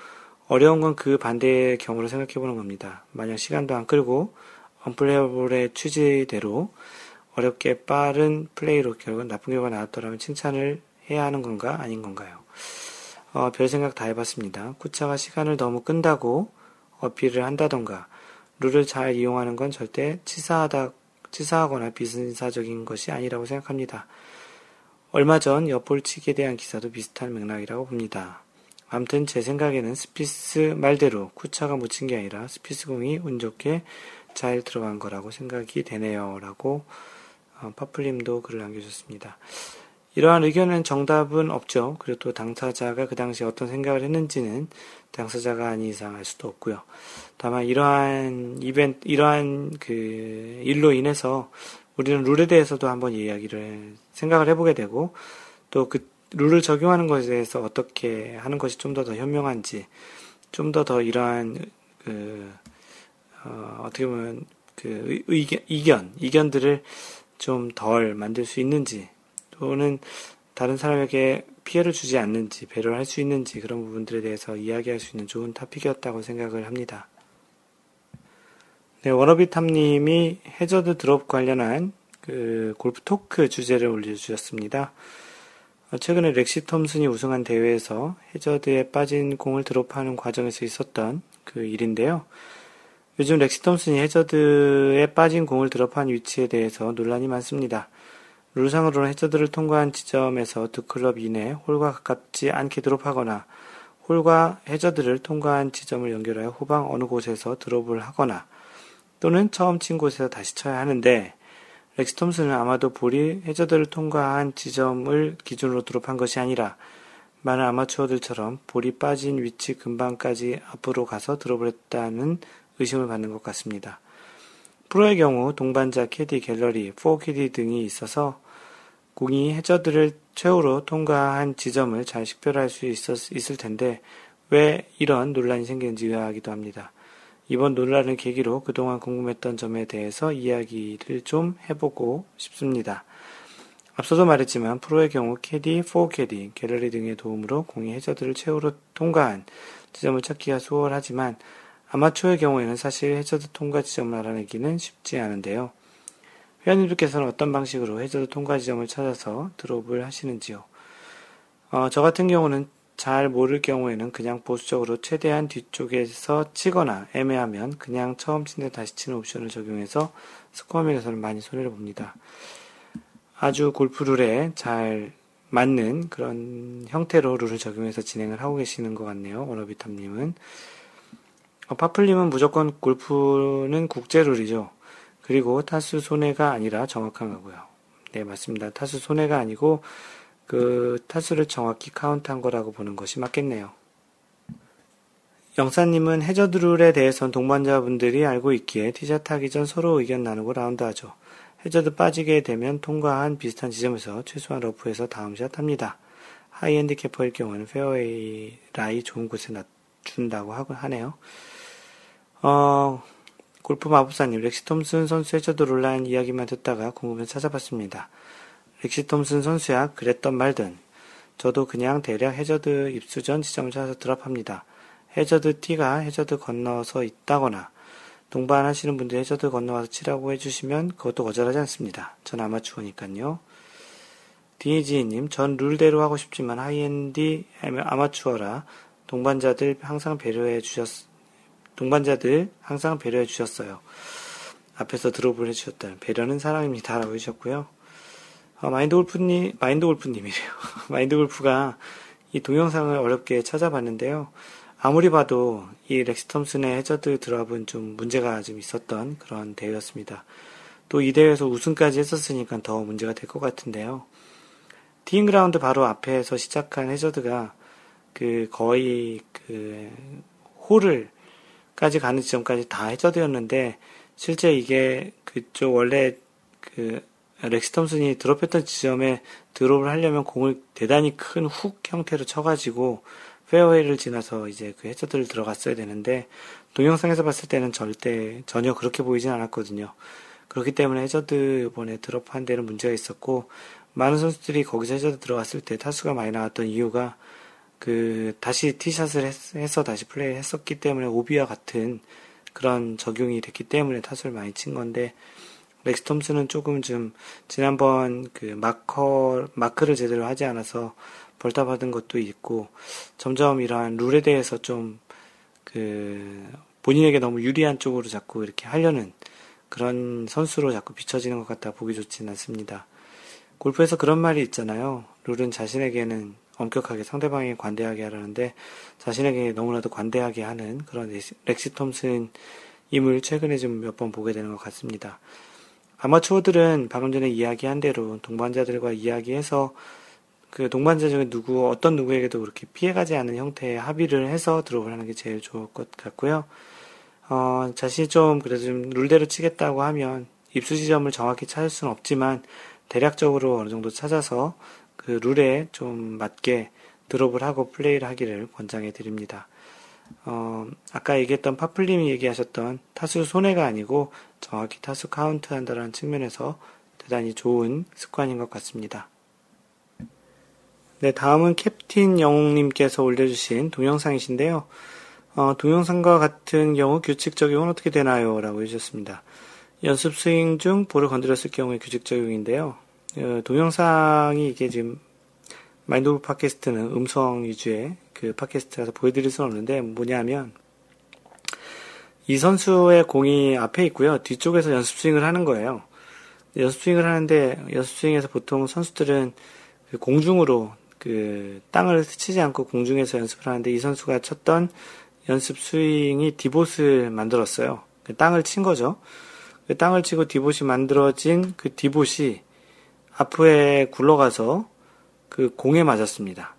어려운 건 그 반대의 경우를 생각해 보는 겁니다. 만약 시간도 안 끌고 언플레이블의 취지대로 어렵게 빠른 플레이로 결국 나쁜 결과가 나왔더라면 칭찬을 해야 하는 건가 아닌 건가요? 어, 별 생각 다 해봤습니다. 쿠차가 시간을 너무 끈다고 어필을 한다던가 룰을 잘 이용하는 건 절대 치사하다 치사하거나 비신사적인 것이 아니라고 생각합니다. 얼마 전 옆볼치기에 대한 기사도 비슷한 맥락이라고 봅니다. 암튼 제 생각에는 스피스 말대로 쿠차가 묻힌 게 아니라 스피스 공이 운 좋게 잘 들어간 거라고 생각이 되네요. 라고 어, 파플님도 글을 남겨주셨습니다. 이러한 의견은 정답은 없죠. 그리고 또 당사자가 그 당시에 어떤 생각을 했는지는 당사자가 아닌 이상 알 수도 없고요. 다만 이러한 이벤트, 이러한 그 일로 인해서 우리는 룰에 대해서도 한번 이야기를 생각을 해보게 되고 또 그 룰을 적용하는 것에 대해서 어떻게 하는 것이 좀 더더 현명한지 좀더더 이러한 그 어, 어떻게 보면 그 의견, 이견, 이견들을 좀 덜 만들 수 있는지 또는 다른 사람에게 피해를 주지 않는지 배려를 할 수 있는지 그런 부분들에 대해서 이야기할 수 있는 좋은 타픽이었다고 생각을 합니다. 네, 워너비탐님이 해저드 드롭 관련한 그 골프 토크 주제를 올려주셨습니다. 어, 최근에 렉시 톰슨이 우승한 대회에서 해저드에 빠진 공을 드롭하는 과정에서 있었던 그 일인데요. 요즘 렉시 톰슨이 해저드에 빠진 공을 드롭한 위치에 대해서 논란이 많습니다. 룰상으로는 해저드를 통과한 지점에서 두 클럽 이내 홀과 가깝지 않게 드롭하거나 홀과 해저드를 통과한 지점을 연결하여 후방 어느 곳에서 드롭을 하거나 또는 처음 친 곳에서 다시 쳐야 하는데 렉시 톰슨은 아마도 볼이 해저드를 통과한 지점을 기준으로 드롭한 것이 아니라 많은 아마추어들처럼 볼이 빠진 위치 근방까지 앞으로 가서 드롭을 했다는 의심을 받는 것 같습니다. 프로의 경우 동반자 캐디 갤러리, forecaddie 등이 있어서 공이 해저드를 최후로 통과한 지점을 잘 식별할 수 있었, 있을 텐데 왜 이런 논란이 생기는지 의아하기도 합니다. 이번 논란을 계기로 그동안 궁금했던 점에 대해서 이야기를 좀 해보고 싶습니다. 앞서도 말했지만 프로의 경우 캐디, forecaddie, 갤러리 등의 도움으로 공이 해저드를 최후로 통과한 지점을 찾기가 수월하지만 아마추어의 경우에는 사실 해저드 통과 지점을 알아내기는 쉽지 않은데요. 회원님들께서는 어떤 방식으로 해저드 통과 지점을 찾아서 드롭을 하시는지요? 어, 저 같은 경우는 잘 모를 경우에는 그냥 보수적으로 최대한 뒤쪽에서 치거나 애매하면 그냥 처음 친데 다시 치는 옵션을 적용해서 스코어 면에서는 많이 손해를 봅니다. 아주 골프 룰에 잘 맞는 그런 형태로 룰을 적용해서 진행을 하고 계시는 것 같네요. 워너비탐님은. 어, 파플님은 무조건 골프는 국제 룰이죠. 그리고 타수 손해가 아니라 정확한 거고요. 네, 맞습니다. 타수 손해가 아니고 그 타수를 정확히 카운트한 거라고 보는 것이 맞겠네요. 영사님은 해저드 룰에 대해선 동반자분들이 알고 있기에 티샷 하기 전 서로 의견 나누고 라운드하죠. 해저드 빠지게 되면 통과한 비슷한 지점에서 최소한 러프에서 다음 샷 합니다. high handicapper일 경우는 페어웨이 라이 좋은 곳에 놓고 친다고 하네요. 어, 골프 마법사님, 렉시 톰슨 선수의 저도 논란 이야기만 듣다가 궁금해서 찾아봤습니다. 렉시 톰슨 선수야 그랬던 말든 저도 그냥 대략 해저드 입수 전 지점을 찾아서 드랍합니다. 해저드 티가 해저드 건너서 있다거나 동반하시는 분들 해저드 건너와서 치라고 해주시면 그것도 거절하지 않습니다. 전 아마추어니까요. 디니지님, 전 룰대로 하고 싶지만 high handi 아마추어라 동반자들 항상 배려해 주셨, 동반자들 항상 배려해 주셨어요. 앞에서 드롭을 해주셨다. 배려는 사랑입니다. 라고 해주셨고요. 어, 마인드 골프님, 마인드 골프님이래요. 마인드 골프가 이 동영상을 어렵게 찾아봤는데요. 아무리 봐도 이 렉시 톰슨의 해저드 드랍은 좀 문제가 좀 있었던 그런 대회였습니다. 또 이 대회에서 우승까지 했었으니까 더 문제가 될 것 같은데요. 티잉 그라운드 바로 앞에서 시작한 해저드가 그 거의 그 홀을 까지 가는 지점까지 다 해저드였는데 실제 이게 그쪽 원래 그 렉시 톰슨이 드롭했던 지점에 드롭을 하려면 공을 대단히 큰 훅 형태로 쳐가지고 페어웨이를 지나서 이제 그 해저드를 들어갔어야 되는데 동영상에서 봤을 때는 절대 전혀 그렇게 보이진 않았거든요. 그렇기 때문에 해저드 이번에 드롭한 데는 문제가 있었고 많은 선수들이 거기서 해저드 들어갔을 때 타수가 많이 나왔던 이유가 그 다시 티샷을 해서 다시 플레이를 했었기 때문에 오비와 같은 그런 적용이 됐기 때문에 타수를 많이 친 건데 렉시 톰슨은 조금 좀 지난번 그 마커 마크를 제대로 하지 않아서 벌타 받은 것도 있고 점점 이러한 룰에 대해서 좀 그 본인에게 너무 유리한 쪽으로 자꾸 이렇게 하려는 그런 선수로 자꾸 비춰지는 것 같다 보기 좋지는 않습니다. 골프에서 그런 말이 있잖아요. 룰은 자신에게는 엄격하게 상대방에게 관대하게 하라는데 자신에게 너무나도 관대하게 하는 그런 렉시 톰슨 임을 최근에 좀 몇 번 보게 되는 것 같습니다. 아마추어들은 방금 전에 이야기한 대로 동반자들과 이야기해서 그 동반자 중에 누구, 어떤 누구에게도 그렇게 피해가지 않은 형태의 합의를 해서 하는 게 제일 좋을 것 같고요. 어, 자신이 좀 그래도 좀 룰대로 치겠다고 하면 입수 지점을 정확히 찾을 수는 없지만 대략적으로 어느 정도 찾아서 그 룰에 좀 맞게 드롭을 하고 플레이를 하기를 권장해 드립니다. 어, 아까 얘기했던 파플님이 얘기하셨던 타수 손해가 아니고 정확히 타수 카운트 한다는 측면에서 대단히 좋은 습관인 것 같습니다. 네, 다음은 캡틴 영웅님께서 올려주신 동영상이신데요. 어, 동영상과 같은 경우 규칙 적용은 어떻게 되나요? 라고 해주셨습니다. 연습 스윙 중 볼을 건드렸을 경우에 규칙 적용인데요. 어, 동영상이 이게 지금 마인드골프 팟캐스트는 음성 위주의 그 팟캐스트라서 보여드릴 수는 없는데 뭐냐면 이 선수의 공이 앞에 있고요. 뒤쪽에서 연습 스윙을 하는 거예요. 연습 스윙을 하는데 연습 스윙에서 보통 선수들은 그 공중으로 그 땅을 스치지 않고 공중에서 연습을 하는데 이 선수가 쳤던 연습 스윙이 디봇을 만들었어요. 그 땅을 친 거죠. 그 땅을 치고 디봇이 만들어진 그 디봇이 앞에 굴러가서 그 공에 맞았습니다.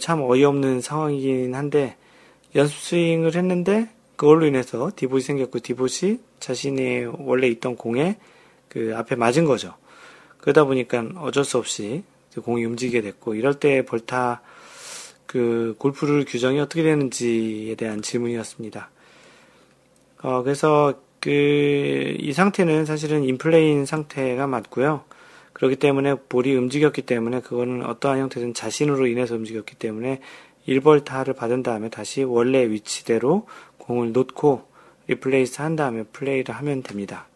참 어이없는 상황이긴 한데 연습 스윙을 했는데 그걸로 인해서 디봇이 생겼고 디봇이 자신의 원래 있던 공에 그 앞에 맞은 거죠. 그러다 보니까 어쩔 수 없이 그 공이 움직이게 됐고 이럴 때 벌타 그 골프 룰 규정이 어떻게 되는지에 대한 질문이었습니다. 어, 그래서 그 이 상태는 사실은 인플레인 상태가 맞고요. 그렇기 때문에 볼이 움직였기 때문에 그거는 어떠한 형태든 자신으로 인해서 움직였기 때문에 1벌타를 받은 다음에 다시 원래 위치대로 공을 놓고 replace 한 다음에 플레이를 하면 됩니다.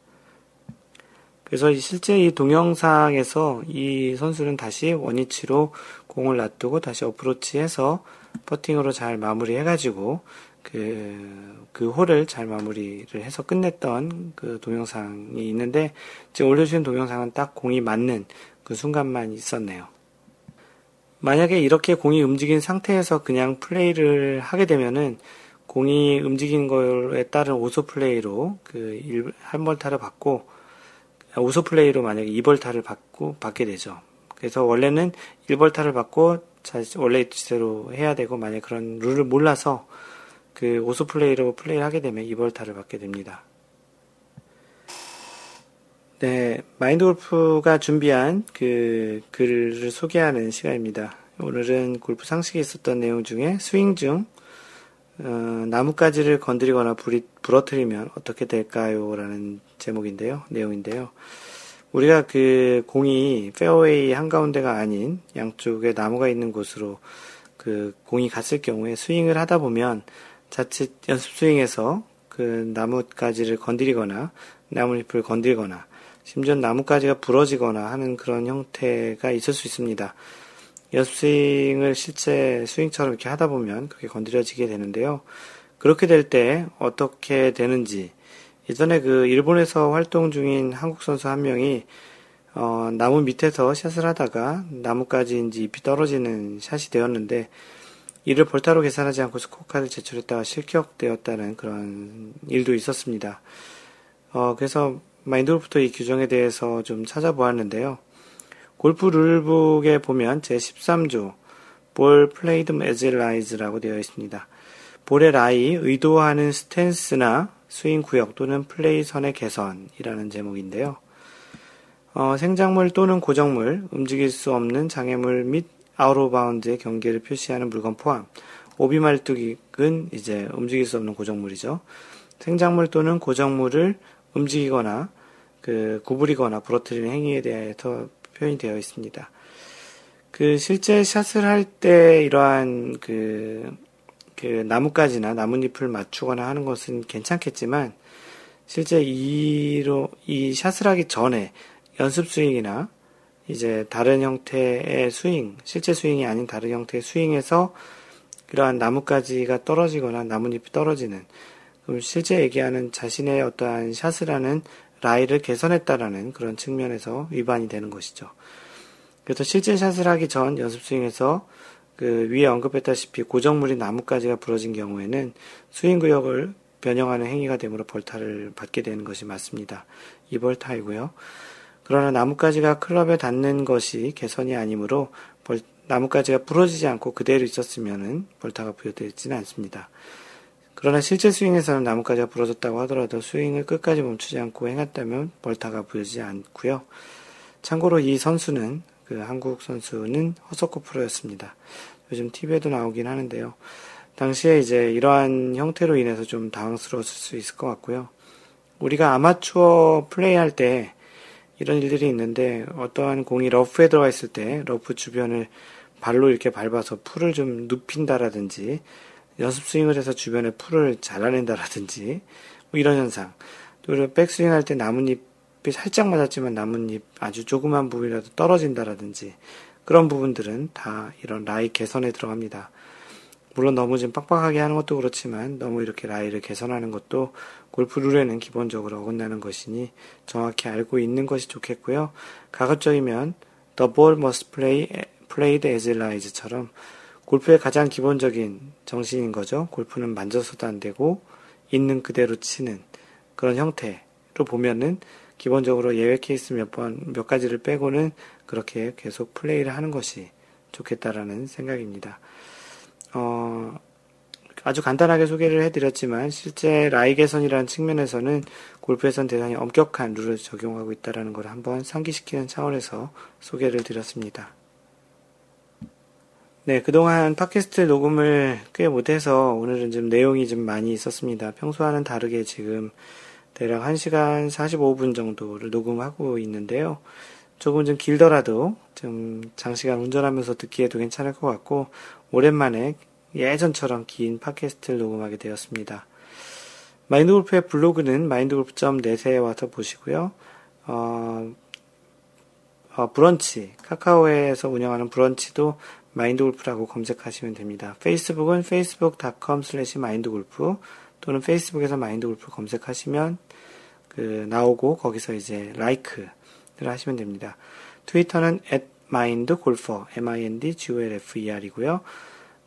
그래서 실제 이 동영상에서 이 선수는 다시 원위치로 공을 놔두고 다시 어프로치해서 퍼팅으로 잘 마무리해가지고 그, 그 홀을 잘 마무리를 해서 끝냈던 그 동영상이 있는데, 지금 올려주신 동영상은 딱 공이 맞는 그 순간만 있었네요. 만약에 이렇게 공이 움직인 상태에서 그냥 플레이를 하게 되면은 공이 움직인 거에 따른 오소 플레이로 그 한 벌타를 받고 오소 플레이로 만약에 2벌타를 받고 받게 되죠. 그래서 원래는 1벌타를 받고 원래 위치대로 해야 되고 만약 그런 룰을 몰라서 그 오소 플레이로 플레이를 하게 되면 이벌타를 받게 됩니다. 네, 마인드 골프가 준비한 그 글을 소개하는 시간입니다. 오늘은 골프 상식에 있었던 내용 중에 스윙 중 어, 나뭇가지를 건드리거나 불이, 부러뜨리면 어떻게 될까요? 라는 제목인데요. 내용인데요. 우리가 그 공이 페어웨이 한가운데가 아닌 양쪽에 나무가 있는 곳으로 그 공이 갔을 경우에 스윙을 하다 보면 자칫 연습 스윙에서 그 나뭇가지를 건드리거나 나뭇잎을 건드리거나 심지어 나뭇가지가 부러지거나 하는 그런 형태가 있을 수 있습니다. 연습 스윙을 실제 스윙처럼 이렇게 하다 보면 그게 건드려지게 되는데요. 그렇게 될 때 어떻게 되는지 예전에 그 일본에서 활동 중인 한국 선수 한 명이 어, 나무 밑에서 샷을 하다가 나뭇가지인지 잎이 떨어지는 샷이 되었는데 이를 볼타로 계산하지 않고 스코어카드를 제출했다가 실격되었다는 그런 일도 있었습니다. 어, 그래서 마인드골프도 이 규정에 대해서 좀 찾아보았는데요. 골프 룰북에 보면 제13조 ball played as it lies라고 되어 있습니다. 볼의 라이, 의도하는 스탠스나 스윙 구역 또는 플레이 선의 개선이라는 제목인데요. 어, 생작물 또는 고정물, 움직일 수 없는 장애물 및 out of bounds의 경계를 표시하는 물건 포함. 오비 말뚝은 이제 움직일 수 없는 고정물이죠. 생작물 또는 고정물을 움직이거나 그 구부리거나 부러뜨리는 행위에 대해서 표현이 되어 있습니다. 그 실제 샷을 할 때 이러한 그, 그 나뭇가지나 나뭇잎을 맞추거나 하는 것은 괜찮겠지만 실제 이로 이 샷을 하기 전에 연습 스윙이나 이제 다른 형태의 스윙, 실제 스윙이 아닌 다른 형태의 스윙에서 그러한 나뭇가지가 떨어지거나 나뭇잎이 떨어지는 그럼 실제 얘기하는 자신의 어떠한 샷을 하는 라이를 개선했다라는 그런 측면에서 위반이 되는 것이죠. 그래서 실제 샷을 하기 전 연습 스윙에서 그 위에 언급했다시피 고정물이 나뭇가지가 부러진 경우에는 스윙 구역을 변형하는 행위가 되므로 벌타를 받게 되는 것이 맞습니다. 이 벌타이고요. 그러나 나뭇가지가 클럽에 닿는 것이 개선이 아니므로 벌, 나뭇가지가 부러지지 않고 그대로 있었으면 벌타가 부여되지는 않습니다. 그러나 실제 스윙에서는 나뭇가지가 부러졌다고 하더라도 스윙을 끝까지 멈추지 않고 행했다면 벌타가 부여지지 않고요. 참고로 이 선수는 그 한국 선수는 허석호 프로였습니다. 요즘 TV에도 나오긴 하는데요. 당시에 이제 이러한 형태로 인해서 좀 당황스러웠을 수 있을 것 같고요. 우리가 아마추어 플레이할 때 이런 일들이 있는데 어떠한 공이 러프에 들어가 있을 때 러프 주변을 발로 이렇게 밟아서 풀을 좀 눕힌다라든지 연습 스윙을 해서 주변에 풀을 잘라낸다라든지 뭐 이런 현상 또 백스윙 할 때 나뭇잎이 살짝 맞았지만 나뭇잎 아주 조그만 부분이라도 떨어진다라든지 그런 부분들은 다 이런 라이 개선에 들어갑니다. 물론 너무 좀 빡빡하게 하는 것도 그렇지만 너무 이렇게 라이를 개선하는 것도 골프 룰에는 기본적으로 어긋나는 것이니 정확히 알고 있는 것이 좋겠고요. 가급적이면 the ball must play played as it lies처럼 골프의 가장 기본적인 정신인 거죠. 골프는 만져서도 안 되고 있는 그대로 치는 그런 형태로 보면은 기본적으로 예외 케이스 몇 번, 몇 가지를 빼고는 그렇게 계속 플레이를 하는 것이 좋겠다라는 생각입니다. 어, 아주 간단하게 소개를 해드렸지만 실제 라이 개선이라는 측면에서는 골프에선 대단히 엄격한 룰을 적용하고 있다는 걸 한번 상기시키는 차원에서 소개를 드렸습니다. 네, 그동안 팟캐스트 녹음을 꽤 못해서 오늘은 좀 내용이 좀 많이 있었습니다. 평소와는 다르게 지금 대략 1시간 45분 정도를 녹음하고 있는데요. 조금 좀 길더라도 좀 장시간 운전하면서 듣기에도 괜찮을 것 같고 오랜만에 예전처럼 긴 팟캐스트를 녹음하게 되었습니다. 마인드골프의 블로그는 마인드골프.net에 와서 보시고요. 어, 어, 브런치, 카카오에서 운영하는 브런치도 마인드골프라고 검색하시면 됩니다. 페이스북은 facebook.com slash 마인드골프 또는 페이스북에서 마인드골프 검색하시면 그 나오고 거기서 이제 라이크를 하시면 됩니다. 트위터는 at mindgolfer, m-i-n-d-g-o-l-f-e-r이고요.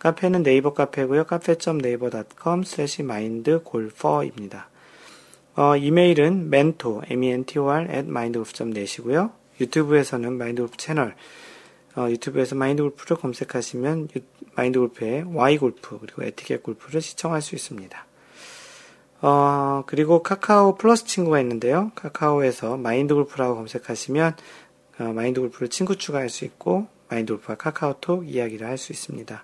카페는 네이버 카페고요. cafe.naver.com slash mindgolfer입니다. 어, 이메일은 mentor, m-e-n-t-o-r at mindgolf.net이고요. 유튜브에서는 마인드골프 채널, 어, 유튜브에서 마인드골프를 검색하시면 마인드골프의 Y골프 그리고 에티켓 골프를 시청할 수 있습니다. 어, 그리고 카카오 플러스 친구가 있는데요. 카카오에서 마인드골프라고 검색하시면 어, 마인드골프를 친구 추가할 수 있고 마인드골프와 카카오톡 이야기를 할 수 있습니다.